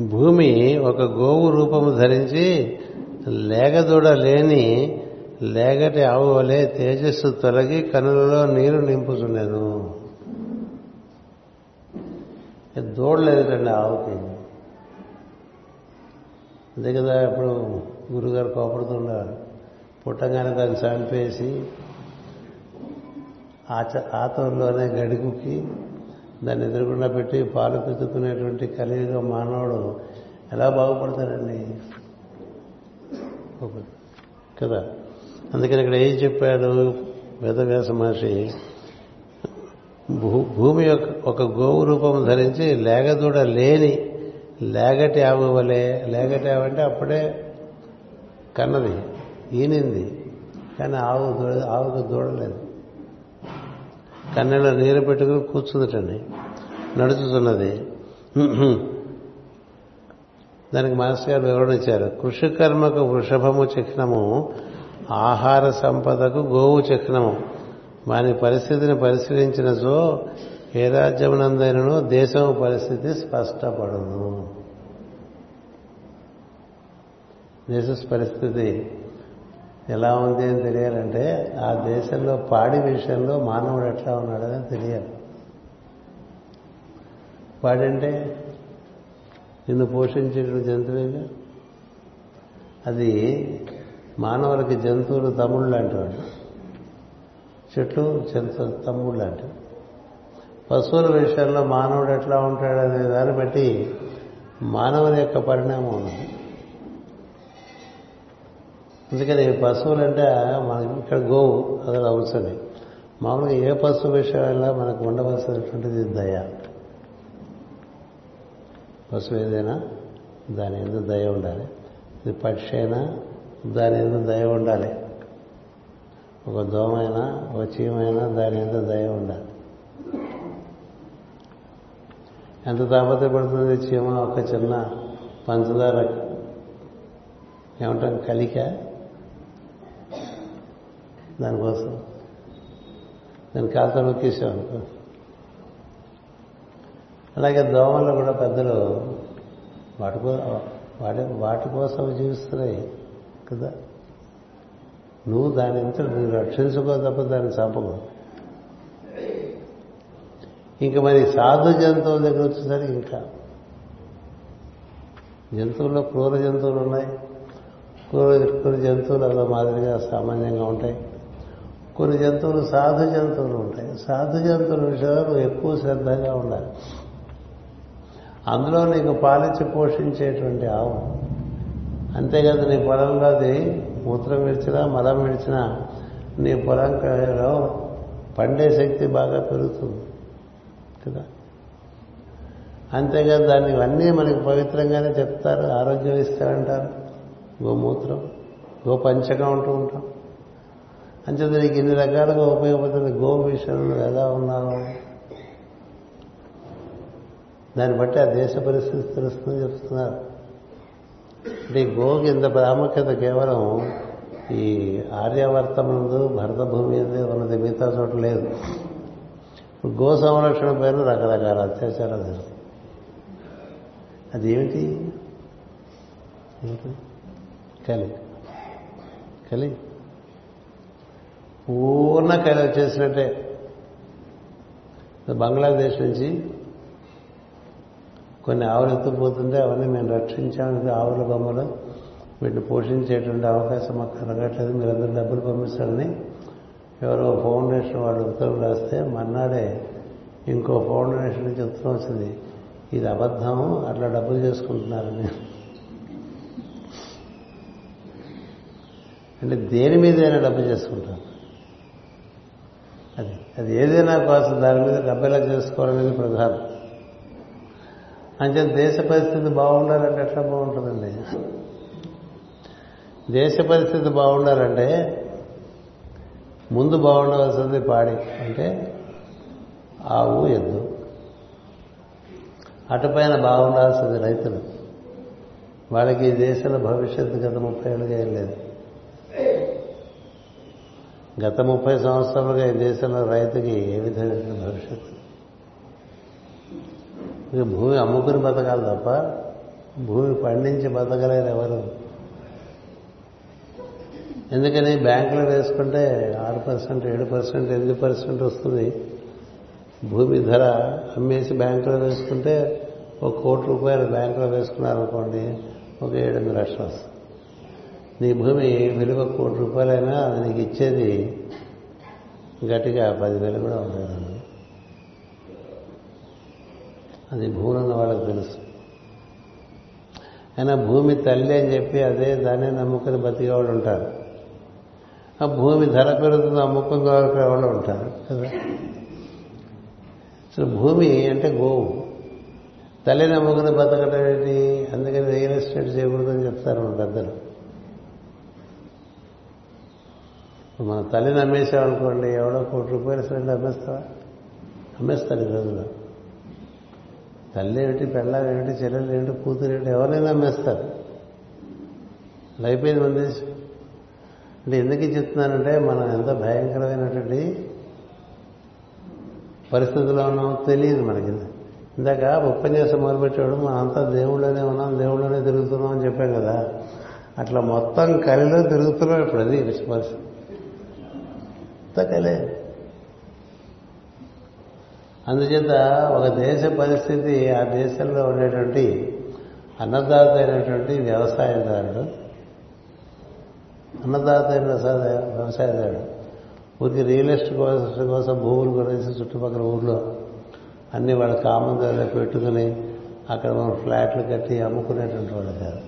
భూమి ఒక గోవు రూపము ధరించి లేగదూడ లేని లేగటి ఆవు వలె తేజస్సు తొలగి కనులలో నీరు నింపుచున్నాను దూడలేదండి ఆవుకి. అంతే కదా ఇప్పుడు గురుగారు కోపడుతుండేవారు పుట్టగానే దాన్ని చంపేసి ఆచ ఆతోర్లోనే గడుగుకి దాన్ని ఎదురుకుండా పెట్టి పాలు పెంచుకునేటువంటి కలియుగ మానవుడు ఎలా బాగుపడతాడండి? కదా? అందుకని ఇక్కడ ఏం చెప్పాడు వేదవ్యాస మహర్షి? భూ భూమి యొక్క ఒక గోవు రూపం ధరించి లేగదూడ లేని లేగటి ఆవు వలె లేగటి ఆవు అంటే అప్పుడే కన్నది. ఈనింది కానీ ఆవు దూడ ఆవుకు దూడలేదు. కన్నెలో నీరు పెట్టుకుని కూర్చుందటండి. నడుచుతున్నది. దానికి మాస్టర్ గారు వివరణ ఇచ్చారు. కృషికర్మకు వృషభము చిహ్నము ఆహార సంపదకు గోవు చిహ్నము. వాని పరిస్థితిని పరిశీలించినచో ఏ రాజ్యమునందైనను దేశము పరిస్థితి స్పష్టపడును. దేశ పరిస్థితి ఎలా ఉంది అని తెలియాలంటే ఆ దేశంలో పాడి విషయంలో మానవుడు ఎట్లా ఉన్నాడని తెలియాలి. పాడంటే నిన్ను పోషించేటువంటి జంతువేగా అది మానవులకి జంతువులు తమ్ముళ్ళు లాంటివాడు. చెట్లు జంతు తమ్ముడు లాంటివి. పశువుల విషయంలో మానవుడు ఎట్లా ఉంటాడనే దాన్ని బట్టి మానవుని యొక్క పరిణామం ఉన్నది. అందుకని పశువులు అంటే మనకి ఇక్కడ గోవు అది అవసరం మామూలుగా ఏ పశువు విషయంలో మనకు ఉండవలసినటువంటిది దయ. పశువు ఏదైనా దాని ఎందుకు దయ ఉండాలి. ఇది పక్షి అయినా దాని ఎందుకు దయ ఉండాలి. ఒక దోమైనా ఒక చీమైనా దాని ఎందుకు దయ ఉండాలి. ఎంత తాపత్రపడుతుంది చీమ ఒక చిన్న పంచదార ఏమంటాం కలిక? దానికోసం దాని కాలుతో నొక్కేసాం అనుకో అలాగే దోమలు కూడా పెద్దలు వాటి వాటి వాటి కోసం జీవిస్తున్నాయి కదా. నువ్వు దాని ఎంత నువ్వు రక్షించుకో తప్ప దాన్ని చంపకు. ఇంకా మరి సాధు జంతువుల దగ్గర వచ్చేసరికి ఇంకా. జంతువుల్లో క్రూర జంతువులు ఉన్నాయి. క్రూర క్రూర జంతువులు అదో మాదిరిగా సామాన్యంగా ఉంటాయి. కొన్ని జంతువులు సాధు జంతువులు ఉంటాయి. సాధు జంతువుల విషయంలో నువ్వు ఎక్కువ శ్రద్ధగా ఉండాలి. అందులో నీకు పాలించి పోషించేటువంటి ఆవు. అంతేకాదు నీ పొలంలో అది మూత్రం విడిచినా మలం విడిచినా నీ పొలంలో పండే శక్తి బాగా పెరుగుతుంది. కదా? అంతేకాదు దాన్ని అన్నీ మనకి పవిత్రంగానే చెప్తారు. ఆరోగ్యం ఇస్తారంటారు. గోమూత్రం గోపంచకం అంటూ ఉంటాం. అంచేత నీకు ఇన్ని రకాలుగా ఉపయోగపడుతుంది. గో విషయంలో ఎలా ఉన్నావు దాన్ని బట్టి ఆ దేశ పరిస్థితి తెలుస్తుందని చెప్తున్నారు. అంటే గోకి ఇంత ప్రాముఖ్యత కేవలం ఈ ఆర్యవర్తముందు భరత భూమి మీద ఉన్నది మిగతా చోట లేదు. ఇప్పుడు గో సంరక్షణ పేరు రకరకాల అత్యాచారాలు జరుగుతాయి. అది ఏమిటి? కలి. కలి. పూర్ణ కలి వచ్చేసినట్టే బంగ్లాదేశ్ నుంచి కొన్ని ఆవులు ఎత్తుపోతుంటే అవన్నీ మేము రక్షించాము ఆవుల బొమ్మలు వీటిని పోషించేటువంటి అవకాశం మాకు కలగట్లేదు. మీరందరూ డబ్బులు పంపిస్తారని ఎవరో ఫౌండేషన్ వాళ్ళు ఉత్తరం రాస్తే మన్నాడే ఇంకో ఫౌండేషన్ నుంచి ఉత్తరం వచ్చింది ఇది అబద్ధం అట్లా డబ్బులు చేసుకుంటున్నారని అంటే దేని మీదైనా డబ్బు చేసుకుంటారు. అది. అది ఏదైనా కోసం దాని మీద డబ్బు ఎలా చేసుకోవాలనేది ప్రధానం. అంటే దేశ పరిస్థితి బాగుండాలంటే ఎట్లా బాగుంటుందండి? దేశ పరిస్థితి బాగుండాలంటే ముందు బాగుండవలసింది పాడి. అంటే ఆవు ఎద్దు. అటుపైన బాగుండాల్సింది రైతులు. వాళ్ళకి ఈ దేశంలో భవిష్యత్తు గత ముప్పై ఏళ్ళుగా ఏం లేదు. గత ముప్పై సంవత్సరాలుగా ఈ దేశంలో రైతుకి ఏ విధమైన భవిష్యత్తు? ఇక భూమి అమ్ముకుని బతకాలి తప్ప భూమి పండించి బతకలేరు ఎవరు. ఎందుకని బ్యాంకులో వేసుకుంటే ఆరు పర్సెంట్ ఏడు పర్సెంట్ ఎనిమిది పర్సెంట్ వస్తుంది. భూమి ధర అమ్మేసి బ్యాంకులో వేసుకుంటే ఒక కోటి రూపాయలు బ్యాంకులో వేసుకున్నారనుకోండి ఒక ఏడెనిమిది లక్షలు వస్తుంది. నీ భూమి విలువ కోటి రూపాయలైనా అది నీకు ఇచ్చేది గట్టిగా పదివేలు కూడా ఉండదు అది భూమి ఉన్న వాళ్ళకి తెలుసు. అయినా భూమి తల్లి అని చెప్పి అదే దాన్ని నమ్ముకుని బతికే వాళ్ళు ఉంటారు. ఆ భూమి ధర పెరుగుతుంది అమ్ముకుని దొరికే వాళ్ళు ఉంటారు కదా. అసలు భూమి అంటే గోవు. తల్లి నమ్ముకుని బతకడం ఏంటి? అందుకని రియల్ ఎస్టేట్ చేయకూడదని చెప్తారు మన పెద్దలు. మన తల్లిని అమ్మేసామనుకోండి ఎవడో కోటి రూపాయలు సరే అమ్మేస్తావా? అమ్మేస్తారు ఈ రోజులో తల్లి ఏమిటి పెళ్ళం ఏమిటి చెల్లెలు ఏమిటి కూతురు ఏమిటి ఎవరైనా అమ్మేస్తారు. అయిపోయింది మన దేశం. అంటే ఎందుకు చెప్తున్నానంటే మనం ఎంత భయంకరమైనటువంటి పరిస్థితిలో ఉన్నామో తెలియదు మనకి. ఇందాక ఉపన్యాసం మొదలుపెట్టాడు మనంతా దేవుళ్ళనే ఉన్నాం దేవుళ్ళనే తిరుగుతున్నాం అని చెప్పాం కదా. అట్లా మొత్తం కలిలో తిరుగుతున్నాం ఇప్పుడు అది పరిస్థితి. తగ్గలేదు అందుచేత ఒక దేశ పరిస్థితి ఆ దేశంలో ఉండేటువంటి అన్నదాత అయినటువంటి వ్యవసాయదారుడు అన్నదాత అయిన వ్యవసాయదారుడు ఊరికి రియల్ ఎస్టేట్ కోసం కోసం భూములు కొనేసి చుట్టుపక్కల ఊర్లో అన్ని వాళ్ళ కామన్ ధరలో పెట్టుకుని అక్కడ మనం ఫ్లాట్లు కట్టి అమ్ముకునేటువంటి వాళ్ళు కాదు.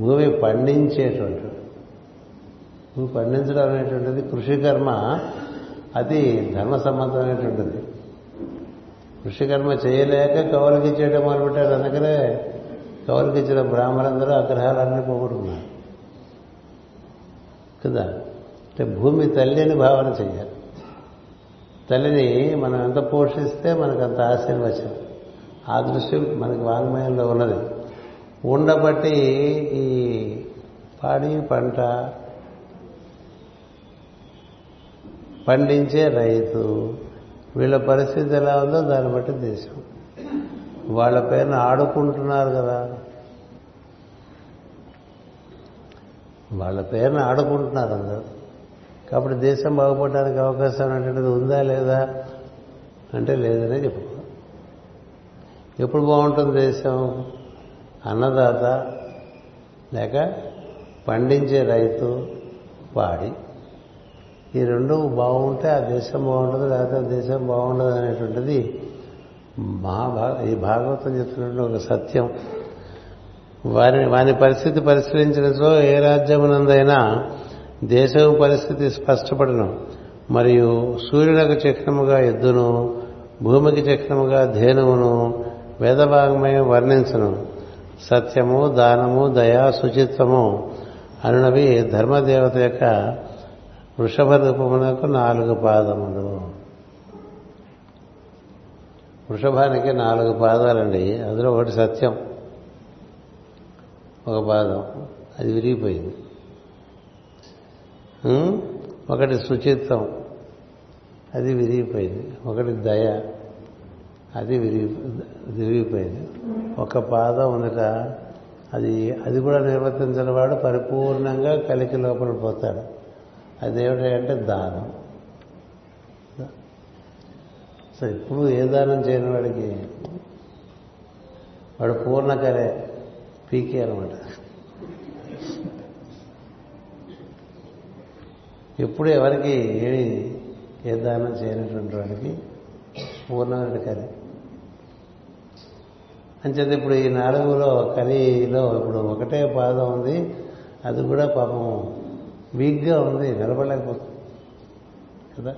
భూమి పండించేటువంటి నువ్వు పండించడం అనేటువంటిది కృషికర్మ అది ధర్మ సంబంధమైనటువంటిది కృషికర్మ చేయలేక కౌలుకి చేయడం మొదలుపెట్టారు. అందుకనే కౌలుకి ఇచ్చిన బ్రాహ్మణులందరూ అగ్రహాలన్నీ పోగొట్టుకున్నారు. కదా? అంటే భూమి తల్లి అని భావన చెయ్యాలి. తల్లిని మనం ఎంత పోషిస్తే మనకు అంత ఆశీర్వచనం. ఆ దృష్టి మనకి వాంగ్మయంలో ఉన్నది. ఉండబట్టి ఈ పాడి పంట పండించే రైతు వీళ్ళ పరిస్థితి ఎలా ఉందో దాన్ని బట్టి దేశం. వాళ్ళ పైన ఆడుకుంటున్నారు కదా. వాళ్ళ పేరున ఆడుకుంటున్నారు అందరూ. కాబట్టి దేశం బాగుపడడానికి అవకాశం అనేటువంటిది ఉందా లేదా అంటే లేదనే చెప్పు ఎప్పుడు బాగుంటుంది దేశం? అన్నదాత లేక పండించే రైతు పాడి ఈ రెండు బాగుంటే ఆ దేశం బాగుంటుంది లేకపోతే ఆ దేశం బాగుండదు అనేటువంటిది మహాభా ఈ భాగవతం చెప్తున్నటువంటి ఒక సత్యం. వారి పరిస్థితి పరిశీలించినచో ఏ రాజ్యమునందైనా దేశం పరిస్థితి స్పష్టపడను. మరియు సూర్యునకు చిహ్నముగా ఎద్దును భూమికి చిహ్నముగా ధేనువును వేదభాగమై వర్ణించను. సత్యము దానము దయా శుచిత్వము అనునవి ధర్మదేవత యొక్క వృషభ రూపమునకు నాలుగు పాదములు. వృషభానికి నాలుగు పాదాలండి. అందులో ఒకటి సత్యం. ఒక పాదం. అది విరిగిపోయింది. ఒకటి శుచిత్వం అది విరిగిపోయింది. ఒకటి దయ. అది విరిగి విరిగిపోయింది. ఒక పాదం ఉందట అది అది కూడా నిర్వర్తించిన వాడు పరిపూర్ణంగా కలికి లోపల పోతాడు. అదేమిటి అంటే దానం. సో ఇప్పుడు ఏ దానం చేయని వాడికి? వాడు పూర్ణకరే పీకే అనమాట ఎప్పుడు ఎవరికి ఏమి ఏ దానం చేయనటువంటి వాడికి పూర్ణమైన కలి అంచేది ఇప్పుడు ఈ నాలుగులో కలిలో ఇప్పుడు ఒకటే పాదం ఉంది అది కూడా పాపం వీక్గా ఉంది నిలబడలేకపోతుంది. కదా?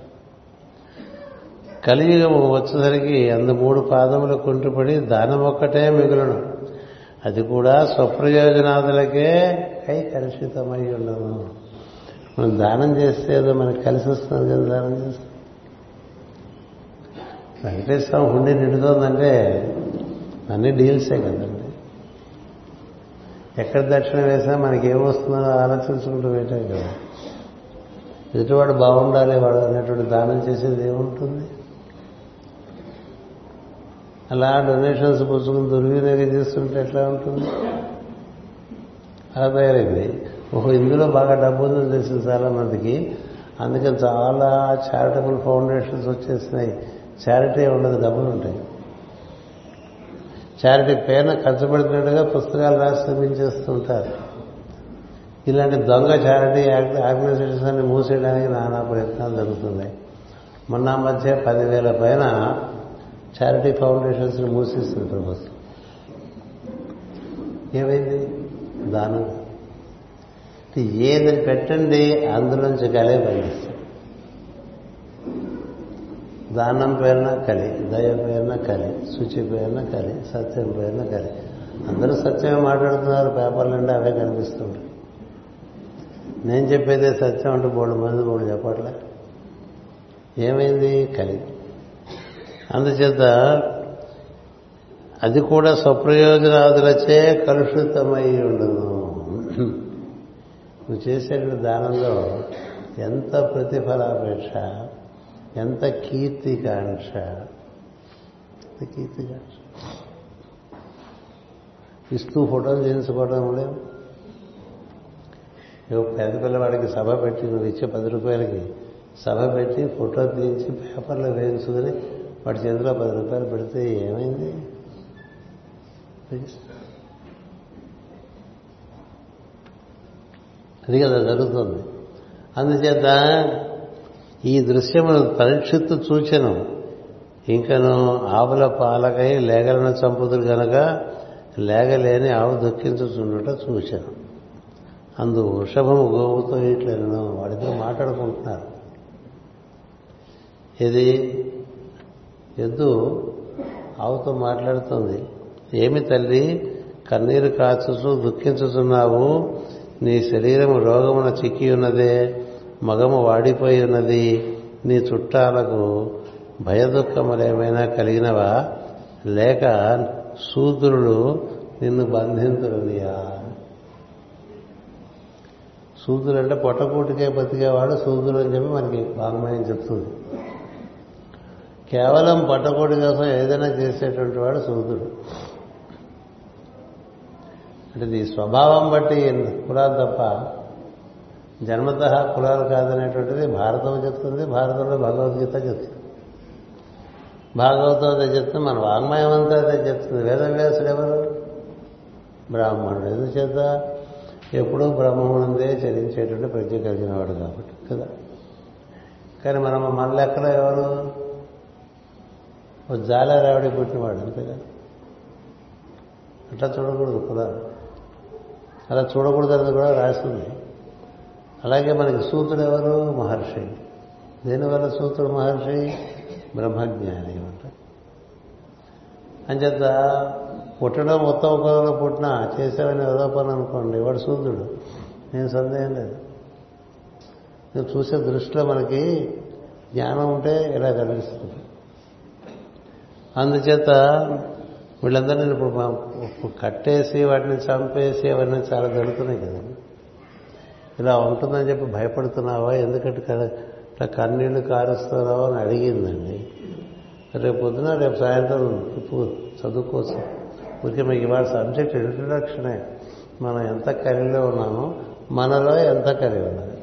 కలియుగము వచ్చేసరికి అందు మూడు పాదములు కుంటుపడి దానం ఒక్కటే మిగులును. అది కూడా స్వప్రయోజనాదులకే కై కలుషితమై ఉండదు. మనం దానం చేస్తే ఏదో మనకు కలిసి వస్తుంది కదా దానం చేస్తే. వెంకటేశ్వర హుండీ నిండుతోందంటే అన్ని డీల్సే కదా. ఎక్కడ దక్షిణ వేసినా మనకేమొస్తుందో ఆలోచించుకుంటూ పెట్టాం కదా. ఎదుటివాడు బాగుండాలి వాడు అనేటువంటి దానం చేసేది ఏముంటుంది? అలా డొనేషన్స్ పుచ్చుకుని దుర్వినియోగం చేస్తుంటే ఎట్లా ఉంటుంది? అలా తయారైంది. ఒక ఇందులో బాగా డబ్బు ఉందని తెలిసింది చాలా మందికి అందుకని చాలా చారిటబుల్ ఫౌండేషన్స్ వచ్చేసినాయి. చారిటీ ఉండదు డబ్బులు ఉంటాయి చారిటీ పేరున ఖర్చు పెడుతున్నట్టుగా పుస్తకాలు రాసి చూపించేస్తుంటారు ఇలాంటి దొంగ చారిటీ ఆర్గనైజేషన్ని మూసేయడానికి నానా ప్రయత్నాలు జరుగుతున్నాయి. మొన్న మధ్య పదివేల పైన చారిటీ ఫౌండేషన్స్ మూసేస్తుంది ప్రభుత్వం. ఏమైంది? దానం. ఏది పెట్టండి అందులోంచి గలే పనిచేస్తాం దానం పేరున కలి దయ పేరున కలి శుచి పేరున కలి సత్యం పేరున కలి. అందరూ సత్యమే మాట్లాడుతున్నారు పేపర్ల నుండి అవే కనిపిస్తుంటాయి. నేను చెప్పేదే సత్యం అంటే బోళ్ళు మంది బోళ్ళు చెప్పట్లే. ఏమైంది? కలి. అందుచేత అది కూడా స్వప్రయోజనాదులచే కలుషితమై ఉండదు. నువ్వు చేసే దానంలో ఎంత ప్రతిఫలాపేక్ష? ఎంత కీర్తికాంక్ష ఎంత కీర్తికాంక్ష ఇస్తూ ఫోటోలు చేయించుకోవడం లేవు పెద్ద పిల్లవాడికి సభ పెట్టి నువ్వు ఇచ్చే పది రూపాయలకి సభ పెట్టి ఫోటో తీయించి పేపర్లో వేయించుకుని వాడి చేతిలో పది రూపాయలు పెడితే ఏమైంది? అది కదా జరుగుతుంది. అందుచేత ఈ దృశ్యమును పరీక్షిత్తు చూచెను. ఇంకను ఆవుల పాలకై లేగలను చంపుదురు గనక లేగలేని ఆవు దుఃఖించుచుండుట చూశాను అందు వృషభము గోవుతో ఇట్లను వాడితో మాట్లాడుకుంటున్నారు. ఇది ఎద్దు ఆవుతో మాట్లాడుతుంది. ఏమి తల్లి కన్నీరు కాచుచు దుఃఖించుచున్నావు. నీ శరీరము రోగమున చిక్కి ఉన్నదే మగము వాడిపోయి ఉన్నది నీ చుట్టాలకు భయదుఖములేమైనా కలిగినవా? లేక శూద్రులు నిన్ను బంధింతురునియా శూద్రులు అంటే పొట్టకూటికే బతికేవాడు శూద్రులు అని చెప్పి మనకి వాంగ్మయం చెప్తుంది. కేవలం పట్టకోటి కోసం ఏదైనా చేసేటువంటి వాడు శూద్రుడు. అంటే నీ స్వభావం బట్టి కులాలు తప్ప జన్మత కులాలు కాదనేటువంటిది భారతం చెప్తుంది భారతంలో భగవద్గీత చెప్తుంది. భాగవతం అదే చెప్తుంది మన వాంగ్మయం అంతా అదే చెప్తుంది. వేదవ్యాసుడు ఎవరు? బ్రాహ్మణుడు. ఎందుచేత? ఎప్పుడూ బ్రహ్మముందే చరించేటువంటి ప్రజ్ఞ కలిగిన వాడు కాబట్టి కదా? కానీ మనం మన లెక్కలో ఎవరు? ఓ జాలారావిడి పుట్టినవాడు అంతేగా అట్లా చూడకూడదు కులాలు. అలా చూడకూడదని కూడా రాస్తుంది అలాగే మనకి సూతుడు ఎవరు? మహర్షి. దేనివల్ల సూతుడు మహర్షి? బ్రహ్మజ్ఞాని అంట అంచేత పుట్టడం ఉత్తమ కులంలో పుట్టినా చేసేవని ఏదో పని అనుకోండి వాడు సూర్యుడు నేను సందేహం లేదు. నువ్వు చూసే దృష్టిలో మనకి జ్ఞానం ఉంటే ఇలా కనిపిస్తుంది. అందుచేత వీళ్ళందరినీ ఇప్పుడు కట్టేసి వాటిని చంపేసి అవన్నీ చాలా జరుగుతున్నాయి కదండి. ఇలా ఉంటుందని చెప్పి భయపడుతున్నావా? ఎందుకంటే ఇట్లా కన్నీళ్ళు కారుస్తున్నావా అని అడిగిందండి. రేపు పొద్దున రేపు సాయంత్రం ఇప్పుడు చదువుకోవచ్చు ఊరికే మీకు ఇవాళ సబ్జెక్ట్ ఇంట్రడక్షనే. మనం ఎంత కరిలో ఉన్నామో మనలో ఎంత కరి ఉన్నది.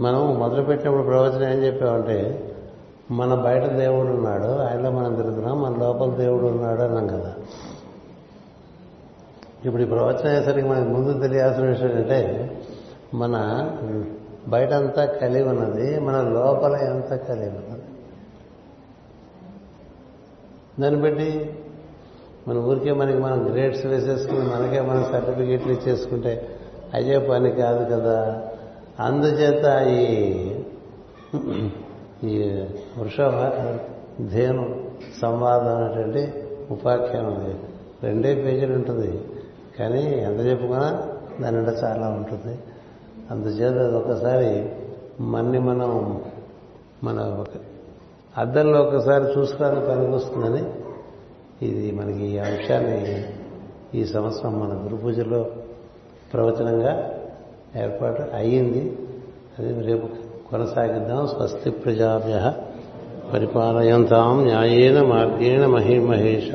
మనం మొదలుపెట్టినప్పుడు ప్రవచనం ఏం చెప్పామంటే మన బయట దేవుడు ఉన్నాడు ఆయనలో మనం తిరుగుతున్నాం మన లోపల దేవుడు ఉన్నాడు అన్నాం కదా. ఇప్పుడు ఈ ప్రవచనం అయ్యేసరికి మనకు ముందు తెలియాల్సిన విషయం ఏంటంటే మన బయటంతా కలిగి ఉన్నది మన లోపల ఎంత కలిగి ఉన్నది? దాన్ని బట్టి మన ఊరికే మనకి మనం గ్రేడ్స్ వేసేసుకుని మనకే మనం సర్టిఫికేట్లు ఇచ్చేసుకుంటే అయ్యే పని కాదు కదా? అందుచేత ఈ ఈ వృషభ ధేను సంవాదం అనేటువంటి ఉపాఖ్యానం ఉంది. రెండే పేజీలు ఉంటుంది. కానీ ఎంత చెప్పుకున్నా దాని నిండా చాలా ఉంటుంది. అందుచేత అది ఒకసారి మన్ని మనం మన ఒక అద్దంలో ఒకసారి చూసుకోవడానికి పనికొస్తుందని ఇది మనకి ఈ అంశాన్ని ఈ సంవత్సరం మన గురు పూజలో ప్రవచనంగా ఏర్పాటు అయ్యింది. అది రేపు కొనసాగిద్దాం. స్వస్తి ప్రజాభ్య పరిపాలయంతాం న్యాయేన మార్గేణ మహిమహేష